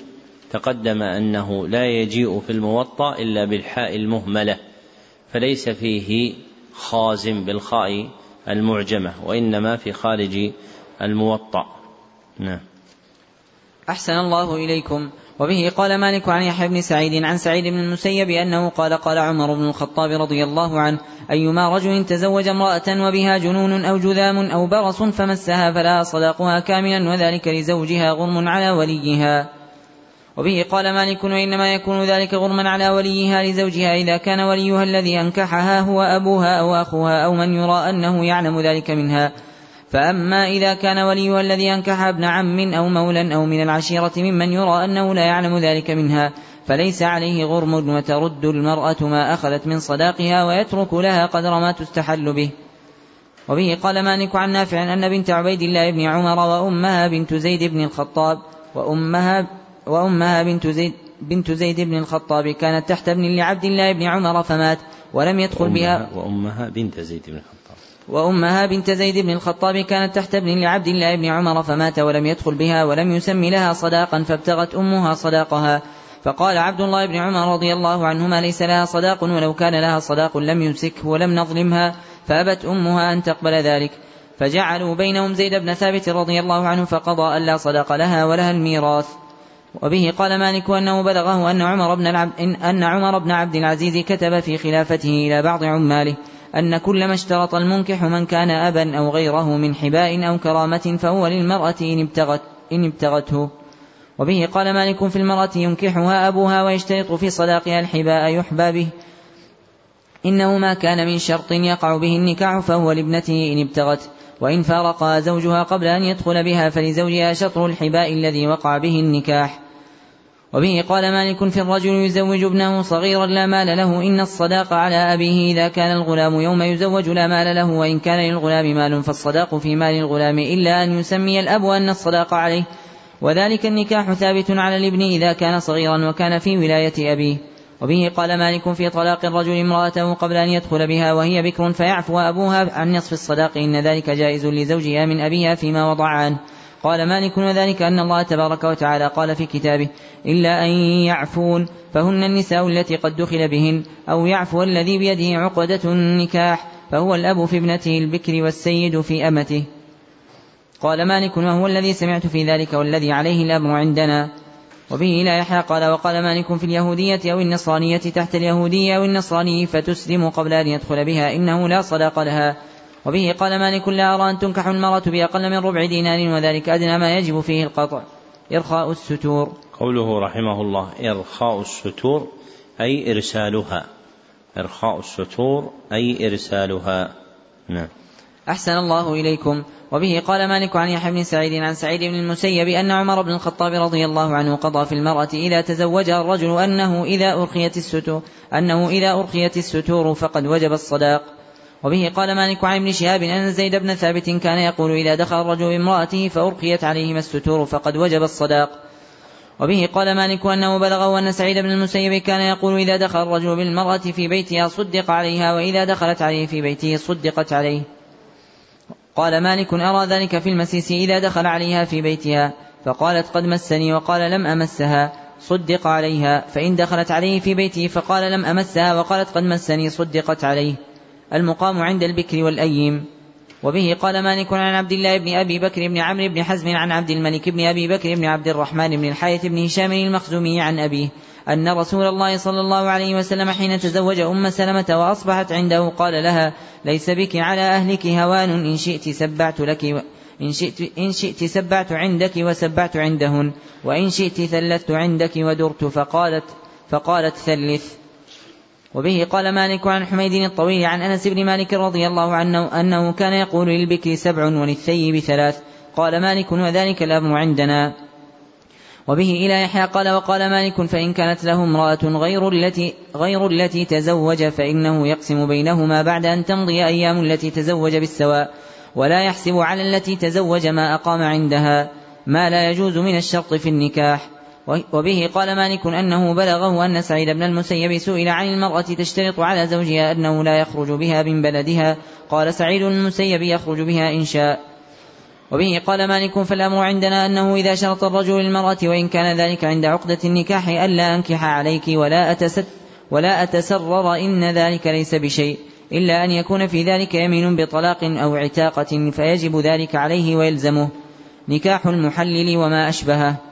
تقدم أنه لا يجيء في الموطأ إلا بالحاء المهملة فليس فيه خازم بالخاء المعجمة وإنما في خارج الموطأ. نعم. أحسن الله إليكم. وبه قال مالك عن يحيى بن سعيد عن سعيد بن المسيب أنه قال قال عمر بن الخطاب رضي الله عنه أيما رجل تزوج امرأة وبها جنون أو جذام أو برص فمسها فلا صداقها كاملا وذلك لزوجها غرم على وليها. وبه قال مالك وإنما يكون ذلك غرما على وليها لزوجها إذا كان وليها الذي أنكحها هو أبوها أو أخوها أو من يرى أنه يعلم ذلك منها. فأما إذا كان وليها الذي أنكح ابن عم أو مولا أو من العشيرة ممن يرى أنه لا يعلم ذلك منها فليس عليه غرم وترد المرأة ما أخذت من صداقها ويترك لها قدر ما تستحل به. وبه قال مالك عن نافع أن بنت عبيد الله بن عمر وأمها بنت زيد بن الخطاب وأمها وأمها بنت زيد بنت زيد بن الخطاب كانت تحت ابن لعبد الله بن عمر فمات ولم يدخل بها. وأمها بنت زيد بن الخطاب. وأمها بنت زيد بن الخطاب كانت تحت ابن لعبد الله بن عمر فمات ولم يدخل بها ولم يسم لها صداقا فابتغت أمها صداقها. فقال عبد الله بن عمر رضي الله عنهما ليس لها صداق ولو كان لها صداق لم يمسكه ولم نظلمها فأبت أمها أن تقبل ذلك. فجعلوا بينهم زيد بن ثابت رضي الله عنه فقضى ألا صداق لها ولها الميراث. وبه قال مالك أنه بلغه أن عمر بن العبد أن عمر بن عبد العزيز كتب في خلافته إلى بعض عماله. أن كلما اشترط المنكح من كان أبا أو غيره من حباء أو كرامة فهو للمرأة إن ابتغت إن ابتغته. وبه قال مالك في المرأة ينكحها أبوها ويشترط في صداقها الحباء يحبى به. إنه ما كان من شرط يقع به النكاح فهو لابنته إن ابتغت. وإن فارقها زوجها قبل أن يدخل بها فلزوجها شطر الحباء الذي وقع به النكاح. وبه قال مالك في الرجل يزوج ابنه صغيرا لا مال له إن الصداق على أبيه إذا كان الغلام يوم يزوج لا مال له وإن كان للغلام مال فالصداق في مال الغلام إلا أن يسمي الأب أن الصداق عليه. وذلك النكاح ثابت على الابن إذا كان صغيرا وكان في ولاية أبيه. وبه قال مالك في طلاق الرجل امرأته قبل أن يدخل بها وهي بكر فيعفو أبوها عن نصف الصداق إن ذلك جائز لزوجها من أبيها فيما وضع عنه قال مالك وذلك أن الله تبارك وتعالى قال في كتابه إلا أن يعفون فهن النساء التي قد دخل بهن أو يعفو الذي بيده عقدة النكاح فهو الأب في ابنته البكر والسيد في أمته. قال مالك وهو الذي سمعت في ذلك والذي عليه الأمر عندنا؟ وبه إلى يحيى قال وقال مالك في اليهودية أو النصرانية تحت اليهودي أو النصراني فتسلم قبل أن يدخل بها إنه لا صداق لها. وبه قال مالك لا أرى أن تنكح المرأة بأقل من ربع دينار وذلك أدنى ما يجب فيه القطع. إرخاء الستور. قوله رحمه الله إرخاء الستور أي إرسالها. إرخاء الستور أي إرسالها. نعم. أحسن الله إليكم. وبه قال مالك عن يحيى بن سعيد عن سعيد بن المسيب أن عمر بن الخطاب رضي الله عنه قضى في المرأة إذا تزوجها الرجل أنه إذا أرخيت الستور أنه إذا أرخيت الستور فقد وجب الصداق. وبه قال مالك عن ابن شهاب أن زيد بن ثابت كان يقول إذا دخل الرجل بامرأته فأرخيت عليهما الستور فقد وجب الصداق. وبه قال مالك أنه بلغه أن سعيد بن المسيب كان يقول إذا دخل الرجل بالمرأة في بيتها صدق عليها وإذا دخلت عليه في بيته صدقت عليه. قال مالك أرى ذلك في المسيس إذا دخل عليها في بيتها فقالت قد مسني وقال لم أمسها صدق عليها فإن دخلت عليه في بيته فقال لم أمسها وقالت قد مسني صدقت عليه. المقام عند البكر والأيم. وبه قال مالك عن عبد الله بن أبي بكر بن عمرو بن حزم عن عبد الملك بن أبي بكر بن عبد الرحمن بن الحارث بن هشام المخزومي عن أبيه. أن رسول الله صلى الله عليه وسلم حين تزوج أم سلمة وأصبحت عنده قال لها ليس بك على أهلك هوان. إن شئت سبعت لك إن شئت, إن شئت سبعت عندك وسبعت عندهن. وإن شئت ثلثت عندك ودرت. فقالت فقالت ثلث. وبه قال مالك عن حميد الطويل عن أنس بن مالك رضي الله عنه أنه كان يقول للبكر سبع وللثيب ثلاث. قال مالك وذلك الامر عندنا. وبه إلى يحيى قال وقال مالك فإن كانت له امرأة غير التي غير التي تزوج فإنه يقسم بينهما بعد أن تمضي أيام التي تزوج بالسواء ولا يحسب على التي تزوج ما أقام عندها. ما لا يجوز من الشرط في النكاح. وبه قال مالك أنه بلغه أن سعيد بن المسيب سئل عن المرأة تشترط على زوجها أنه لا يخرج بها من بلدها. قال سعيد المسيب يخرج بها إن شاء. وبه قال مالك فالأمر عندنا أنه إذا شرط الرجل للمرأة وإن كان ذلك عند عقدة النكاح ألا أنكح عليك ولا أتست ولا أتسرر إن ذلك ليس بشيء. إلا أن يكون في ذلك يمين بطلاق أو عتاقة فيجب ذلك عليه ويلزمه. نكاح المحلل وما أشبهه.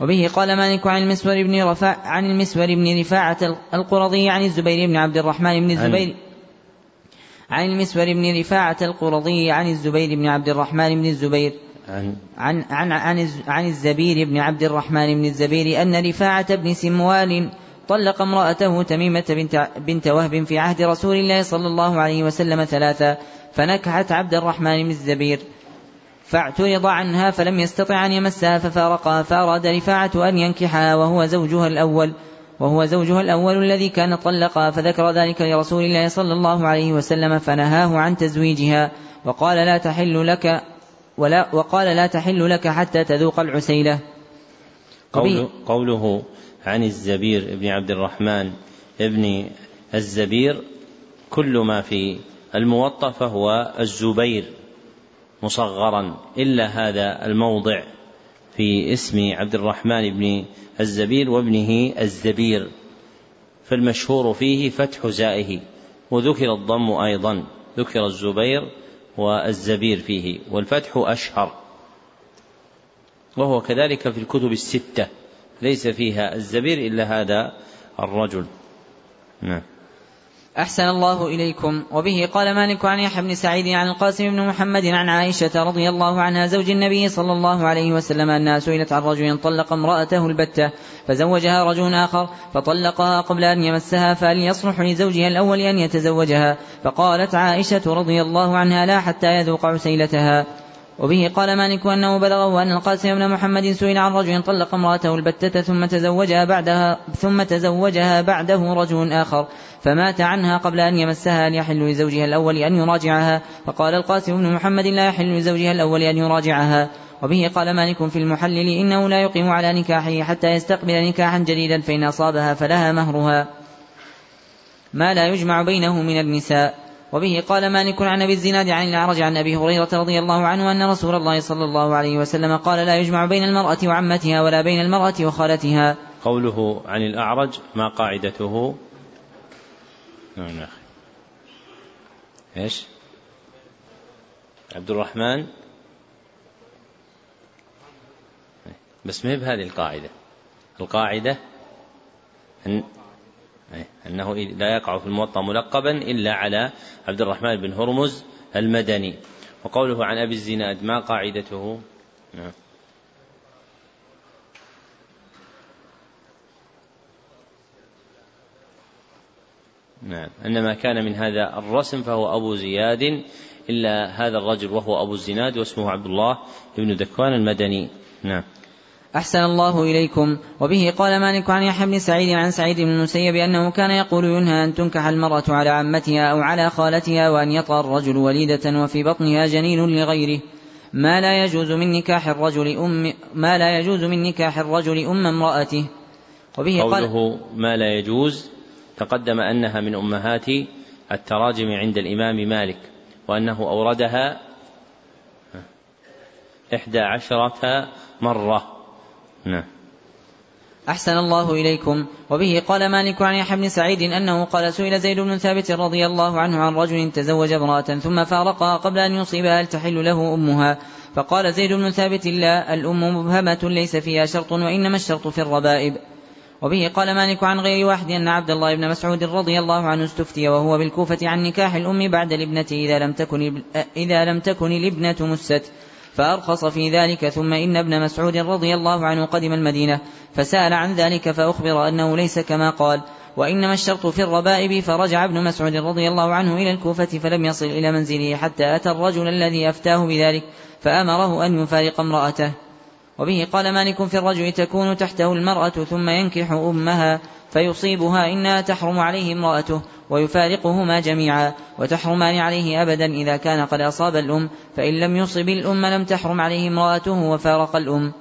وبه قال مالك عن المسور بن رفاع عن المسور بن رفاعة القرظي عن الزبير بن عبد الرحمن بن الزبير عن المسور بن رفاعة القرظي عن الزبير بن عبد الرحمن بن الزبير عن عن عن, عن, عن الزبير بن عبد الرحمن بن الزبير أن رفاعة بن سموال طلق امرأته تميمة بنت, بنت وهب في عهد رسول الله صلى الله عليه وسلم ثلاثا فنكحت عبد الرحمن بن الزبير. فاعترض عنها فلم يستطع أن يمسها ففارقها فأراد رفاعة أن ينكحها وهو زوجها الأول وهو زوجها الأول الذي كان طلقها فذكر ذلك لرسول الله صلى الله عليه وسلم فنهاه عن تزويجها وقال لا تحل لك ولا وقال لا تحل لك حتى تذوق العسيلة. قوله, قوله عن الزبير بن عبد الرحمن ابن الزبير كل ما في الموطأ فهو الزبير. مصغرا إلا هذا الموضع في اسم عبد الرحمن بن الزبير وابنه الزبير فالمشهور فيه فتح زائه وذكر الضم أيضا ذكر الزبير والزبير فيه والفتح أشهر. وهو كذلك في الكتب الستة ليس فيها الزبير إلا هذا الرجل. نعم. أحسن الله إليكم. وبه قال مالك عن يحيى بن سعيد عن القاسم بن محمد عن عائشة رضي الله عنها زوج النبي صلى الله عليه وسلم أنها سئلت عن رجل طلق امرأته البتة فزوجها رجل آخر فطلقها قبل أن يمسها فهل يصلح لزوجها الأول أن يتزوجها. فقالت عائشة رضي الله عنها لا حتى يذوق عسيلتها. وبه قال مالك أنه بلغه أن القاسم بن محمد سئل عن رجل طلق امرأته البتة ثم تزوجها بعدها ثم تزوجها بعده رجل آخر فمات عنها قبل أن يمسها أن يحل لزوجها الأول أن يراجعها. فقال القاسم بن محمد لا يحل لزوجها الأول أن يراجعها. وبه قال مالك في المحلل إنه لا يقيم على نكاحه حتى يستقبل نكاحا جديدا فإن أصابها فلها مهرها. ما لا يجمع بينه من النساء. وبه قال مالك عن أبي الزناد عن الأعرج عن أبي هريرة رضي الله عنه أن رسول الله صلى الله عليه وسلم قال لا يجمع بين المرأة وعمتها ولا بين المرأة وخالتها. قوله عن الأعرج ما قاعدته؟ نعم يا أخي. إيش؟ عبد الرحمن بس ما هي بهذه القاعدة القاعدة أن أنه لا يقع في الموطأ ملقبا إلا على عبد الرحمن بن هرمز المدني. وقوله عن أبي الزناد ما قاعدته؟ نعم. نعم. أنما كان من هذا الرسم فهو أبو زياد إلا هذا الرجل وهو أبو الزناد واسمه عبد الله بن دكوان المدني. نعم. أحسن الله إليكم. وبه قال مالك عن يحيى بن سعيد عن سعيد بن المسيب أنه كان يقول ينهى أن تنكح المرأة على عمتها أو على خالتها وأن يطأ الرجل وليدة وفي بطنها جنين لغيره. ما لا يجوز من نكاح الرجل أم ما لا يجوز من نكاح الرجل أم امرأته. وبه قوله قال ما لا يجوز تقدم أنها من أمهات التراجم عند الإمام مالك وأنه أوردها إحدى عشرة مرة. نعم. أحسن الله إليكم. وبه قال مالك عن يحيى بن سعيد أنه قال سئل زيد بن ثابت رضي الله عنه عن رجل تزوج امرأة ثم فارقها قبل أن يصيبها هل تحل له أمها. فقال زيد بن ثابت لا الأم مبهمة ليس فيها شرط وإنما الشرط في الربائب. وبه قال مالك عن غير واحد أن عبد الله بن مسعود رضي الله عنه استفتي وهو بالكوفة عن نكاح الأم بعد الابنة إذا لم تكن إذا لم تكن الابنة مست. فأرخص في ذلك ثم إن ابن مسعود رضي الله عنه قدم المدينة فسأل عن ذلك فأخبر أنه ليس كما قال وإنما الشرط في الربائب فرجع ابن مسعود رضي الله عنه إلى الكوفة فلم يصل إلى منزله حتى أتى الرجل الذي أفتاه بذلك فأمره أن يفارق امرأته. وبه قال مالك في الرجل تكون تحته المرأة ثم ينكح أمها فيصيبها إنها تحرم عليه امرأته ويفارقهما جميعا وتحرمان عليه أبدا إذا كان قد أصاب الأم فإن لم يصب الأم لم تحرم عليه امرأته وفارق الأم.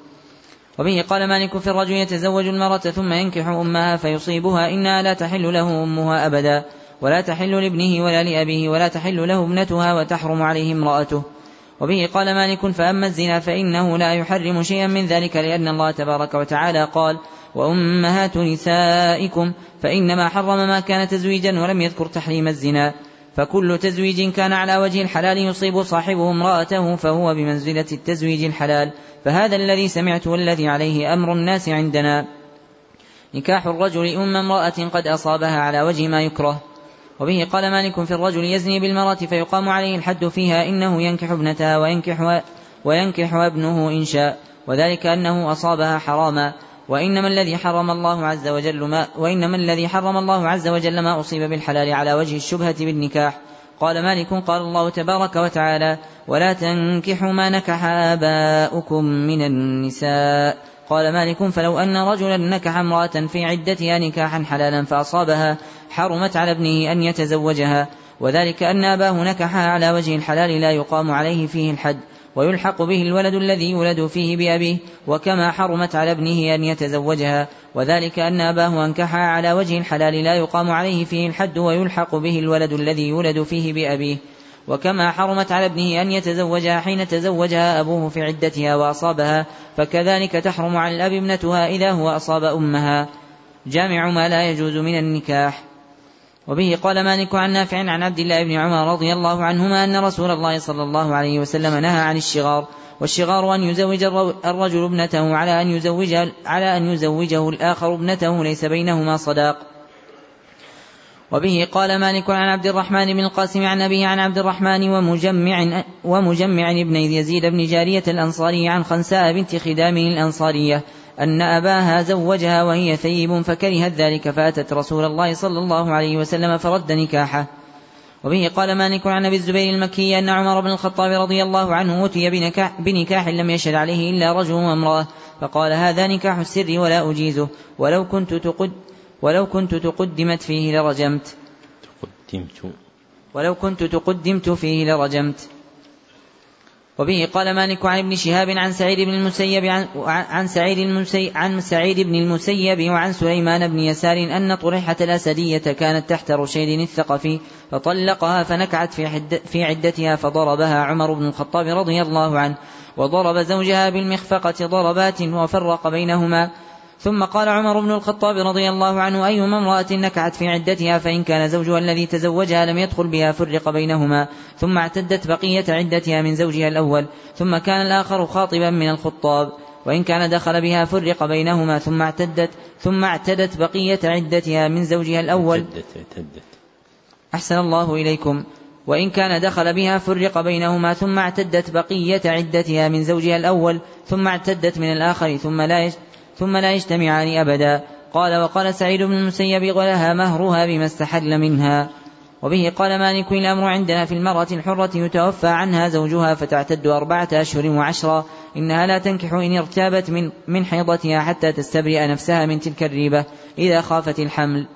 وبه قال مالك في الرجل يتزوج المرأة ثم ينكح أمها فيصيبها إنها لا تحل له أمها أبدا ولا تحل لابنه ولا لأبيه ولا تحل له ابنتها وتحرم عليه امرأته. وبه قال مالك فأما الزنا فإنه لا يحرم شيئا من ذلك لأن الله تبارك وتعالى قال وأمهات نسائكم فإنما حرم ما كان تزويجا ولم يذكر تحريم الزنا. فكل تزويج كان على وجه الحلال يصيب صاحبه امرأته فهو بمنزلة التزويج الحلال. فهذا الذي سمعت والذي عليه أمر الناس عندنا. نكاح الرجل أم امرأة قد أصابها على وجه ما يكره. وبه قال مالك في الرجل يزني بالمرأة فيقام عليه الحد فيها إنه ينكح ابنتها وينكح, وينكح ابنه إن شاء. وذلك أنه أصابها حراما. وإنما الذي حرم الله عز وجل ما وإنما الذي حرم الله عز وجل ما أصيب بالحلال على وجه الشبهة بالنكاح. قال مالك قال الله تبارك وتعالى ولا تنكحوا ما نكح آباؤكم من النساء قال مالك فلو أن رجلا نكح امرأة في عدتها نكاحا حلالا فأصابها حرمت على ابنه أن يتزوجها وذلك أن أباه نكحها على وجه الحلال لا يقام عليه فيه الحد ويلحق به الولد الذي يولد فيه بأبيه وكما حرمت على ابنه أن يتزوجها. وذلك أن أباه أنكحها على وجه الحلال لا يقام عليه فيه الحد ويلحق به الولد الذي يولد فيه بأبيه. وكما حرمت على ابنه أن يتزوجها حين تزوجها أبوه في عدتها وأصابها فكذلك تحرم على الأب ابنتها إذا هو أصاب أمها. جامع ما لا يجوز من النكاح. وبه قال مالك عن نافع عن عبد الله بن عمر رضي الله عنهما أن رسول الله صلى الله عليه وسلم نهى عن الشغار والشغار أن يزوج الرجل ابنته على أن يزوج على أن يزوجه الآخر ابنته ليس بينهما صداق. وبه قال مالك عن عبد الرحمن بن القاسم عن أبيه عن عبد الرحمن ومجمع ومجمع ابن يزيد بن جارية الأنصاري عن خنساء بنت خدام الأنصارية. أن أباها زوجها وهي ثيب فكرهت ذلك فأتت رسول الله صلى الله عليه وسلم فرد نكاحه. وبه قال مالك عن أبي الزبير المكي أن عمر بن الخطاب رضي الله عنه اوتي بنكاح, بنكاح لم يشهد عليه إلا رجل وامرأة فقال هذا نكاح السر ولا أجيزه ولو كنت تقد ولو كنت تقدمت فيه لرجمت. تقدمت. ولو كنت تقدمت فيه لرجمت. وبه قال مالك عن ابن شهاب عن سعيد بن المسيب عن, سعيد المسيب عن سعيد بن المسيب وعن سليمان بن يسار أن طريحة الأسدية كانت تحت رشيد الثقفي فطلقها فنكعت في, حد في عدتها فضربها عمر بن الخطاب رضي الله عنه وضرب زوجها بالمخفقة ضربات وفرق بينهما. ثم قال عمر بن الخطاب رضي الله عنه أيما امرأة نكعت في عدتها فإن كان زوجها الذي تزوجها لم يدخل بها فرق بينهما ثم اعتدت بقية عدتها من زوجها الأول ثم كان الآخر خاطبا من الخطاب وإن كان دخل بها فرق بينهما ثم اعتدت ثم اعتدت بقية عدتها من زوجها الأول. أحسن الله إليكم. وإن كان دخل بها فرق بينهما ثم اعتدت بقية عدتها من زوجها الأول ثم اعتدت من الآخر ثم لا ثم لا يجتمعان أبدا. قال وقال سعيد بن المسيب ولها مهرها بما استحل منها. وبه قال مالك الأمر عندنا في المرأة الحرة يتوفى عنها زوجها فتعتد أربعة أشهر وعشرا إنها لا تنكح إن ارتابت من, من حيضتها حتى تستبرئ نفسها من تلك الريبة إذا خافت الحمل.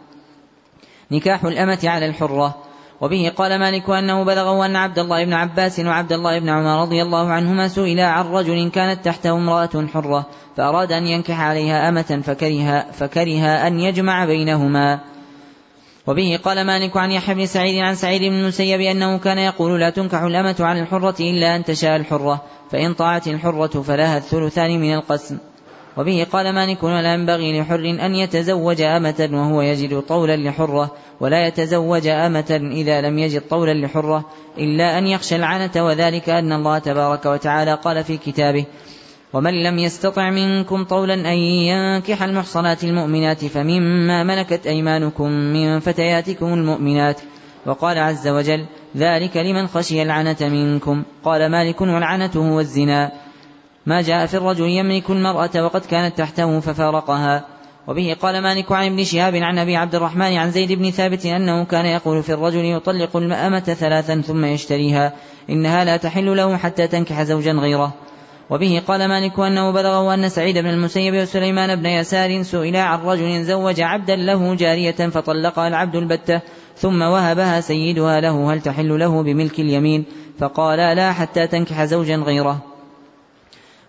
نكاح الأمة على الحرة. وبه قال مالك أنه بلغه أن عبد الله بن عباس وعبد الله بن عمر رضي الله عنهما سئلا عن رجل كانت تحته امرأة حرة فأراد أن ينكح عليها أمة فكره, فكره أن يجمع بينهما. وبه قال مالك عن يحيى بن سعيد عن سعيد بن المسيب أنه كان يقول لا تنكح الأمة على الحرة إلا أن تشاء الحرة فإن طاعت الحرة فلها الثلثان من القسم. وبه قال مالك ولا ينبغي لحر أن يتزوج أمة وهو يجد طولا لحرة ولا يتزوج أمة إذا لم يجد طولا لحرة إلا أن يخشى العنة وذلك أن الله تبارك وتعالى قال في كتابه ومن لم يستطع منكم طولا أن ينكح المحصنات المؤمنات فمما ملكت أيمانكم من فتياتكم المؤمنات وقال عز وجل ذلك لمن خشي العنة منكم قال مالك والعنة هو الزنا ما جاء في الرجل يملك المرأة وقد كانت تحته ففارقها. وبه قال مالك عن ابن شهاب عن أبي عبد الرحمن عن زيد بن ثابت أنه كان يقول في الرجل يطلق المأمة ثلاثا ثم يشتريها. إنها لا تحل له حتى تنكح زوجا غيره. وبه قال مالك أنه بلغه أن سعيد بن المسيب وسليمان بن يسار سئل عن رجل زوج عبدا له جارية فطلقها العبد البتة ثم وهبها سيدها له هل تحل له بملك اليمين؟ فقال لا حتى تنكح زوجا غيره.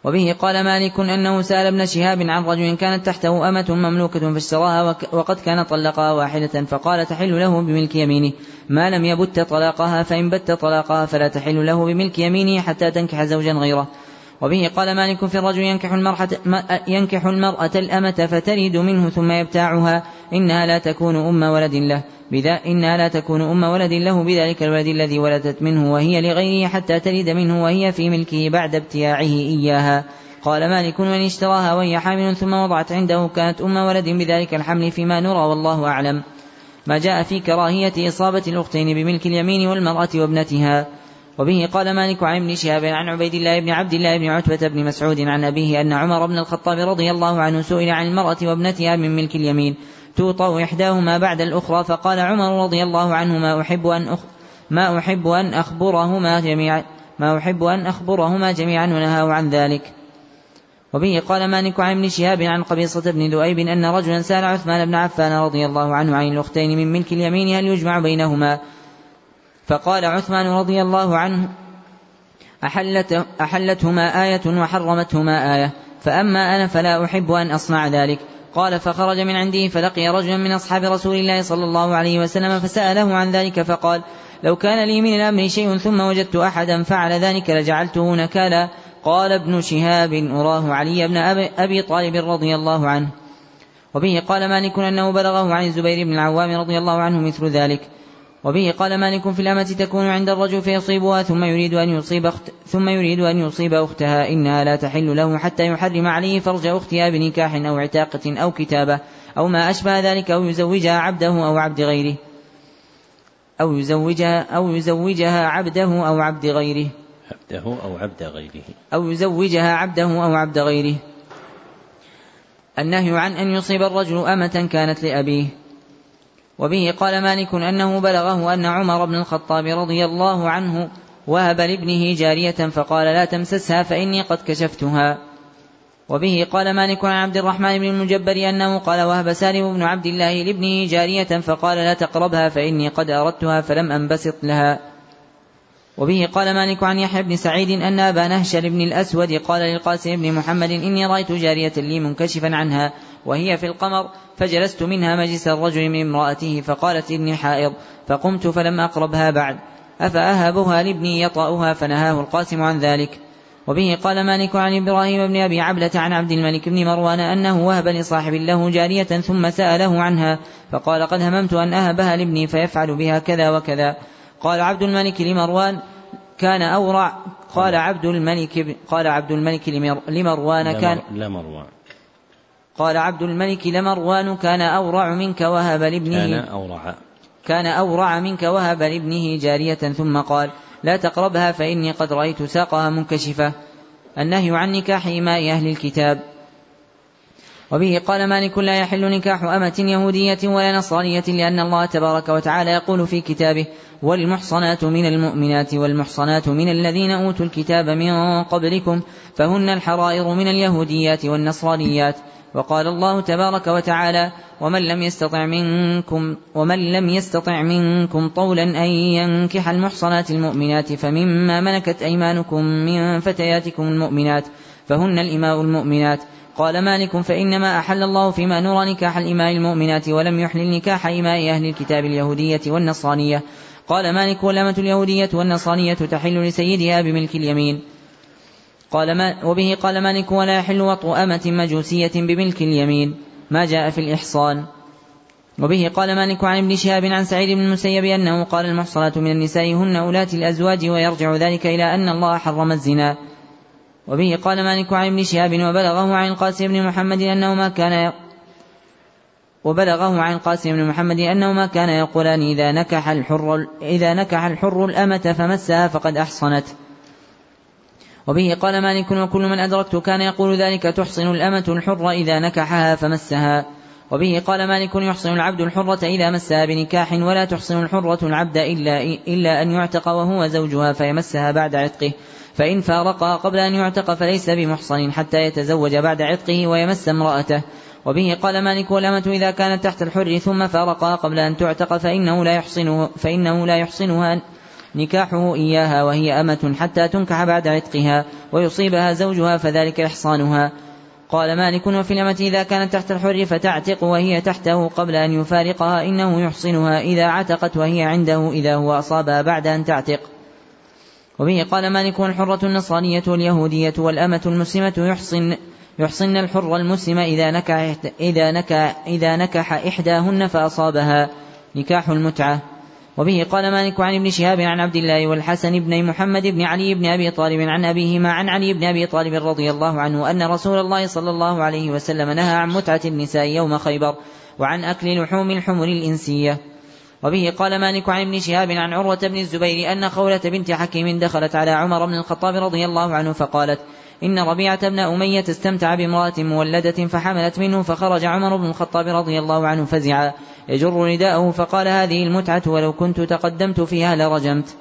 وبه قال مالك أنه سأل ابن شهاب عن رجل كانت تحته أمة مملوكة فاشتراها وقد كان طلقها واحدة فقال تحل له بملك يمينه. ما لم يبت طلاقها فإن بت طلاقها فلا تحل له بملك يمينه حتى تنكح زوجا غيره. وبه قال مالك في الرجل ينكح المرأة, ينكح المرأة الأمة فتلد منه ثم يبتاعها. إنها لا تكون أم ولد له. بذا إنها لا تكون أم ولد له بذلك الولد الذي ولدت منه وهي لغيره حتى تلد منه وهي في ملكه بعد ابتياعه إياها. قال مالك من اشتراها وهي حامل ثم وضعت عنده كانت أم ولد بذلك الحمل فيما نرى والله أعلم. ما جاء في كراهية إصابة الأختين بملك اليمين والمرأة وابنتها. وبه قال مالك عن ابن شهاب عن عبيد الله بن عبد الله بن عتبة بن مسعود عن أبيه أن عمر بن الخطاب رضي الله عنه سئل عن المرأة وابنتها من ملك اليمين. توطأ إحداهما بعد الأخرى فقال عمر رضي الله عنه ما أحب أن أخ ما أحب أن أخبرهما جميعا ما أحب أن أخبرهما جميعا ونهاه عن ذلك. وبه قال مالك عن ابن شهاب عن قبيصة بن ذؤيب أن رجلا سأل عثمان بن عفان رضي الله عنه عن الأختين من ملك اليمين هل يجمع بينهما. فقال عثمان رضي الله عنه أحلت أحلتهما آية وحرمتهما آية فأما أنا فلا أحب أن أصنع ذلك. قال فخرج من عنده فلقي رجلا من أصحاب رسول الله صلى الله عليه وسلم فسأله عن ذلك فقال لو كان لي من الأمر شيء ثم وجدت أحدا فعل ذلك لجعلته نكالا. قال ابن شهاب أراه علي بن أبي طالب رضي الله عنه. وبه قال مالك أنه بلغه عن الزبير بن العوام رضي الله عنه مثل ذلك. وبه قال مالك في الأمة تكون عند الرجل فيصيبها ثم يريد أن يصيب أخت ثم يريد أن يصيب أختها. إنها لا تحل له حتى يحرم عليه فرج أختها بنكاح أو عتاقة أو كتابة أو ما أشبه ذلك أو يزوجها عبده أو عبد غيره. أو يزوجها أو يزوجها عبده أو عبد غيره. عبده أو عبد غيره. أو يزوجها عبده أو عبد غيره. النهي عن أن يصيب الرجل أمة كانت لأبيه. وبه قال مالك أنه بلغه أن عمر بن الخطاب رضي الله عنه وهب لابنه جارية فقال لا تمسسها فإني قد كشفتها. وبه قال مالك عن عبد الرحمن بن المجبر أنه قال وهب سالم بن عبد الله لابنه جارية فقال لا تقربها فإني قد أردتها فلم أنبسط لها. وبه قال مالك عن يحيى بن سعيد أن أبا نهشل بن الأسود قال للقاسم بن محمد إني رأيت جارية لي منكشفا عنها. وهي في القمر فجلست منها مجلس الرجل من امرأته فقالت إني حائض فقمت فلم أقربها بعد. أفأهبها لابني يطأها فنهاه القاسم عن ذلك. وبه قال مالك عن إبراهيم بن أبي عبلة عن عبد الملك بن مروان أنه وهب لصاحب له جارية ثم سأله عنها فقال قد هممت أن أهبها لابني فيفعل بها كذا وكذا. قال عبد الملك لمروان كان أورع قال عبد الملك قال عبد الملك لمروان كان لمروان. قال عبد الملك لمروان كان أورع منك وهب لابنه كان أورع. كان أورع منك وهب لابنه جارية ثم قال لا تقربها فإني قد رأيت ساقها منكشفة. النهي عن نكاح إماء أهل الكتاب. وبه قال مالك لا يحل نكاح أمة يهودية ولا نصرانية لأن الله تبارك وتعالى يقول في كتابه والمحصنات من المؤمنات والمحصنات من الذين أوتوا الكتاب من قبلكم فهن الحرائر من اليهوديات والنصرانيات. وقال الله تبارك وتعالى ومن لم يستطع منكم ومن لم يستطع منكم طولا أن ينكح المحصنات المؤمنات فمما ملكت أيمانكم من فتياتكم المؤمنات فهن الإماء المؤمنات قال مالك فإنما أحل الله فيما نرى نكاح الإماء المؤمنات ولم يحلل نكاح إماء أهل الكتاب اليهودية والنصرانية قال مالك والأمة اليهودية والنصرانية تحل لسيدها بملك اليمين قال ما وبه قال مالك ولا يحل وطء أمة مجوسية بملك اليمين. ما جاء في الإحصان. وبه قال مالك عن ابن شهاب عن سعيد بن المسيب أنه قال المحصنات من النساء هن أولاة الأزواج ويرجع ذلك إلى أن الله حرم الزنا. وبه قال مالك عن ابن شهاب وبلغه عن القاسم بن محمد أنه ما كان وبلغه عن القاسم بن محمد أنه ما كان يقولان إذا نكح الحر إذا نكح الحر الأمة فمسها فقد أحصنت. وبه قال مالك وكل من أدركت كان يقول ذلك تحصن الأمة الحر إذا نكحها فمسها. وبه قال مالك يحصن العبد الحرة إذا مسها بنكاح ولا تحصن الحرة العبد إلا, إلا أن يعتق وهو زوجها فيمسها بعد عتقه. فإن فارقها قبل أن يعتق فليس بمحصن حتى يتزوج بعد عتقه ويمس امرأته. وبه قال مالك والأمة إذا كانت تحت الحر ثم فارقها قبل أن تعتق فإنه لا يحصنه فإنه لا يحصنها نكاحه إياها وهي أمة حتى تنكح بعد عتقها ويصيبها زوجها فذلك إحصانها. قال مالك وفي الأمة إذا كانت تحت الحر فتعتق وهي تحته قبل أن يفارقها إنه يحصنها إذا عتقت وهي عنده إذا هو أصابها بعد أن تعتق. وبه قال مالك الحرة النصرانية واليهودية والأمة المسلمة يحصن يحصن الحر المسلم إذا نكح إذا نكح إذا نكح إحداهن فأصابها. نكاح المتعة. وبه قال مالك عن ابن شهاب عن عبد الله والحسن بن محمد بن علي بن أبي طالب عن أبيهما عن علي بن أبي طالب رضي الله عنه أن رسول الله صلى الله عليه وسلم نهى عن متعة النساء يوم خيبر وعن أكل لحوم الحمر الإنسية. وبه قال مالك عن ابن شهاب عن عروة بن الزبير أن خولة بنت حكيم دخلت على عمر بن الخطاب رضي الله عنه فقالت إن ربيعة بن أمية استمتع بامرأة مولدة فحملت منه فخرج عمر بن الخطاب رضي الله عنه فزعا. يجر نداءه فقال هذه المتعة ولو كنت تقدمت فيها لرجمت.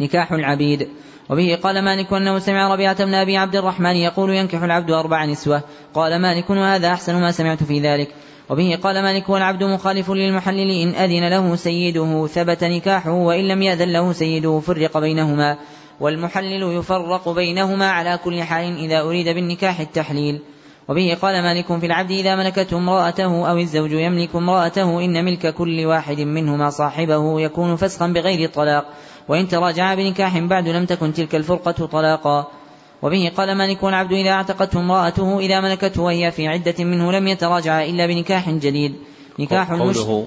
نكاح العبيد. وبه قال مالك أنه سمع ربيعة بن أبي عبد الرحمن يقول ينكح العبد أربع نسوة. قال مالك وهذا أحسن ما سمعت في ذلك. وبه قال مالك والعبد مخالف للمحلل إن أذن له سيده ثبت نكاحه وإن لم يأذن له سيده فرق بينهما. والمحلل يفرق بينهما على كل حال إذا أريد بالنكاح التحليل. وبه قال مالك في العبد إذا ملكته امرأته أو الزوج يملك امرأته إن ملك كل واحد منهما صاحبه يكون فسخا بغير طلاق. وإن تراجع بنكاح بعد لم تكن تلك الفرقة طلاقا. وبه قال مالك والعبد إذا اعتقته امرأته إذا ملكته وهي في عدة منه لم يتراجع إلا بنكاح جديد. نكاح. قوله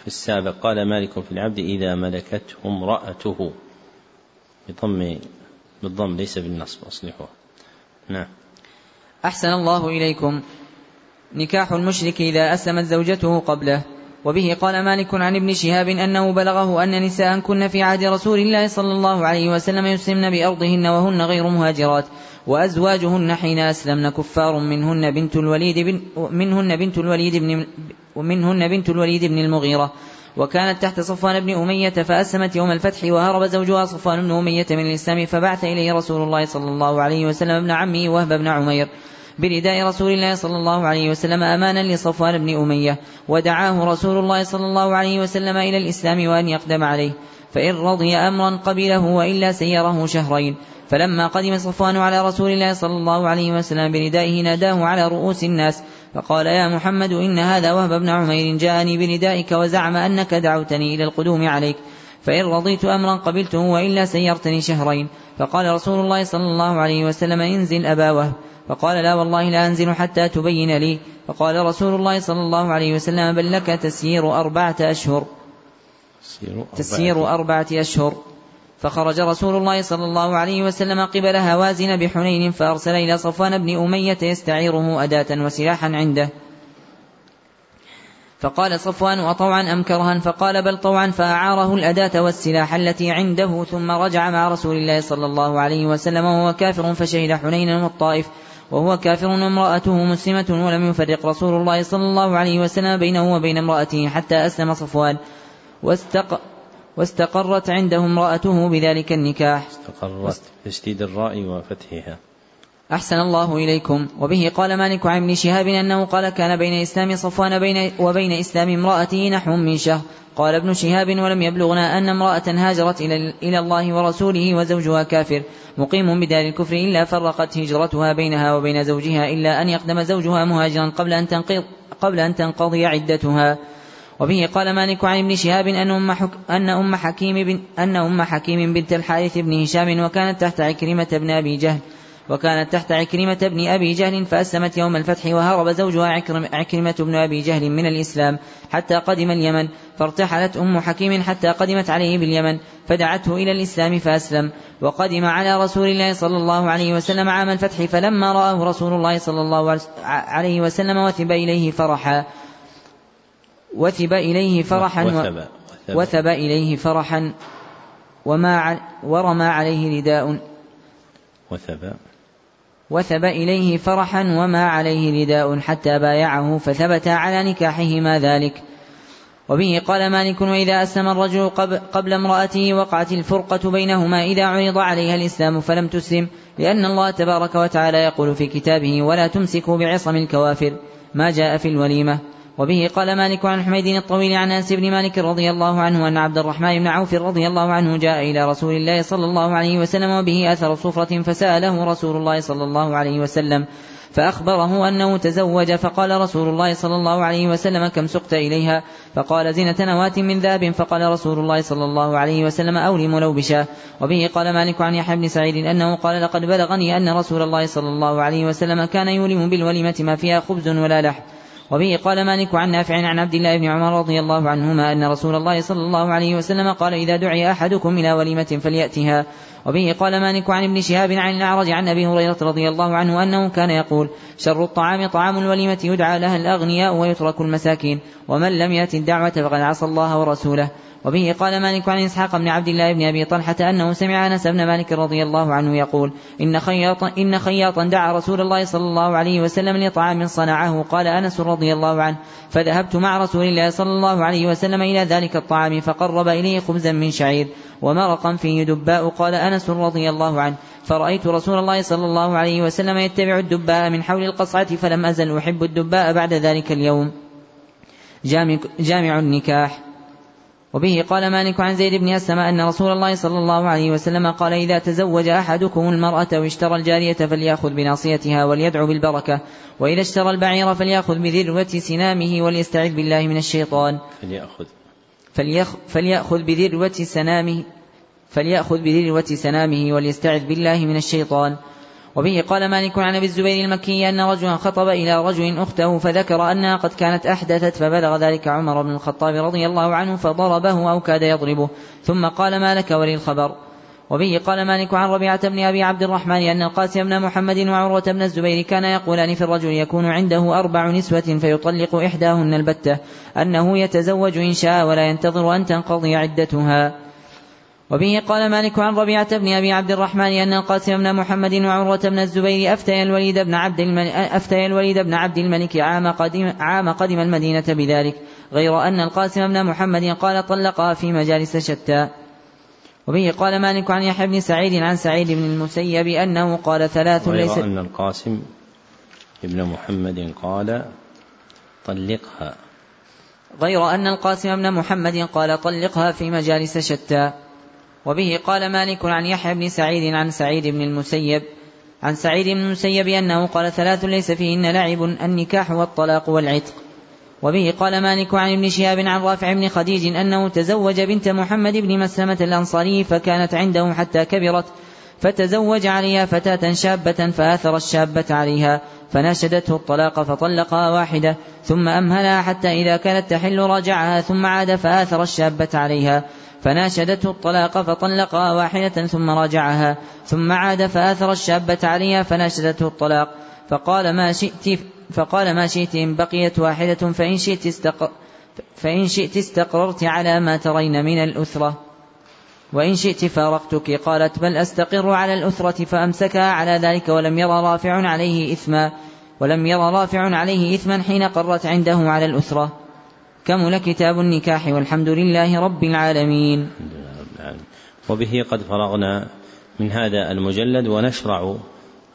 في السابق قال مالك في العبد إذا ملكته امرأته. بضم بالضم ليس بالنصب أصلحوه نعم. أحسن الله إليكم. نكاح المشرك إذا أسلمت زوجته قبله. وبه قال مالك عن ابن شهاب أنه بلغه أن نساء كن في عهد رسول الله صلى الله عليه وسلم يسلمن بأرضهن وهن غير مهاجرات. وأزواجهن حين أسلمن كفار منهن بنت الوليد بن منهن بنت الوليد بن ومنهن بنت الوليد بن المغيرة. وكانت تحت صفوان بن أمية فأسلمت يوم الفتح وهرب زوجها صفوان بن أمية من الإسلام فبعث إليه رسول الله صلى الله عليه وسلم ابن عمه وهب بن عمير. برداء رسول الله صلى الله عليه وسلم أمانا لصفوان بن أمية. ودعاه رسول الله صلى الله عليه وسلم إلى الإسلام وأن يقدم عليه. فإن رضي أمرا قبله وإلا سيره شهرين. فلما قدم صفوان على رسول الله صلى الله عليه وسلم بردائه ناداه على رؤوس الناس. فقال يا محمد إن هذا وهب بن عمير جاءني بردائك وزعم أنك دعوتني إلى القدوم عليك فإن رضيت أمرا قبلته وإلا سيرتني شهرين. فقال رسول الله صلى الله عليه وسلم انزل أبا وهب. فقال لا والله لا أنزل حتى تبين لي. فقال رسول الله صلى الله عليه وسلم بل لك تسيير أربعة أشهر. تسيير أربعة أشهر. فخرج رسول الله صلى الله عليه وسلم قبل هوازن بحنين فأرسل إلى صفوان بن أمية يستعيره أداة وسلاحا عنده. فقال صفوان أطوعا أم كرها؟ فقال بل طوعا. فأعاره الأداة والسلاح التي عنده ثم رجع مع رسول الله صلى الله عليه وسلم وهو كافر فشهد حنينا والطائف وهو كافر وامرأته مسلمة ولم يفرق رسول الله صلى الله عليه وسلم بينه وبين امرأته حتى أسلم صفوان واستق واستقرت عنده امرأته بذلك النكاح. استقرت تشديد الراء وفتحها. أحسن الله إليكم. وبه قال مالك عن ابن شهاب أنه قال كان بين إسلام صفوان بين وبين إسلام امرأته نحو من شهر. قال ابن شهاب ولم يبلغنا أن امرأة هاجرت إلى, إلى الله ورسوله وزوجها كافر. مقيم بدار الكفر إلا فرقت هجرتها بينها وبين زوجها إلا أن يقدم زوجها مهاجرا قبل أن تنقض قبل أن تنقضي عدتها. وبه قال مالك عن ابن شهاب أن أم, حك أن أم حكيم بن أن أم حكيم بنت الحارث بن هشام وكانت تحت عكرمة بن أبي جهل وكانت تحت عكرمة بن أبي جهل فأسلمت يوم الفتح وهرب زوجها عكرم عكرمة بن أبي جهل من الإسلام حتى قدم اليمن فارتحلت أم حكيم حتى قدمت عليه باليمن فدعته إلى الإسلام فأسلم وقدم على رسول الله صلى الله عليه وسلم عام الفتح فلما رآه رسول الله صلى الله عليه وسلم وثب إليه فرحا. وثب إليه فرحا وثب, وثب. إليه فرحا وما ورمى عليه رداء. وثب. وثب إليه فرحا وما عليه رداء. حتى بايعه فثبت على نكاحهما ذلك. وبه قال مالك وإذا أسلم الرجل قبل امرأته وقعت الفرقة بينهما إذا عرض عليها الإسلام فلم تسلم لأن الله تبارك وتعالى يقول في كتابه ولا تمسكوا بعصم الكوافر. ما جاء في الوليمة. وبه قال مالك عن حميد الطويل عن أنس بن مالك رضي الله عنه أن عبد الرحمن بن عوف رضي الله عنه جاء إلى رسول الله صلى الله عليه وسلم وبه أثر صفرة فسأله رسول الله صلى الله عليه وسلم فأخبره أنه تزوج فقال رسول الله صلى الله عليه وسلم كم سقت إليها؟ فقال زنة نواة من ذهب؟ فقال رسول الله صلى الله عليه وسلم أولم لو بشاه وبه قال مالك عن يحيى بن سعيد أنه قال لقد بلغني أن رسول الله صلى الله عليه وسلم كان يولم بالوليمة ما فيها خبز ولا لحم. وبه قال مالك عن نافع عن عبد الله بن عمر رضي الله عنهما أن رسول الله صلى الله عليه وسلم قال إذا دعي أحدكم إلى وليمة فليأتها. وبه قال مالك عن ابن شهاب عن الأعرج عن أبي هريرة رضي الله عنه أنه كان يقول شر الطعام طعام الوليمة يدعى لها الأغنياء ويترك المساكين ومن لم يأت الدعوة فقد عصى الله ورسوله. وبه قال مالك عن إسحاق بن عبد الله بن أبي طلحة أنه سمع أنس بن مالك رضي الله عنه يقول إن خياطا إن خياطا دعا رسول الله صلى الله عليه وسلم لطعام صنعه. قال أنس رضي الله عنه فذهبت مع رسول الله صلى الله عليه وسلم إلى ذلك الطعام فقرب إليه خبزا من شعير ومرقا فيه دباء. قال أنس رضي الله عنه فرأيت رسول الله صلى الله عليه وسلم يتبع الدباء من حول القصعة فلم أزل أحب الدباء بعد ذلك اليوم. جامع, جامع النكاح. وبه قال مالك عن زيد بن أسلم أن رسول الله صلى الله عليه وسلم قال إذا تزوج أحدكم المرأة واشترى الجارية فليأخذ بناصيتها وليدعو بالبركة وإذا اشترى البعير فليأخذ بذروة سنامه وليستعذ بالله من الشيطان. فليأخذ. فليأخ فليأخذ بذروة سنامه فليأخذ بذروة سنامه وليستعذ بالله من الشيطان. وبه قال مالك عن أبي الزبير المكي أن رجلا خطب إلى رجل أخته فذكر أنها قد كانت أحدثت فبلغ ذلك عمر بن الخطاب رضي الله عنه فضربه أو كاد يضربه. ثم قال ما لك وللخبر وبه قال مالك عن ربيعة بن أبي عبد الرحمن أن القاسم بن محمد وعروة بن الزبير كان يقولان في الرجل يكون عنده أربع نسوة فيطلق إحداهن البتة أنه يتزوج إن شاء ولا ينتظر أن تنقضي عدتها. وبه قال مالك عن ربيعة بن أبي عبد الرحمن أن القاسم بن محمد وعروة بن الزبير أفتي الوليد بن عبد الملك أفتي الوليد بن عبد الملك عام قدم عام قدم المدينة بذلك غير أن القاسم بن محمد قال طلقها في مجالس شتى. وبه قال مالك عن يحيى بن سعيد عن سعيد بن المسيب أنه قال ثلاث غير ليس أن القاسم ابن محمد قال طلقها. غير أن القاسم بن محمد قال طلقها في مجالس شتى. وبه قال مالك عن يحيى بن سعيد عن سعيد بن المسيب عن سعيد بن المسيب أنه قال ثلاث ليس فيهن لعب النكاح والطلاق والعتق. وبه قال مالك عن ابن شهاب عن رافع بن خديج أنه تزوج بنت محمد بن مسلمة الأنصاري فكانت عنده حتى كبرت فتزوج عليها فتاة شابة فآثر الشابة عليها فناشدته الطلاق فطلقها واحدة ثم أمهلها حتى إذا كانت تحل راجعها ثم عاد فآثر الشابة عليها. فناشدته الطلاق فطلقها واحدة ثم راجعها ثم عاد فآثر الشابة عليها فناشدته الطلاق. فقال ما شئت فقال ما شئت إن بقيت واحدة فإن شئت استق فإن شئت استقررت على ما ترين من الأثرة وإن شئت فارقتك. قالت بل أستقر على الأثرة فأمسكها. على ذلك ولم يرى رافع عليه إثما ولم يرى رافع عليه إثما حين قرت عنده على الأثرة كمل كتاب النكاح والحمد لله رب العالمين؟ وبه قد فرغنا من هذا المجلد ونشرع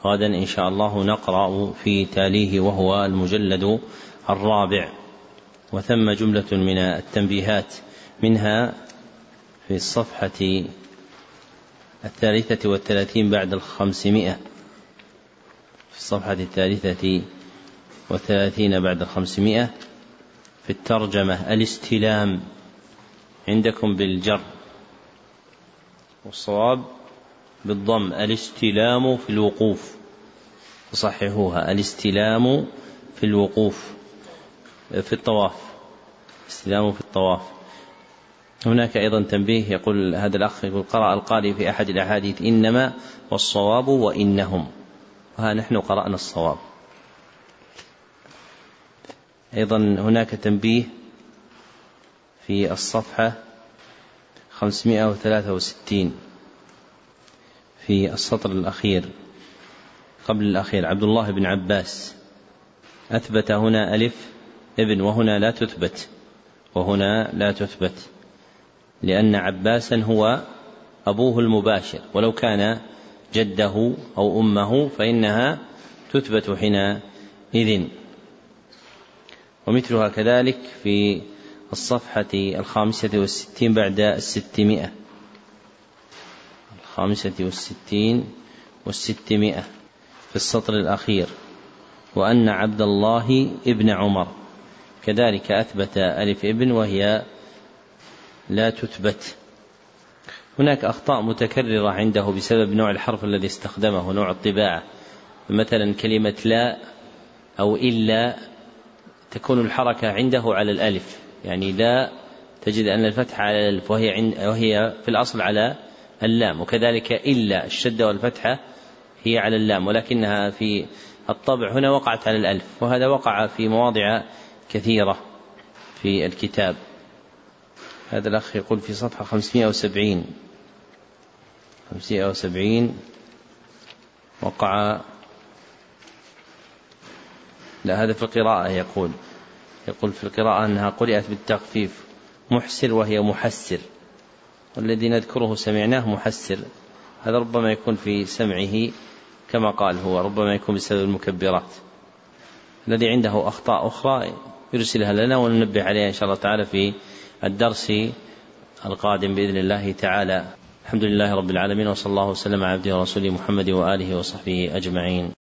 غدا إن شاء الله نقرأ في تاليه وهو المجلد الرابع. وثم جملة من التنبيهات منها في الصفحة الثالثة والثلاثين بعد الخمسمائة. في الصفحة الثالثة والثلاثين بعد الخمسمائة. في الترجمة الاستلام عندكم بالجر. والصواب بالضم الاستلام في الوقوف. تصححوها الاستلام في الوقوف في الطواف. استلام في الطواف. هناك أيضا تنبيه يقول هذا الأخ يقول قرأ القارئ في أحد الأحاديث إنما والصواب وإنهم. وها نحن قرأنا الصواب. أيضا هناك تنبيه في الصفحة 563 في السطر الأخير قبل الأخير. عبد الله بن عباس. أثبت هنا ألف ابن وهنا لا تثبت وهنا لا تثبت لأن عباسا هو أبوه المباشر. ولو كان جده أو أمه فإنها تثبت حينئذ. ومثلها كذلك في الصفحة الخامسة والستين بعد الستمائة. الخامسة والستين والستمائة في السطر الأخير. وأن عبد الله ابن عمر. كذلك أثبت ألف ابن وهي لا تثبت. هناك أخطاء متكررة عنده بسبب نوع الحرف الذي استخدمه نوع الطباعة. مثلا كلمة لا أو إلا تكون الحركة عنده على الألف. يعني لا تجد أن الفتحة على الألف وهي عند وهي في الأصل على اللام وكذلك إلا الشدة والفتحة هي على اللام ولكنها في الطبع هنا وقعت على الألف وهذا وقع في مواضع كثيرة في الكتاب. هذا الأخ يقول في صفحة 570 570 وقع لا هذا في القراءة يقول. يقول في القراءة أنها قرأت بالتخفيف محسر وهي محسر. والذي نذكره سمعناه محسر. هذا ربما يكون في سمعه كما قال هو ربما يكون بسبب المكبرات. الذي عنده أخطاء أخرى يرسلها لنا وننبه عليها إن شاء الله تعالى في الدرس القادم بإذن الله تعالى. الحمد لله رب العالمين وصلى الله وسلم على عبده ورسوله محمد وآله وصحبه أجمعين.